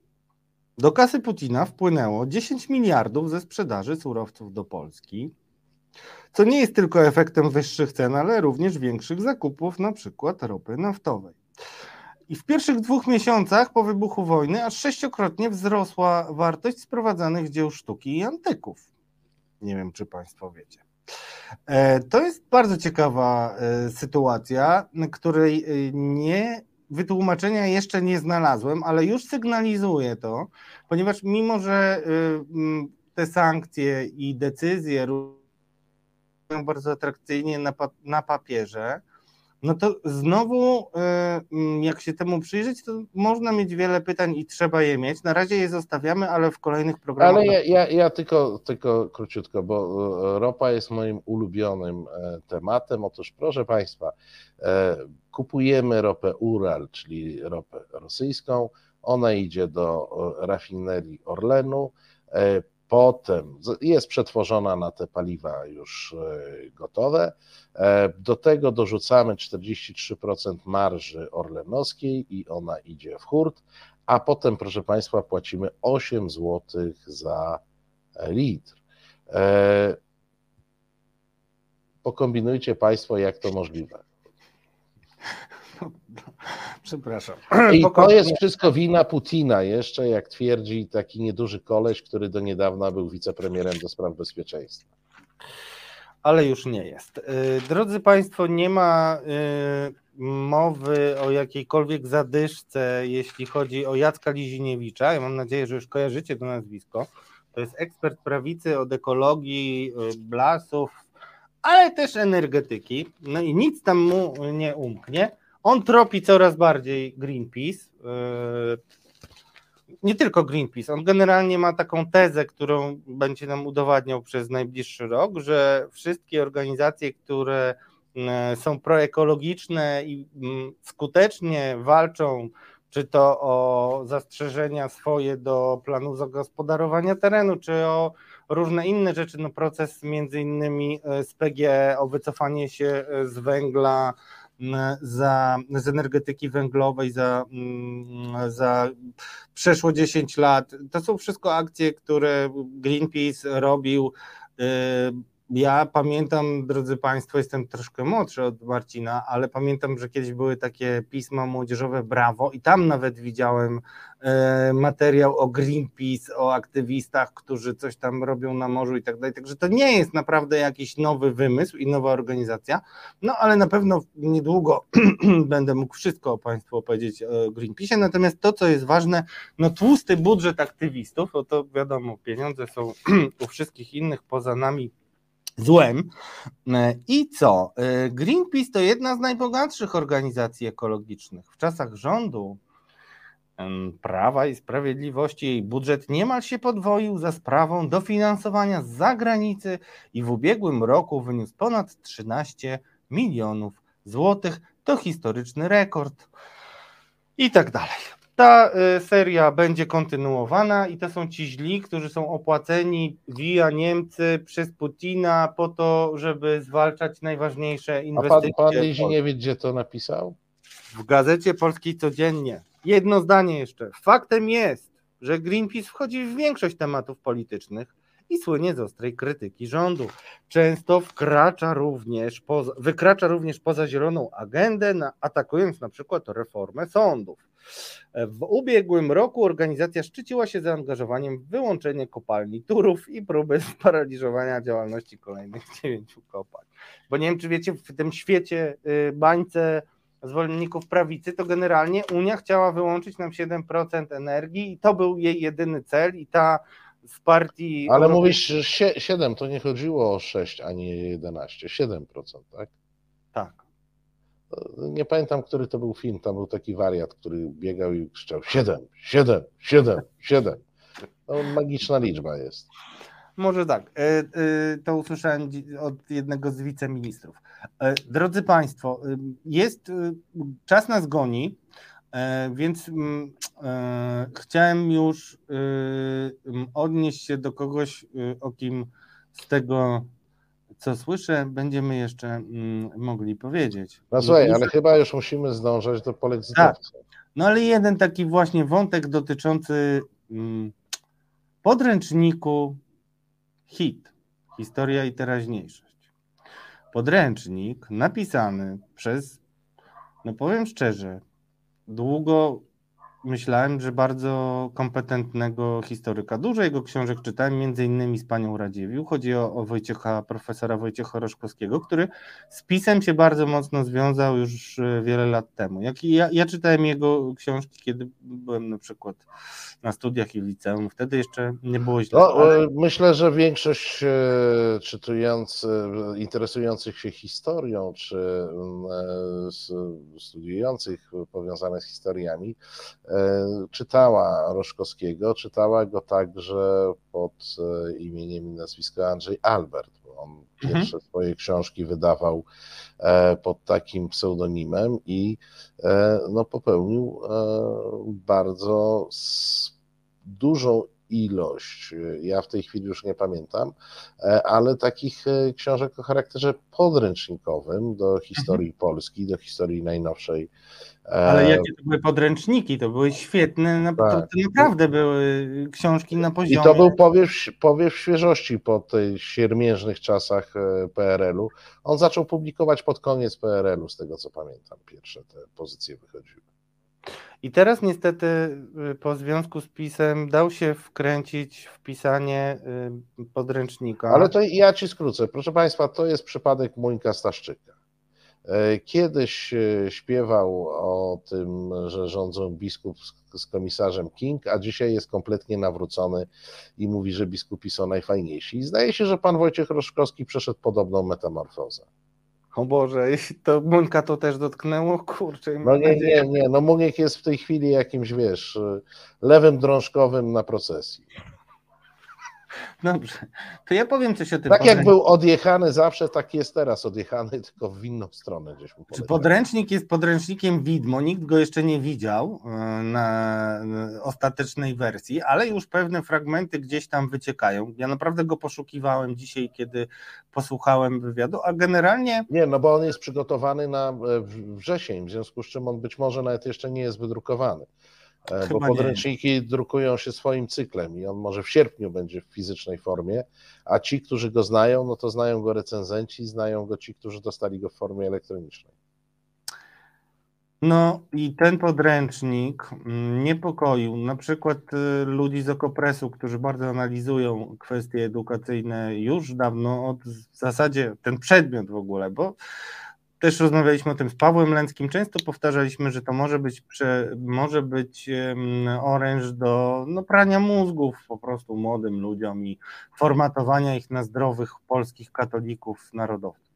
do kasy Putina wpłynęło 10 miliardów ze sprzedaży surowców do Polski. co nie jest tylko efektem wyższych cen, ale również większych zakupów, na przykład ropy naftowej. I w pierwszych dwóch miesiącach po wybuchu wojny aż sześciokrotnie wzrosła wartość sprowadzanych dzieł sztuki i antyków. Nie wiem, czy Państwo wiecie. E, to jest bardzo ciekawa e, sytuacja, której e, nie wytłumaczenia jeszcze nie znalazłem, ale już sygnalizuję to, ponieważ mimo, że te sankcje i decyzje bardzo atrakcyjnie na, na papierze, no to znowu, e, mm, jak się temu przyjrzeć, to można mieć wiele pytań i trzeba je mieć. Na razie je zostawiamy, ale w kolejnych programach. Ale ja, ja, ja tylko, tylko króciutko, bo e, ropa jest moim ulubionym e, tematem. Otóż, proszę Państwa, kupujemy ropę Ural, czyli ropę rosyjską. Ona idzie do rafinerii Orlenu potem jest przetworzona na te paliwa już e, gotowe. E, do tego dorzucamy 43% marży orlenowskiej i ona idzie w hurt, a potem, proszę Państwa, płacimy 8 zł za litr. E, pokombinujcie Państwo, jak to możliwe. [LAUGHS] Przepraszam. I to jest wszystko wina Putina jeszcze, jak twierdzi taki nieduży koleś, który do niedawna był wicepremierem do spraw bezpieczeństwa. Ale już nie jest. Y, drodzy Państwo, nie ma y, mowy o jakiejkolwiek zadyszce, jeśli chodzi o Jacka Liziniewicza. Ja mam nadzieję, że już kojarzycie to nazwisko. To jest ekspert prawicy od ekologii, y, lasów, ale też energetyki. No i nic tam mu nie umknie. On tropi coraz bardziej Greenpeace. Yy, nie tylko Greenpeace, on generalnie ma taką tezę, którą będzie nam udowadniał przez najbliższy rok, że wszystkie organizacje, które yy, są proekologiczne i mm, skutecznie walczą, czy to o zastrzeżenia swoje do planu zagospodarowania terenu, czy o różne inne rzeczy, no proces między innymi yy, z PGE, o wycofanie się z węgla, za, z energetyki węglowej za, mm, za przeszło 10 lat. To są wszystko akcje, które Greenpeace robił y, ja pamiętam, drodzy Państwo, jestem troszkę młodszy od Marcina, ale pamiętam, że kiedyś były takie pisma młodzieżowe Brawo i tam nawet widziałem e, materiał o Greenpeace, o aktywistach, którzy coś tam robią na morzu i tak dalej. Także to nie jest naprawdę jakiś nowy wymysł i nowa organizacja, no ale na pewno niedługo [CLEARS THROAT] będę mógł wszystko Państwu opowiedzieć o Greenpeace. Natomiast to, co jest ważne, no tłusty budżet aktywistów, no to wiadomo, pieniądze są [CLEARS THROAT] u wszystkich innych poza nami złem. E, I co? E, Greenpeace to jedna z najbogatszych organizacji ekologicznych. W czasach rządu Prawa i Sprawiedliwości jej budżet niemal się podwoił za sprawą dofinansowania z zagranicy i w ubiegłym roku wyniósł ponad 13 milionów złotych. To historyczny rekord. I tak dalej ta y, seria będzie kontynuowana i to są ci źli, którzy są opłaceni via Niemcy przez Putina po to, żeby zwalczać najważniejsze inwestycje. A pan, pan Lizi nie wie, gdzie to napisał? W Gazecie Polskiej Codziennie. Jedno zdanie jeszcze. Faktem jest, że Greenpeace wchodzi w większość tematów politycznych i słynie z ostrej krytyki rządu. Często wkracza również poza, wykracza również poza zieloną agendę, na, atakując na przykład reformę sądów. W ubiegłym roku organizacja szczyciła się zaangażowaniem w wyłączenie kopalni Turów i próby sparaliżowania działalności kolejnych [LAUGHS] dziewięciu kopalń. Bo nie wiem, czy wiecie, w tym świecie y, bańce zwolenników prawicy, to generalnie Unia chciała wyłączyć nam 7% energii i to był jej jedyny cel i ta z partii... Ale mówisz, że 7, to nie chodziło o 6, a nie 11, 7%, tak? Tak nie pamiętam, który to był film, tam był taki wariat, który biegał i krzyczał 7, 7, 7, 7. No, magiczna liczba jest. Może tak. E, e, to usłyszałem od jednego z wiceministrów. E, drodzy Państwo, jest czas nas goni, więc mm, chciałem już odnieść się do kogoś, o kim z tego co słyszę, będziemy jeszcze mm, mogli powiedzieć. No słuchaj, ale chyba już musimy zdążać do polecytowca. Tak. No ale jeden taki właśnie wątek dotyczący mm, podręczniku HIT, historia i teraźniejszość. podręcznik napisany przez, no powiem szczerze, długo myślałem, że bardzo kompetentnego historyka. Dużo jego książek czytałem, między innymi z panią Radziewił. Chodzi o, o Wojciecha, profesora Wojciecha Roszkowskiego, który z pisem się bardzo mocno związał już e, wiele lat temu. Jak ja, ja czytałem jego książki, kiedy byłem na przykład na studiach i liceum. Wtedy jeszcze nie było źle. No, ale... Myślę, że większość e, czytujących, interesujących się historią, czy studiujących powiązane z historiami, E, czytała Roszkowskiego, czytała go także pod e, imieniem i nazwiskiem Andrzej Albert, bo on mhm. pierwsze swoje książki wydawał e, pod takim pseudonimem i no, popełnił bardzo dużą ilość, ja w tej chwili już nie pamiętam, ale takich książek o charakterze podręcznikowym do historii mhm. Polski, do historii najnowszej ale jakie to były podręczniki, to były świetne, tak. to, naprawdę były książki na poziomie. I to był powiew, powiew świeżości po tych siermiężnych czasach e, PRL-u. On zaczął publikować pod koniec PRL-u, z tego co pamiętam, pierwsze te pozycje wychodziły. I teraz niestety y, po związku z pisem dał się wkręcić w pisanie y, podręcznika. Ale to ja ci skrócę. Proszę Państwa, to jest przypadek Monika Staszczyka. E, kiedyś e, śpiewał o tym, że rządzą biskup z komisarzem King, a dzisiaj jest kompletnie nawrócony i mówi, że biskupi są najfajniejsi. I zdaje się, że pan Wojciech Roszkowski przeszedł podobną metamorfozę. O Boże, to Muńka to też dotknęło? Kurczę. No nie, nie, nie. No Muniek jest w tej chwili jakimś, wiesz, lewym drążkowym na procesji. [LAUGHS] Dobrze, to ja powiem coś o tym. Tak jak był odjechany zawsze, tak jest teraz odjechany, [LAUGHS] tylko w inną stronę gdzieś mu Czy podręcznik jest podręcznikiem widmo, nikt go jeszcze nie widział e, na ostatecznej wersji, ale już pewne fragmenty gdzieś tam wyciekają. Ja naprawdę go poszukiwałem dzisiaj, kiedy posłuchałem wywiadu, a generalnie... Nie, no bo on jest przygotowany na e, wrzesień, w związku z czym on być może nawet jeszcze nie jest wydrukowany. E, Chyba bo podręczniki nie. drukują się swoim cyklem i on może w sierpniu będzie w fizycznej formie, a ci, którzy go znają, no to znają go recenzenci, znają go ci, którzy dostali go w formie elektronicznej. No i ten podręcznik mm, niepokoił na przykład y, ludzi z Okopresu, którzy bardzo analizują kwestie edukacyjne już dawno, od w zasadzie ten przedmiot w ogóle, bo też rozmawialiśmy o tym z Pawłem Lęckim, często powtarzaliśmy, że to może być, może być oręż do no, prania mózgów po prostu młodym ludziom i formatowania ich na zdrowych polskich katolików narodowców.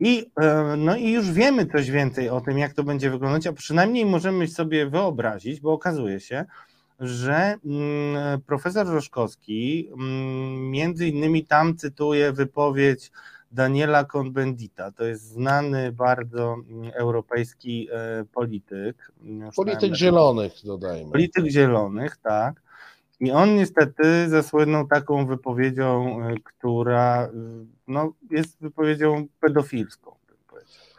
I, no i już wiemy coś więcej o tym, jak to będzie wyglądać, a przynajmniej możemy sobie wyobrazić, bo okazuje się, że mm, profesor Roszkowski mm, między innymi tam cytuje wypowiedź Daniela Cohn-Bendita. To jest znany bardzo mm, europejski e, polityk. Polityk zielonych, dodajmy. Polityk zielonych, tak. I on niestety zasłynął taką wypowiedzią, e, która no, jest wypowiedzią pedofilską.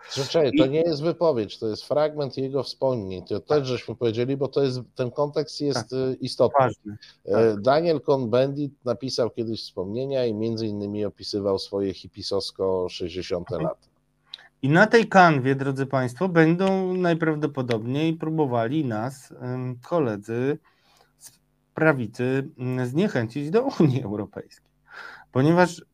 Czekaj, to nie jest wypowiedź, to jest fragment jego wspomnień. To też tak. żeśmy powiedzieli, bo to jest, ten kontekst jest tak, y, istotny. Ważny, e, tak. Daniel Cohn-Bendit napisał kiedyś wspomnienia i między innymi opisywał swoje hipisowsko 60 mhm. lata. I na tej kanwie, drodzy Państwo, będą najprawdopodobniej próbowali nas koledzy z prawicy mm, zniechęcić do Unii Europejskiej. Ponieważ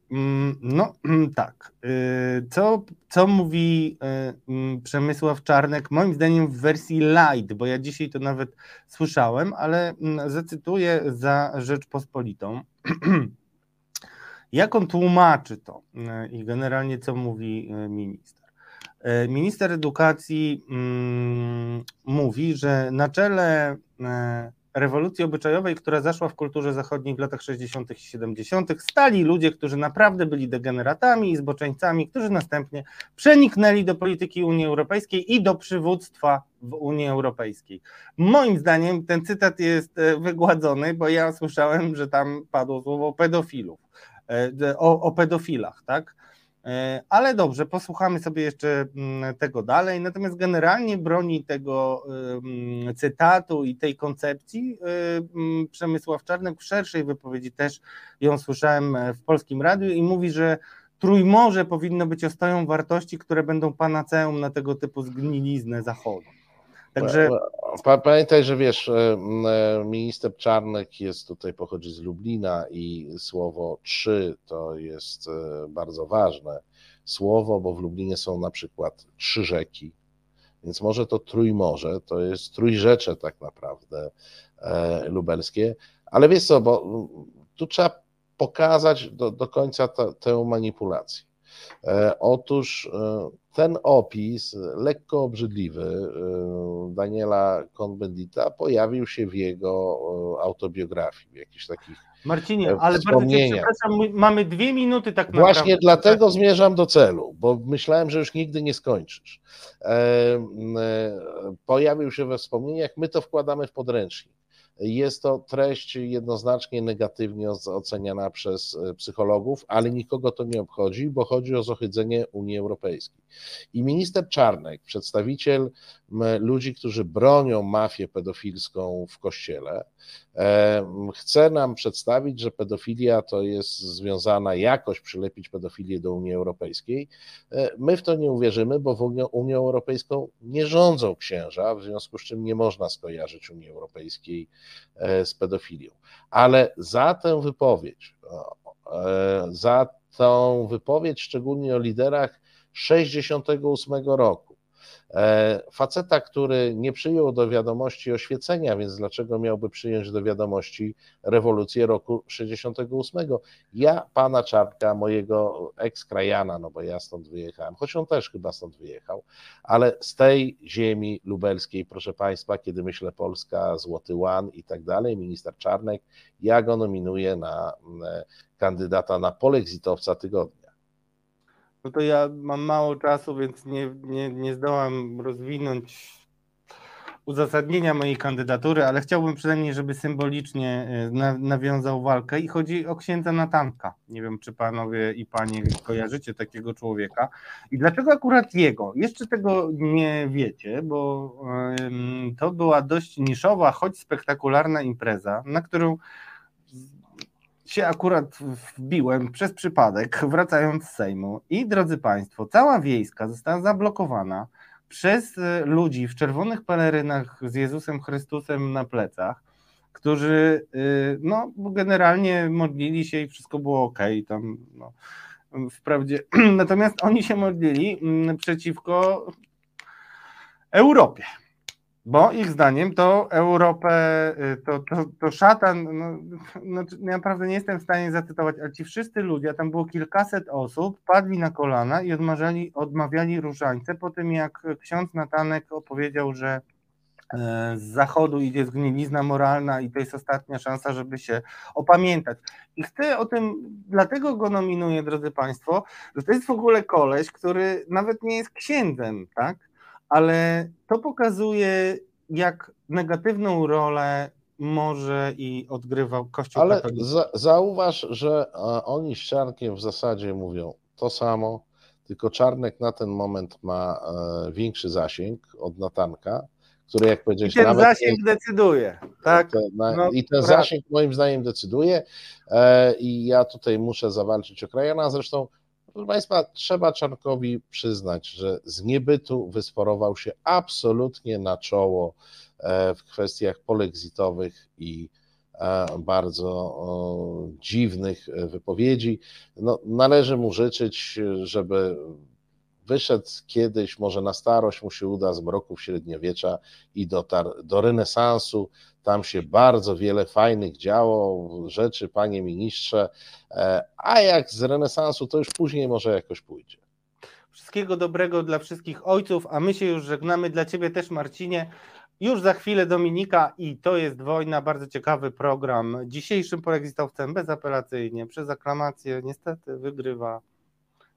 no tak. Y, co, co mówi y, mm, Przemysław Czarnek? Moim zdaniem w wersji light, bo ja dzisiaj to nawet słyszałem, ale mm, zacytuję za Rzeczpospolitą. [CLEARS THROAT] Jak on tłumaczy to y, i generalnie co mówi minister? Minister edukacji mówi, że na czele rewolucji obyczajowej, która zaszła w kulturze zachodniej w latach 60. i 70., stali ludzie, którzy naprawdę byli degeneratami i zboczeńcami, którzy następnie przeniknęli do polityki Unii Europejskiej i do przywództwa w Unii Europejskiej. Moim zdaniem ten cytat jest e, wygładzony, bo ja słyszałem, że tam padło słowo pedofilów, e, o, o pedofilach, tak? E, ale dobrze, posłuchamy sobie jeszcze mm, tego dalej. Natomiast generalnie broni tego cytatu i tej koncepcji Przemysław Czarnek w szerszej wypowiedzi też ją słyszałem e, w polskim radiu i mówi, że Trójmorze powinno być ostoją wartości, które będą panaceum na tego typu zgniliznę Zachodu. Także Pamiętaj, że wiesz, e, e, minister Czarnek jest tutaj, pochodzi z Lublina i słowo trzy to jest e, bardzo ważne słowo, bo w Lublinie są na przykład trzy rzeki, więc może to Trójmorze, to jest Trójrzecze tak naprawdę lubelskie, ale wiesz co, bo tu trzeba pokazać do, do końca ta, tę manipulację. Otóż ten opis, lekko obrzydliwy, y, Daniela Cohn-Bendita pojawił się w jego autobiografii, w jakichś takich Marcinie, e, ale bardzo cię przepraszam, mamy dwie minuty tak naprawdę. Właśnie dlatego zmierzam do celu, bo myślałem, że już nigdy nie skończysz. E, e, pojawił się we wspomnieniach, my to wkładamy w podręcznik. Jest to treść jednoznacznie negatywnie oceniana przez e, psychologów, ale nikogo to nie obchodzi, bo chodzi o zohydzenie Unii Europejskiej. I minister Czarnek, przedstawiciel ludzi, którzy bronią mafię pedofilską w kościele, e, chce nam przedstawić, że pedofilia to jest związana jakoś przylepić pedofilię do Unii Europejskiej. E, my w to nie uwierzymy, bo w Unią Europejską nie rządzą księża, w związku z czym nie można skojarzyć Unii Europejskiej z pedofilią. Ale za tę wypowiedź, za tą wypowiedź, szczególnie o liderach 68 roku, E, faceta, który nie przyjął do wiadomości oświecenia, więc dlaczego miałby przyjąć do wiadomości rewolucję roku 68? Ja pana Czarnka, mojego ekskrajana, no bo ja stąd wyjechałem, choć on też chyba stąd wyjechał, ale z tej ziemi lubelskiej, proszę państwa, kiedy myślę Polska, Złoty Łan i tak dalej, minister Czarnek, ja go nominuję na mm, kandydata na polexitowca tygodnia. No to ja mam mało czasu, więc nie, nie, nie zdołam rozwinąć uzasadnienia mojej kandydatury, ale chciałbym przynajmniej, żeby symbolicznie e, nawiązał walkę i chodzi o księdza Natanka. Nie wiem, czy panowie i panie kojarzycie takiego człowieka. I dlaczego akurat jego? Jeszcze tego nie wiecie, bo to była dość niszowa, choć spektakularna impreza, na którą się akurat wbiłem przez przypadek, wracając z Sejmu. I drodzy Państwo, cała wiejska została zablokowana przez e, ludzi w czerwonych pelerynach z Jezusem Chrystusem na plecach, którzy e, no, generalnie modlili się i wszystko było ok. Tam, no, wprawdzie, [CLEARS THROAT] natomiast oni się modlili mm, przeciwko Europie. Bo ich zdaniem to Europę, y, to, to, to szatan, no, no, naprawdę nie jestem w stanie zacytować, ale ci wszyscy ludzie, tam było kilkaset osób, padli na kolana i odmawiali, odmawiali różańce po tym, jak ksiądz Natanek opowiedział, że e, z zachodu idzie zgnilizna moralna i to jest ostatnia szansa, żeby się opamiętać. I chcę o tym, dlatego go nominuję, drodzy Państwo, że to jest w ogóle koleś, który nawet nie jest księdzem, tak? Ale to pokazuje, jak negatywną rolę może i odgrywał Kościół ale katolicki. Za, zauważ, że oni z Czarnkiem w zasadzie mówią to samo, tylko Czarnek na ten moment ma e, większy zasięg od Natanka, który jak powiedziałeś... I ten nawet zasięg nie, decyduje, tak? no, I ten zasięg moim zdaniem decyduje e, i ja tutaj muszę zawalczyć o Krajana, zresztą Proszę Państwa, trzeba Czarnkowi przyznać, że z niebytu wysporował się absolutnie na czoło e, w kwestiach polexitowych i e, bardzo dziwnych e, wypowiedzi. No, należy mu życzyć, żeby wyszedł kiedyś, może na starość mu się uda z mroków średniowiecza i dotarł do renesansu. Tam się bardzo wiele fajnych działo rzeczy, panie ministrze, e, a jak z renesansu, to już później może jakoś pójdzie. Wszystkiego dobrego dla wszystkich ojców, a my się już żegnamy. Dla ciebie też, Marcinie. Już za chwilę Dominika i to jest wojna, bardzo ciekawy program. Dzisiejszym polexitowcem bezapelacyjnie, przez aklamację, niestety wygrywa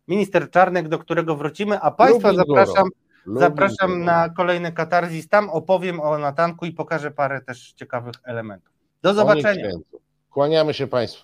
minister Czarnek, do którego wrócimy, a Państwa zapraszam, zapraszam na kolejny katarzis. Tam opowiem o Natanku i pokażę parę też ciekawych elementów. Do zobaczenia. Kłaniamy się Państwu.